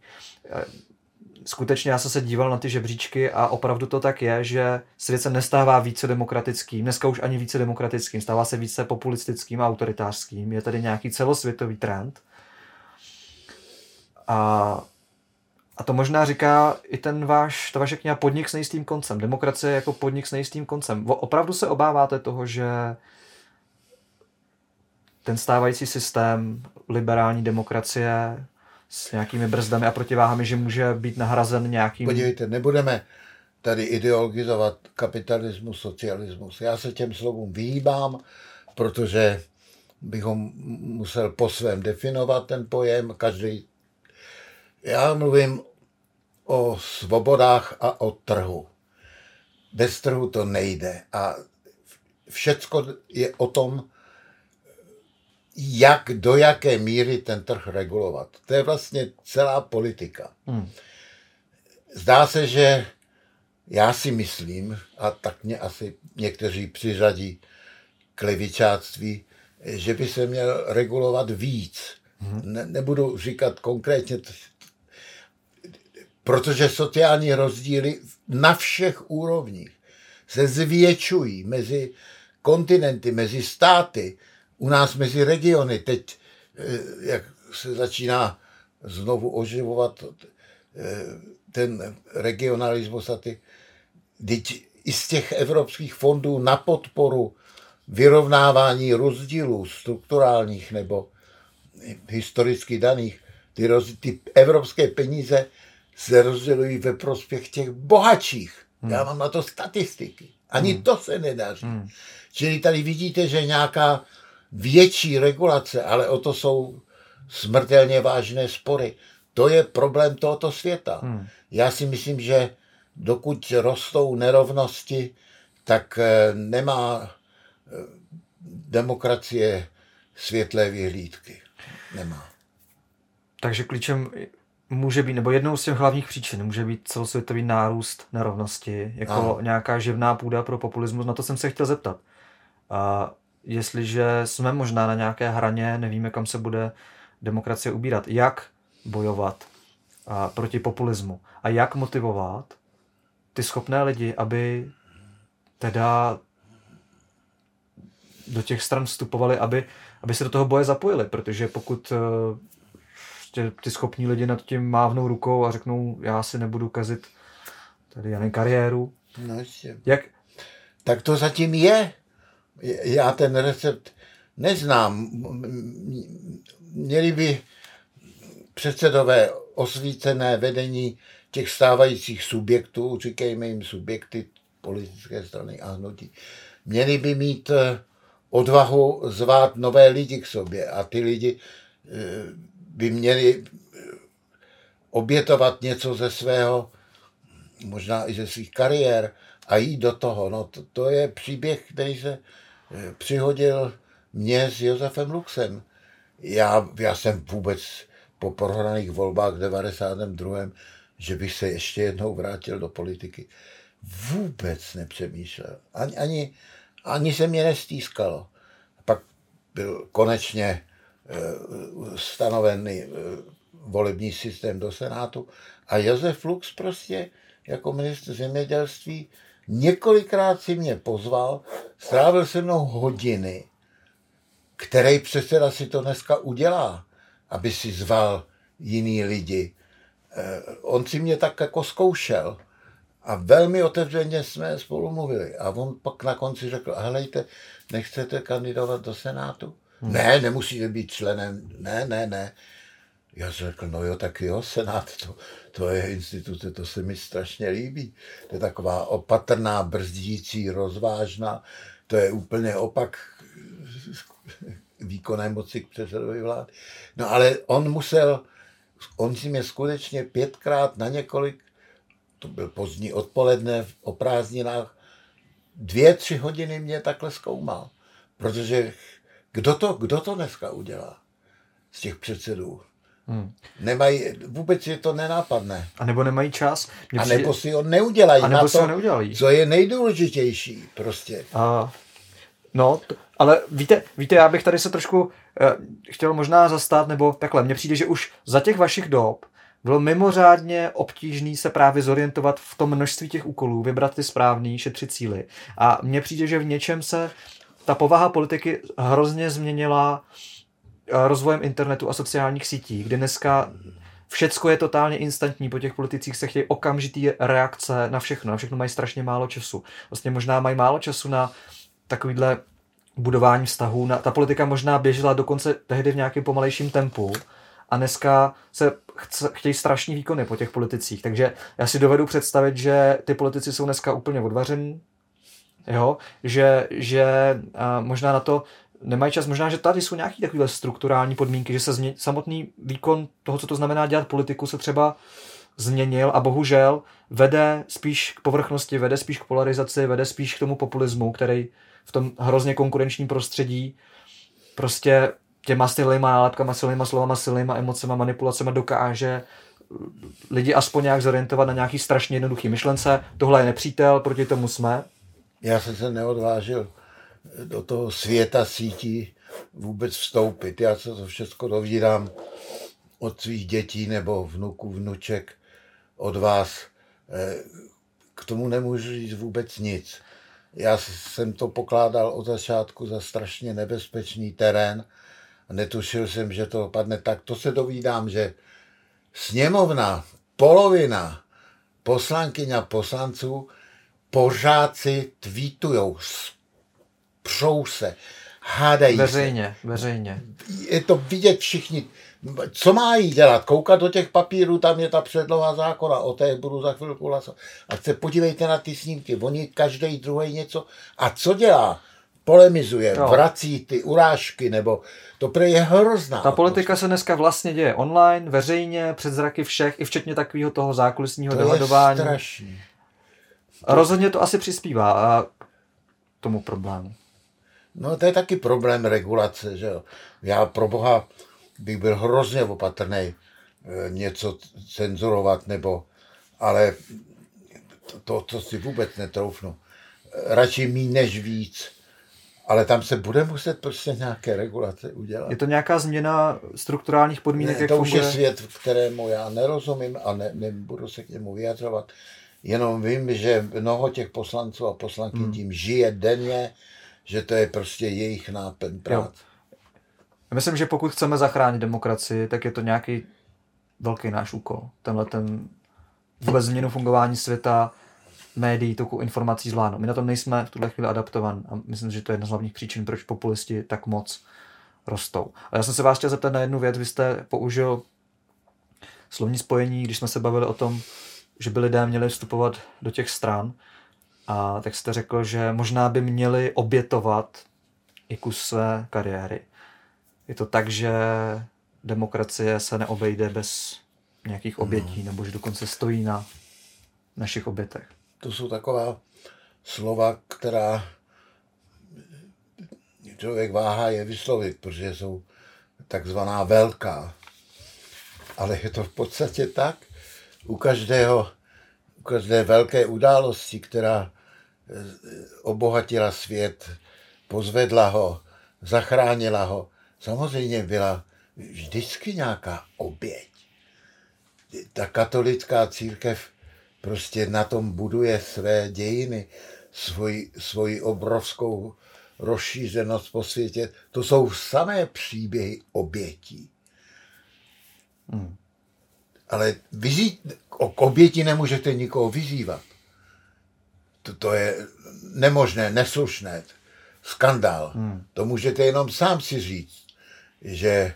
skutečně já jsem se díval na ty žebříčky a opravdu to tak je, že svět se nestává více demokratickým, dneska už ani více demokratickým, stává se více populistickým a autoritářským. Je tady nějaký celosvětový trend. A, a to možná říká i ten váš, ta vaše kniha Podnik s nejistým koncem. Demokracie jako podnik s nejistým koncem. Opravdu se obáváte toho, že ten stávající systém liberální demokracie s nějakými brzdami a protiváhami, že může být nahrazen nějakým... Podívejte, nebudeme tady ideologizovat kapitalismus, socialismus. Já se těm slovům vyhýbám, protože bychom musel po svém definovat ten pojem. Každý... Já mluvím o svobodách a o trhu. Bez trhu to nejde. A všecko je o tom, jak, do jaké míry ten trh regulovat. To je vlastně celá politika. Hmm. Zdá se, že já si myslím, a tak mě asi někteří přiřadí k levičáctví, že by se měl regulovat víc. Hmm. Ne, nebudu říkat konkrétně, protože sociální rozdíly na všech úrovních se zvětšují mezi kontinenty, mezi státy, u nás mezi regiony. Teď, eh, jak se začíná znovu oživovat eh, ten regionalismus a ty, teď i z těch evropských fondů na podporu vyrovnávání rozdílů strukturálních nebo historicky daných, ty, roz, ty evropské peníze se rozdělují ve prospěch těch bohatších. Hmm. Já mám na to statistiky. Ani hmm. to se nedaří. Hmm. Čili tady vidíte, že nějaká větší regulace, ale o to jsou smrtelně vážné spory. To je problém tohoto světa. Hmm. Já si myslím, že dokud rostou nerovnosti, tak eh, nemá eh, demokracie světlé vyhlídky. Nemá. Takže klíčem může být, nebo jednou z těch hlavních příčin může být celosvětový nárůst nerovnosti, jako ano. nějaká živná půda pro populismus. Na to jsem se chtěl zeptat. A jestliže jsme možná na nějaké hraně, nevíme, kam se bude demokracie ubírat. Jak bojovat a, proti populismu a jak motivovat ty schopné lidi, aby teda do těch stran vstupovali, aby, aby se do toho boje zapojili, protože pokud uh, ty schopní lidi nad tím mávnou rukou a řeknou, já si nebudu kazit tady jen kariéru. No, Jak? Tak to zatím je já ten recept neznám. Měli by předsedové osvícené vedení těch stávajících subjektů, říkejme jim subjekty politické strany a hnutí, měli by mít eh, odvahu zvát nové lidi k sobě a ty lidi eh, by měli eh, obětovat něco ze svého, možná i ze svých kariér a jít do toho. No to, to je příběh, který se přihodil mě s Josefem Luxem. Já, já jsem vůbec po prohraných volbách v 92. že bych se ještě jednou vrátil do politiky. Vůbec nepřemýšlel. Ani, ani, ani se mě nestýskalo. Pak byl konečně stanovený e, volební systém do Senátu a Josef Lux prostě jako ministr zemědělství Několikrát si mě pozval, strávil se mnou hodiny, který předseda si to dneska udělá, aby si zval jiný lidi. Eh, on si mě tak jako zkoušel a velmi otevřeně jsme spolu mluvili. A on pak na konci řekl, helejte, nechcete kandidovat do Senátu? Hmm. Ne, nemusíte být členem. Ne, ne, ne. Já jsem řekl, no jo, tak jo, Senát, to, to je instituce, to se mi strašně líbí. To je taková opatrná, brzdící, rozvážná, to je úplně opak výkonné moci k předsedovi vlády. No ale on musel, on si mě skutečně pětkrát na několik, to byl pozdní odpoledne o prázdninách, dvě, tři hodiny mě takhle zkoumal. Protože kdo to, kdo to dneska udělá z těch předsedů? Hmm. Nemají, vůbec je to nenápadné. A nebo nemají čas. Mě a nebo si ho neudělají a nebo na to, ho neudělají. co je nejdůležitější prostě. A, no, t- ale víte, víte, já bych tady se trošku eh, chtěl možná zastát, nebo takhle, mně přijde, že už za těch vašich dob bylo mimořádně obtížný se právě zorientovat v tom množství těch úkolů, vybrat ty správný, šetřit cíly. A mně přijde, že v něčem se ta povaha politiky hrozně změnila eh, rozvojem internetu a sociálních sítí, kde dneska všecko je totálně instantní, po těch politicích se chtějí okamžitý reakce na všechno, na všechno mají strašně málo času. Vlastně možná mají málo času na takovýhle budování vztahů. Na, ta politika možná běžela dokonce tehdy v nějakém pomalejším tempu a dneska se chce, chtějí strašní výkony po těch politicích. Takže já si dovedu představit, že ty politici jsou dneska úplně odvaření, jo? že, že možná na to nemají čas. Možná, že tady jsou nějaké takové strukturální podmínky, že se změ, samotný výkon toho, co to znamená dělat politiku, se třeba změnil a bohužel vede spíš k povrchnosti, vede spíš k polarizaci, vede spíš k tomu populismu, který v tom hrozně konkurenčním prostředí prostě těma stylýma nálepkama, silnýma slovama, silnýma emocema, manipulacemi dokáže lidi aspoň nějak zorientovat na nějaký strašně jednoduchý myšlence. Tohle je nepřítel, proti tomu jsme. Já jsem se neodvážil do toho světa sítí vůbec vstoupit. Já se to všechno dovídám od svých dětí nebo vnuků, vnuček, od vás. Eh, k tomu nemůžu říct vůbec nic. Já jsem to pokládal od začátku za strašně nebezpečný terén netušil jsem, že to padne tak. To se dovídám, že sněmovna, polovina poslankyň a poslanců pořád si tweetujou, přou se, hádají Veřejně, se. veřejně. Je to vidět všichni. Co má jí dělat? Koukat do těch papírů, tam je ta předloha zákona, o té budu za chvilku hlasovat. A se podívejte na ty snímky, oni každý druhý něco. A co dělá? polemizuje, no. vrací ty urážky, nebo to pro je hrozná. Ta politika se dneska vlastně děje online, veřejně, před zraky všech, i včetně takového toho zákulisního to dohadování. Je strašný. Rozhodně to asi přispívá a tomu problému. No to je taky problém regulace, že jo. Já pro boha bych byl hrozně opatrný e, něco cenzurovat, nebo, ale to, to, to si vůbec netroufnu. Radši mí než víc ale tam se bude muset prostě nějaké regulace udělat. Je to nějaká změna strukturálních podmínek? Ne, jak to už je svět, kterému já nerozumím a ne, nebudu se k němu vyjadřovat. Jenom vím, že mnoho těch poslanců a poslankyň hmm. tím žije denně, že to je prostě jejich náplň práce. Myslím, že pokud chceme zachránit demokracii, tak je to nějaký velký náš úkol. Tenhle ten vůbec změnu fungování světa, médií, toku informací zvládnout. My na tom nejsme v tuhle chvíli adaptovan a myslím, že to je jedna z hlavních příčin, proč populisti tak moc rostou. A já jsem se vás chtěl zeptat na jednu věc. Vy jste použil slovní spojení, když jsme se bavili o tom, že by lidé měli vstupovat do těch stran, a tak jste řekl, že možná by měli obětovat i kus své kariéry. Je to tak, že demokracie se neobejde bez nějakých obětí, no. nebo že dokonce stojí na našich obětech to jsou taková slova, která člověk váhá je vyslovit, protože jsou takzvaná velká. Ale je to v podstatě tak. U každého, u každé velké události, která eh, obohatila svět, pozvedla ho, zachránila ho, samozřejmě byla vždycky nějaká oběť. Ta katolická církev prostě na tom buduje své dějiny, svoji, svoji obrovskou rozšířenost po světě. To jsou samé příběhy obětí. Hmm. Ale vyzí, k oběti nemůžete nikoho vyzývat. To, to je nemožné, neslušné, skandál. Hmm. To můžete jenom sám si říct, že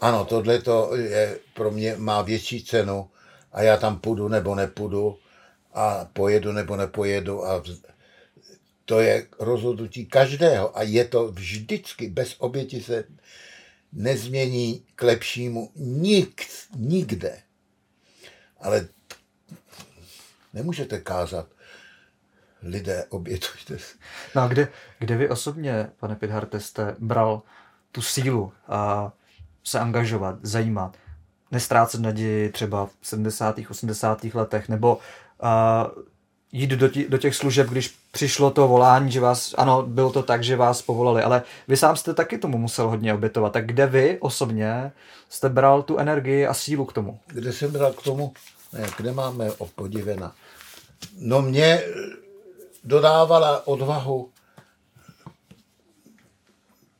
ano, tohle je pro mě má větší cenu a já tam půjdu nebo nepůjdu a pojedu nebo nepojedu a to je rozhodnutí každého a je to vždycky, bez oběti se nezmění k lepšímu nik, nikde. Ale nemůžete kázat lidé, obětujte se. No a kde, kde vy osobně, pane Pidharte, jste bral tu sílu a se angažovat, zajímat, nestrácet naději třeba v 70. 80. letech, nebo a, jít do, tí, do těch služeb, když přišlo to volání, že vás, ano, bylo to tak, že vás povolali, ale vy sám jste taky tomu musel hodně obětovat. Tak kde vy osobně jste bral tu energii a sílu k tomu? Kde jsem bral k tomu? Ne, kde máme podivena? No mě dodávala odvahu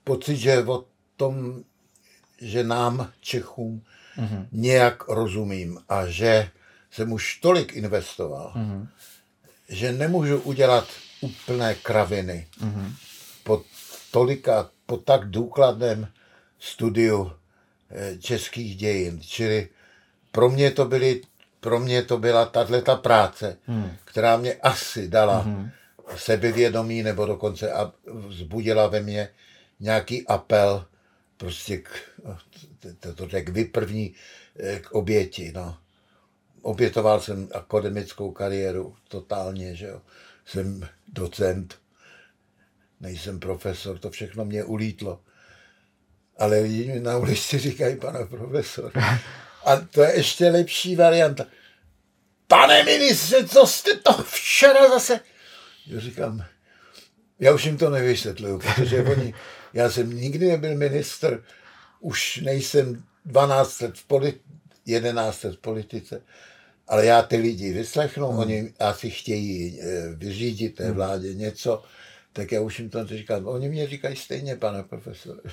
pocit, že o tom, že nám Čechům mm-hmm. nějak rozumím a že jsem už tolik investoval, mm-hmm. že nemůžu udělat úplné kraviny mm-hmm. po tolika, po tak důkladném studiu eh, českých dějin. Čili pro mě to byly pro mě to byla tato práce, hmm. která mě asi dala hmm. sebevědomí nebo dokonce vzbudila ve mně nějaký apel prostě k, to, to řekl vy první, eh, k oběti. No. Obětoval jsem akademickou kariéru totálně, že jo. Jsem docent, nejsem profesor, to všechno mě ulítlo. Ale lidi mi na ulici říkají, pana profesor. A to je ještě lepší varianta. Pane ministře, co jste to včera zase? Já říkám, já už jim to nevysvětluju, protože oni, já jsem nikdy nebyl minister, už nejsem 12 let v politi- 11 let v politice, ale já ty lidi vyslechnu, hmm. oni asi chtějí eh, vyřídit té hmm. vládě něco, tak já už jim to říkám. Oni mě říkají stejně, pane profesor.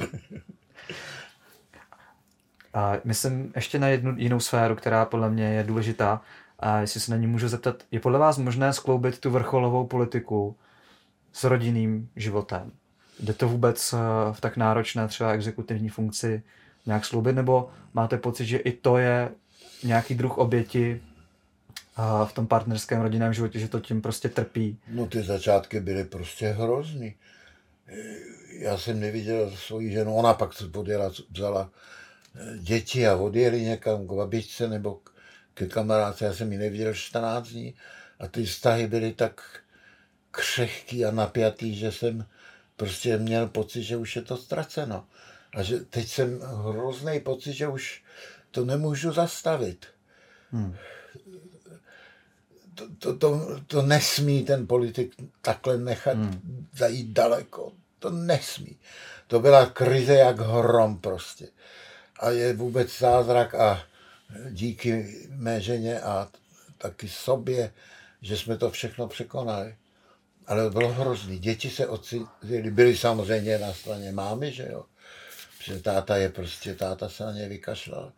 A myslím ještě na jednu jinou sféru, která podle mě je důležitá, a jestli se na ní můžu zeptat, je podle vás možné skloubit tu vrcholovou politiku s rodinným životem? Jde to vůbec eh, v tak náročné třeba exekutivní funkci nějak sloubit, nebo máte pocit, že i to je nějaký druh oběti eh, v tom partnerském rodinném životě, že to tím prostě trpí? No ty začátky byly prostě hrozný. Já jsem neviděl svoji ženu, ona pak podjela, vzala eh, děti a odjeli někam k babičce nebo ke kamarádce, já jsem ji neviděl 14 dní a ty vztahy byly tak křehký a napjatý, že jsem prostě měl pocit, že už je to ztraceno. A že teď jsem hrozný pocit, že už to nemůžu zastavit. Hmm. To, to, to, to nesmí ten politik takhle nechat hmm. zajít daleko. To nesmí. To byla krize jak hrom prostě. A je vůbec zázrak a díky mé ženě a taky sobě, že jsme to všechno překonali. Ale bylo hrozný. Děti se ocitly, byly samozřejmě na straně mámy, že jo. Protože táta je prostě, táta se na ně vykašlal.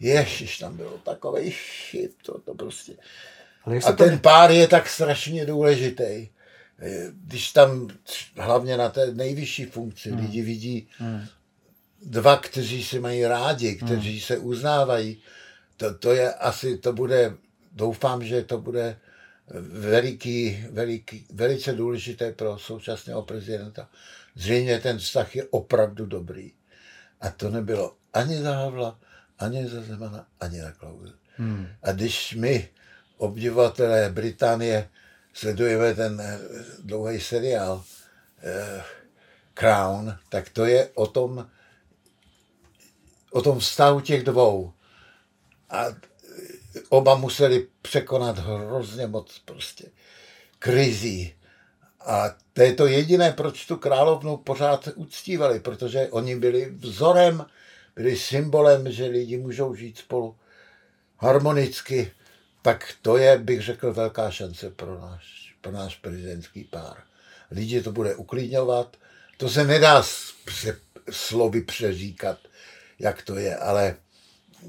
Ježiš, tam bylo takový chyb, to, to prostě. Ale a ten to... pár je tak strašně důležitý. Když tam, hlavně na té nejvyšší funkci, hmm. lidi vidí hmm. Dva, kteří se mají rádi, kteří hmm. se uznávají, to, to je asi, to bude, doufám, že to bude veliký, veliký, velice důležité pro současného prezidenta. Zřejmě ten vztah je opravdu dobrý. A to nebylo ani za Havla, ani za Zemana, ani za Klauze. Hmm. A když my, obdivovatelé Británie, sledujeme ten eh, dlouhý seriál eh, Crown, tak to je o tom, o tom vztahu těch dvou a oba museli překonat hrozně moc prostě krizí. A to je to jediné, proč tu královnu pořád uctívali, protože oni byli vzorem, byli symbolem, že lidi můžou žít spolu harmonicky. Tak to je, bych řekl, velká šance pro náš, pro náš prezidentský pár. Lidi to bude uklidňovat. To se nedá slovy přeříkat, jak to je, ale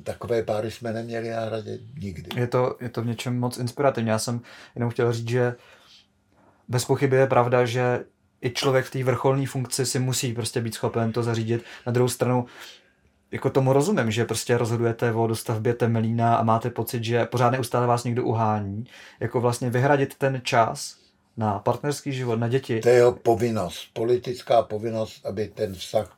takové páry jsme neměli na hradě nikdy. Je to, je to v něčem moc inspirativní. Já jsem jenom chtěl říct, že bez pochyby je pravda, že i člověk v té vrcholné funkci si musí prostě být schopen to zařídit. Na druhou stranu, jako tomu rozumím, že prostě rozhodujete o dostavbě Temelína a máte pocit, že pořád neustále vás někdo uhání. Jako vlastně vyhradit ten čas na partnerský život, na děti. To je jeho povinnost, politická povinnost, aby ten vztah,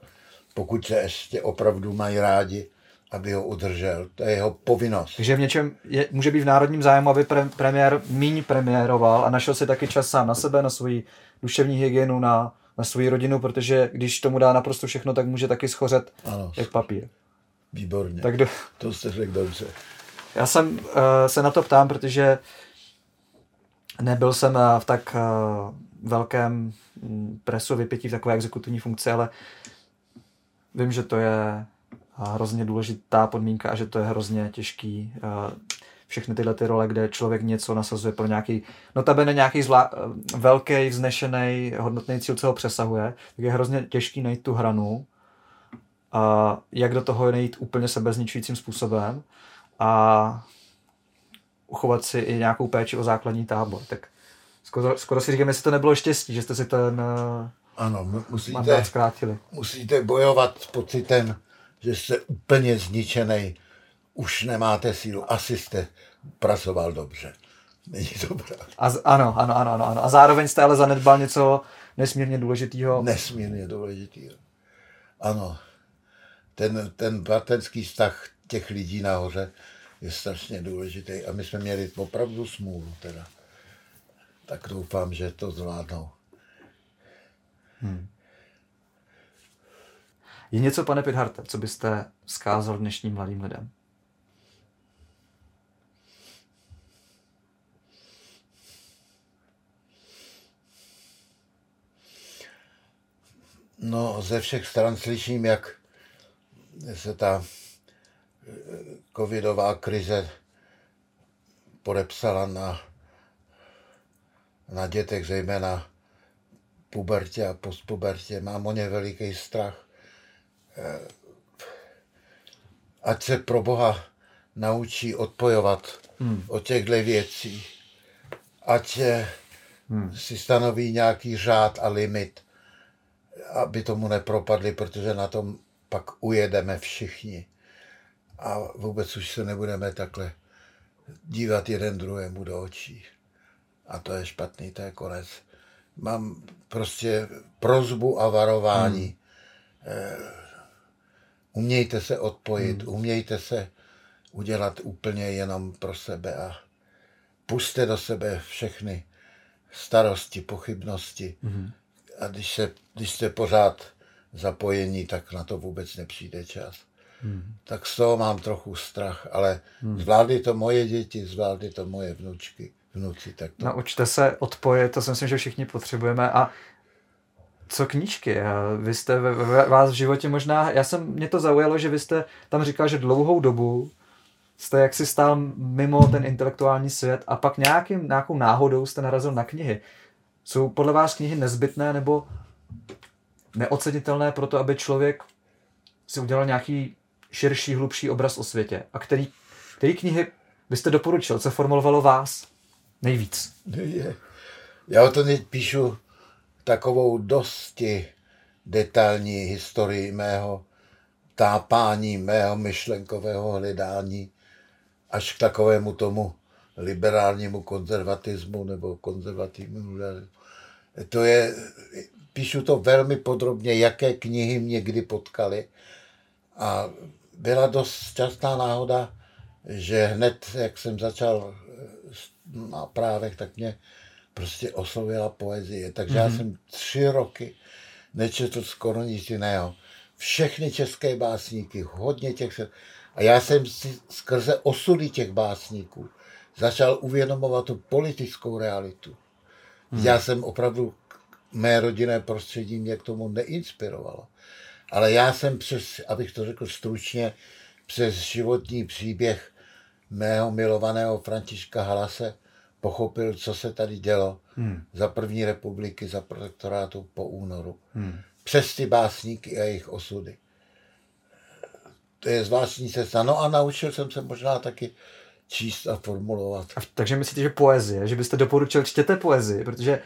pokud se ještě opravdu mají rádi, aby ho udržel. To je jeho povinnost. Takže v něčem je, může být v národním zájmu, aby pre, premiér míň premiéroval a našel si taky čas sám na sebe, na svoji duševní hygienu, na, na svoji rodinu, protože když tomu dá naprosto všechno, tak může taky schořet ano. jak papír. Výborně. Tak do... To jste řekl dobře. Já jsem uh, se na to ptám, protože nebyl jsem uh, v tak uh, velkém mm, presu vypětí v takové exekutivní funkci, ale vím, že to je hrozně důležitá podmínka a že to je hrozně těžký všechny tyhle ty role, kde člověk něco nasazuje pro nějaký, notabene nějaký zvlá, velký, vznešený, hodnotný cíl, co ho přesahuje, tak je hrozně těžký najít tu hranu, a jak do toho nejít úplně sebezničujícím způsobem a uchovat si i nějakou péči o základní tábor. Tak skoro, skoro si říkám, jestli to nebylo štěstí, že jste si ten ano, musíte, zkrátili. musíte bojovat s pocitem, že jste úplně zničený, už nemáte sílu, asi jste pracoval dobře. Není to pravda. A, ano, ano, ano, ano, ano. A zároveň jste ale zanedbal něco nesmírně důležitého. Nesmírně důležitého. Ano. Ten, ten bratrský vztah těch lidí nahoře je strašně důležitý. A my jsme měli opravdu smůlu teda. Tak doufám, že to zvládnou. Hmm. Je něco, pane Pidharte, co byste vzkázal dnešním mladým lidem? No, ze všech stran slyším, jak se ta eh, covidová krize podepsala na, na dětech, zejména pubertě a postpubertě. Mám o ně veliký strach. Eh, ať se pro Boha naučí odpojovat hmm. od těchto věcí. Ať hmm. si stanoví nějaký řád a limit, aby tomu nepropadli, protože na tom pak ujedeme všichni. A vůbec už se nebudeme takhle dívat jeden druhému do očí. A to je špatný, to je konec. Mám prostě prozbu a varování. Hmm. Umějte se odpojit, hmm. umějte se udělat úplně jenom pro sebe a puste do sebe všechny starosti, pochybnosti. Hmm. A když, se, když jste pořád zapojení, tak na to vůbec nepřijde čas. Hmm. Tak z toho mám trochu strach, ale hmm. zvládly to moje děti, zvládly to moje vnučky, vnuci. Tak to... Naučte se odpojit, to si myslím, že všichni potřebujeme a co knížky? Vy jste ve, ve, vás v životě možná, já jsem, mě to zaujalo, že vy jste tam říkal, že dlouhou dobu jste jaksi stál mimo ten intelektuální svět a pak nějakým, nějakou náhodou jste narazil na knihy. Jsou podle vás knihy nezbytné nebo neocenitelné pro to, aby člověk si udělal nějaký širší, hlubší obraz o světě? A který, který knihy byste doporučil? Co formulovalo vás nejvíc? Já o to teď píšu takovou dosti detailní historii mého tápání, mého myšlenkového hledání až k takovému tomu liberálnímu konzervatismu nebo konzervativnímu. To je, píšu to velmi podrobně, jaké knihy mě kdy potkaly. A byla dost častá náhoda, že hned, jak jsem začal na právech, tak mě prostě oslovila poezie. Takže mm-hmm. já mhm. jsem tři roky nečetl skoro nic jiného. Všechny české básníky, hodně těch... A já jsem si skrze osudy těch básníků začal uvědomovat tu politickou realitu. Hmm. Já jsem opravdu, mé rodinné prostředí mě k tomu neinspirovalo. Ale já jsem přes, abych to řekl stručně, přes životní příběh mého milovaného Františka Halase pochopil, co se tady dělo hmm. za první republiky, za protektorátu po únoru. Hmm. Přes ty básníky a jejich osudy. To je zvláštní cesta. No a naučil jsem se možná taky číst a formulovat. A, takže myslíte, že poezie, že byste doporučil čtěte poezii, protože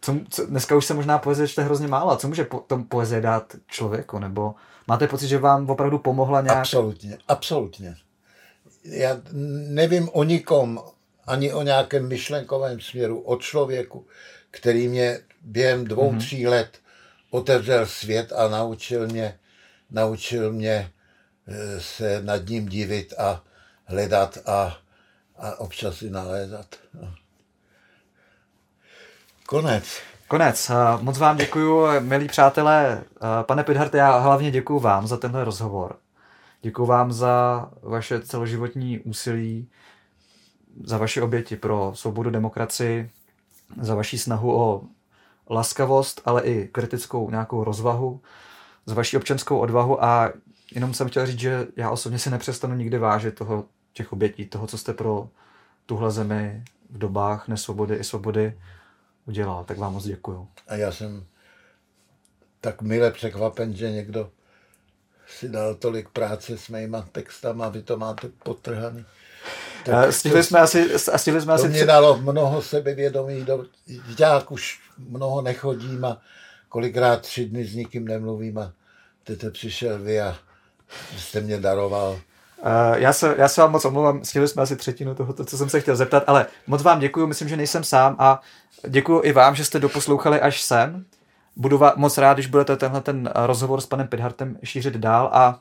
co, co, dneska už se možná poezie čte hrozně málo. A co může po, tom poezie dát člověku? Nebo máte pocit, že vám opravdu pomohla nějak? Absolutně, absolutně. Já nevím o nikom, ani o nějakém myšlenkovém směru, o člověku, který mě během dvou, mm-hmm. tří let otevřel svět a naučil mě, naučil mě eh, se nad ním divit a hledat a, a občas i nalézat. No. Konec. Konec. Moc vám děkuji, milí přátelé. Pane Pidhart, já hlavně děkuji vám za tenhle rozhovor. Děkuji vám za vaše celoživotní úsilí, za vaše oběti pro svobodu demokracii, za vaši snahu o laskavost, ale i kritickou nějakou rozvahu, za vaši občanskou odvahu a jenom jsem chtěl říct, že já osobně si nepřestanu nikdy vážit toho, těch obětí, toho, co jste pro tuhle zemi v dobách nesvobody i svobody udělal. Tak vám moc děkuju. A já jsem tak mile překvapen, že někdo si dal tolik práce s mýma textama, vy to máte potrhaný. Tak stihli jsme asi, stihli jsme to asi mě dalo mnoho sebevědomí, do, já už mnoho nechodím a kolikrát tři dny s nikým nemluvím a teď přišel vy a jste mě daroval. Já, se, já se vám moc omlouvám, stihli jsme asi třetinu toho, co jsem se chtěl zeptat, ale moc vám děkuji, myslím, že nejsem sám a děkuji i vám, že jste doposlouchali až sem. Budu vám moc rád, když budete tenhle ten rozhovor s panem Pidhartem šířit dál a,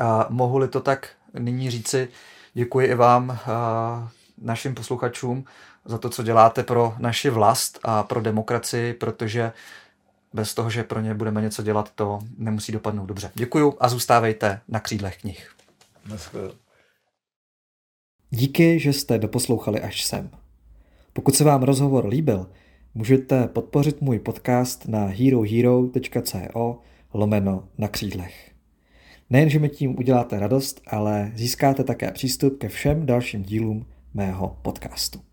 a mohu-li to tak nyní říci, děkuji i vám, a, našim posluchačům, za to, co děláte pro naši vlast a pro demokracii, protože bez toho, že pro ně budeme něco dělat, to nemusí dopadnout dobře. Děkuju a zůstávejte na křídlech knih. Díky, že jste doposlouchali až sem. Pokud se vám rozhovor líbil, můžete podpořit můj podcast na herohero.co lomeno na křídlech. Nejen, že mi tím uděláte radost, ale získáte také přístup ke všem dalším dílům mého podcastu.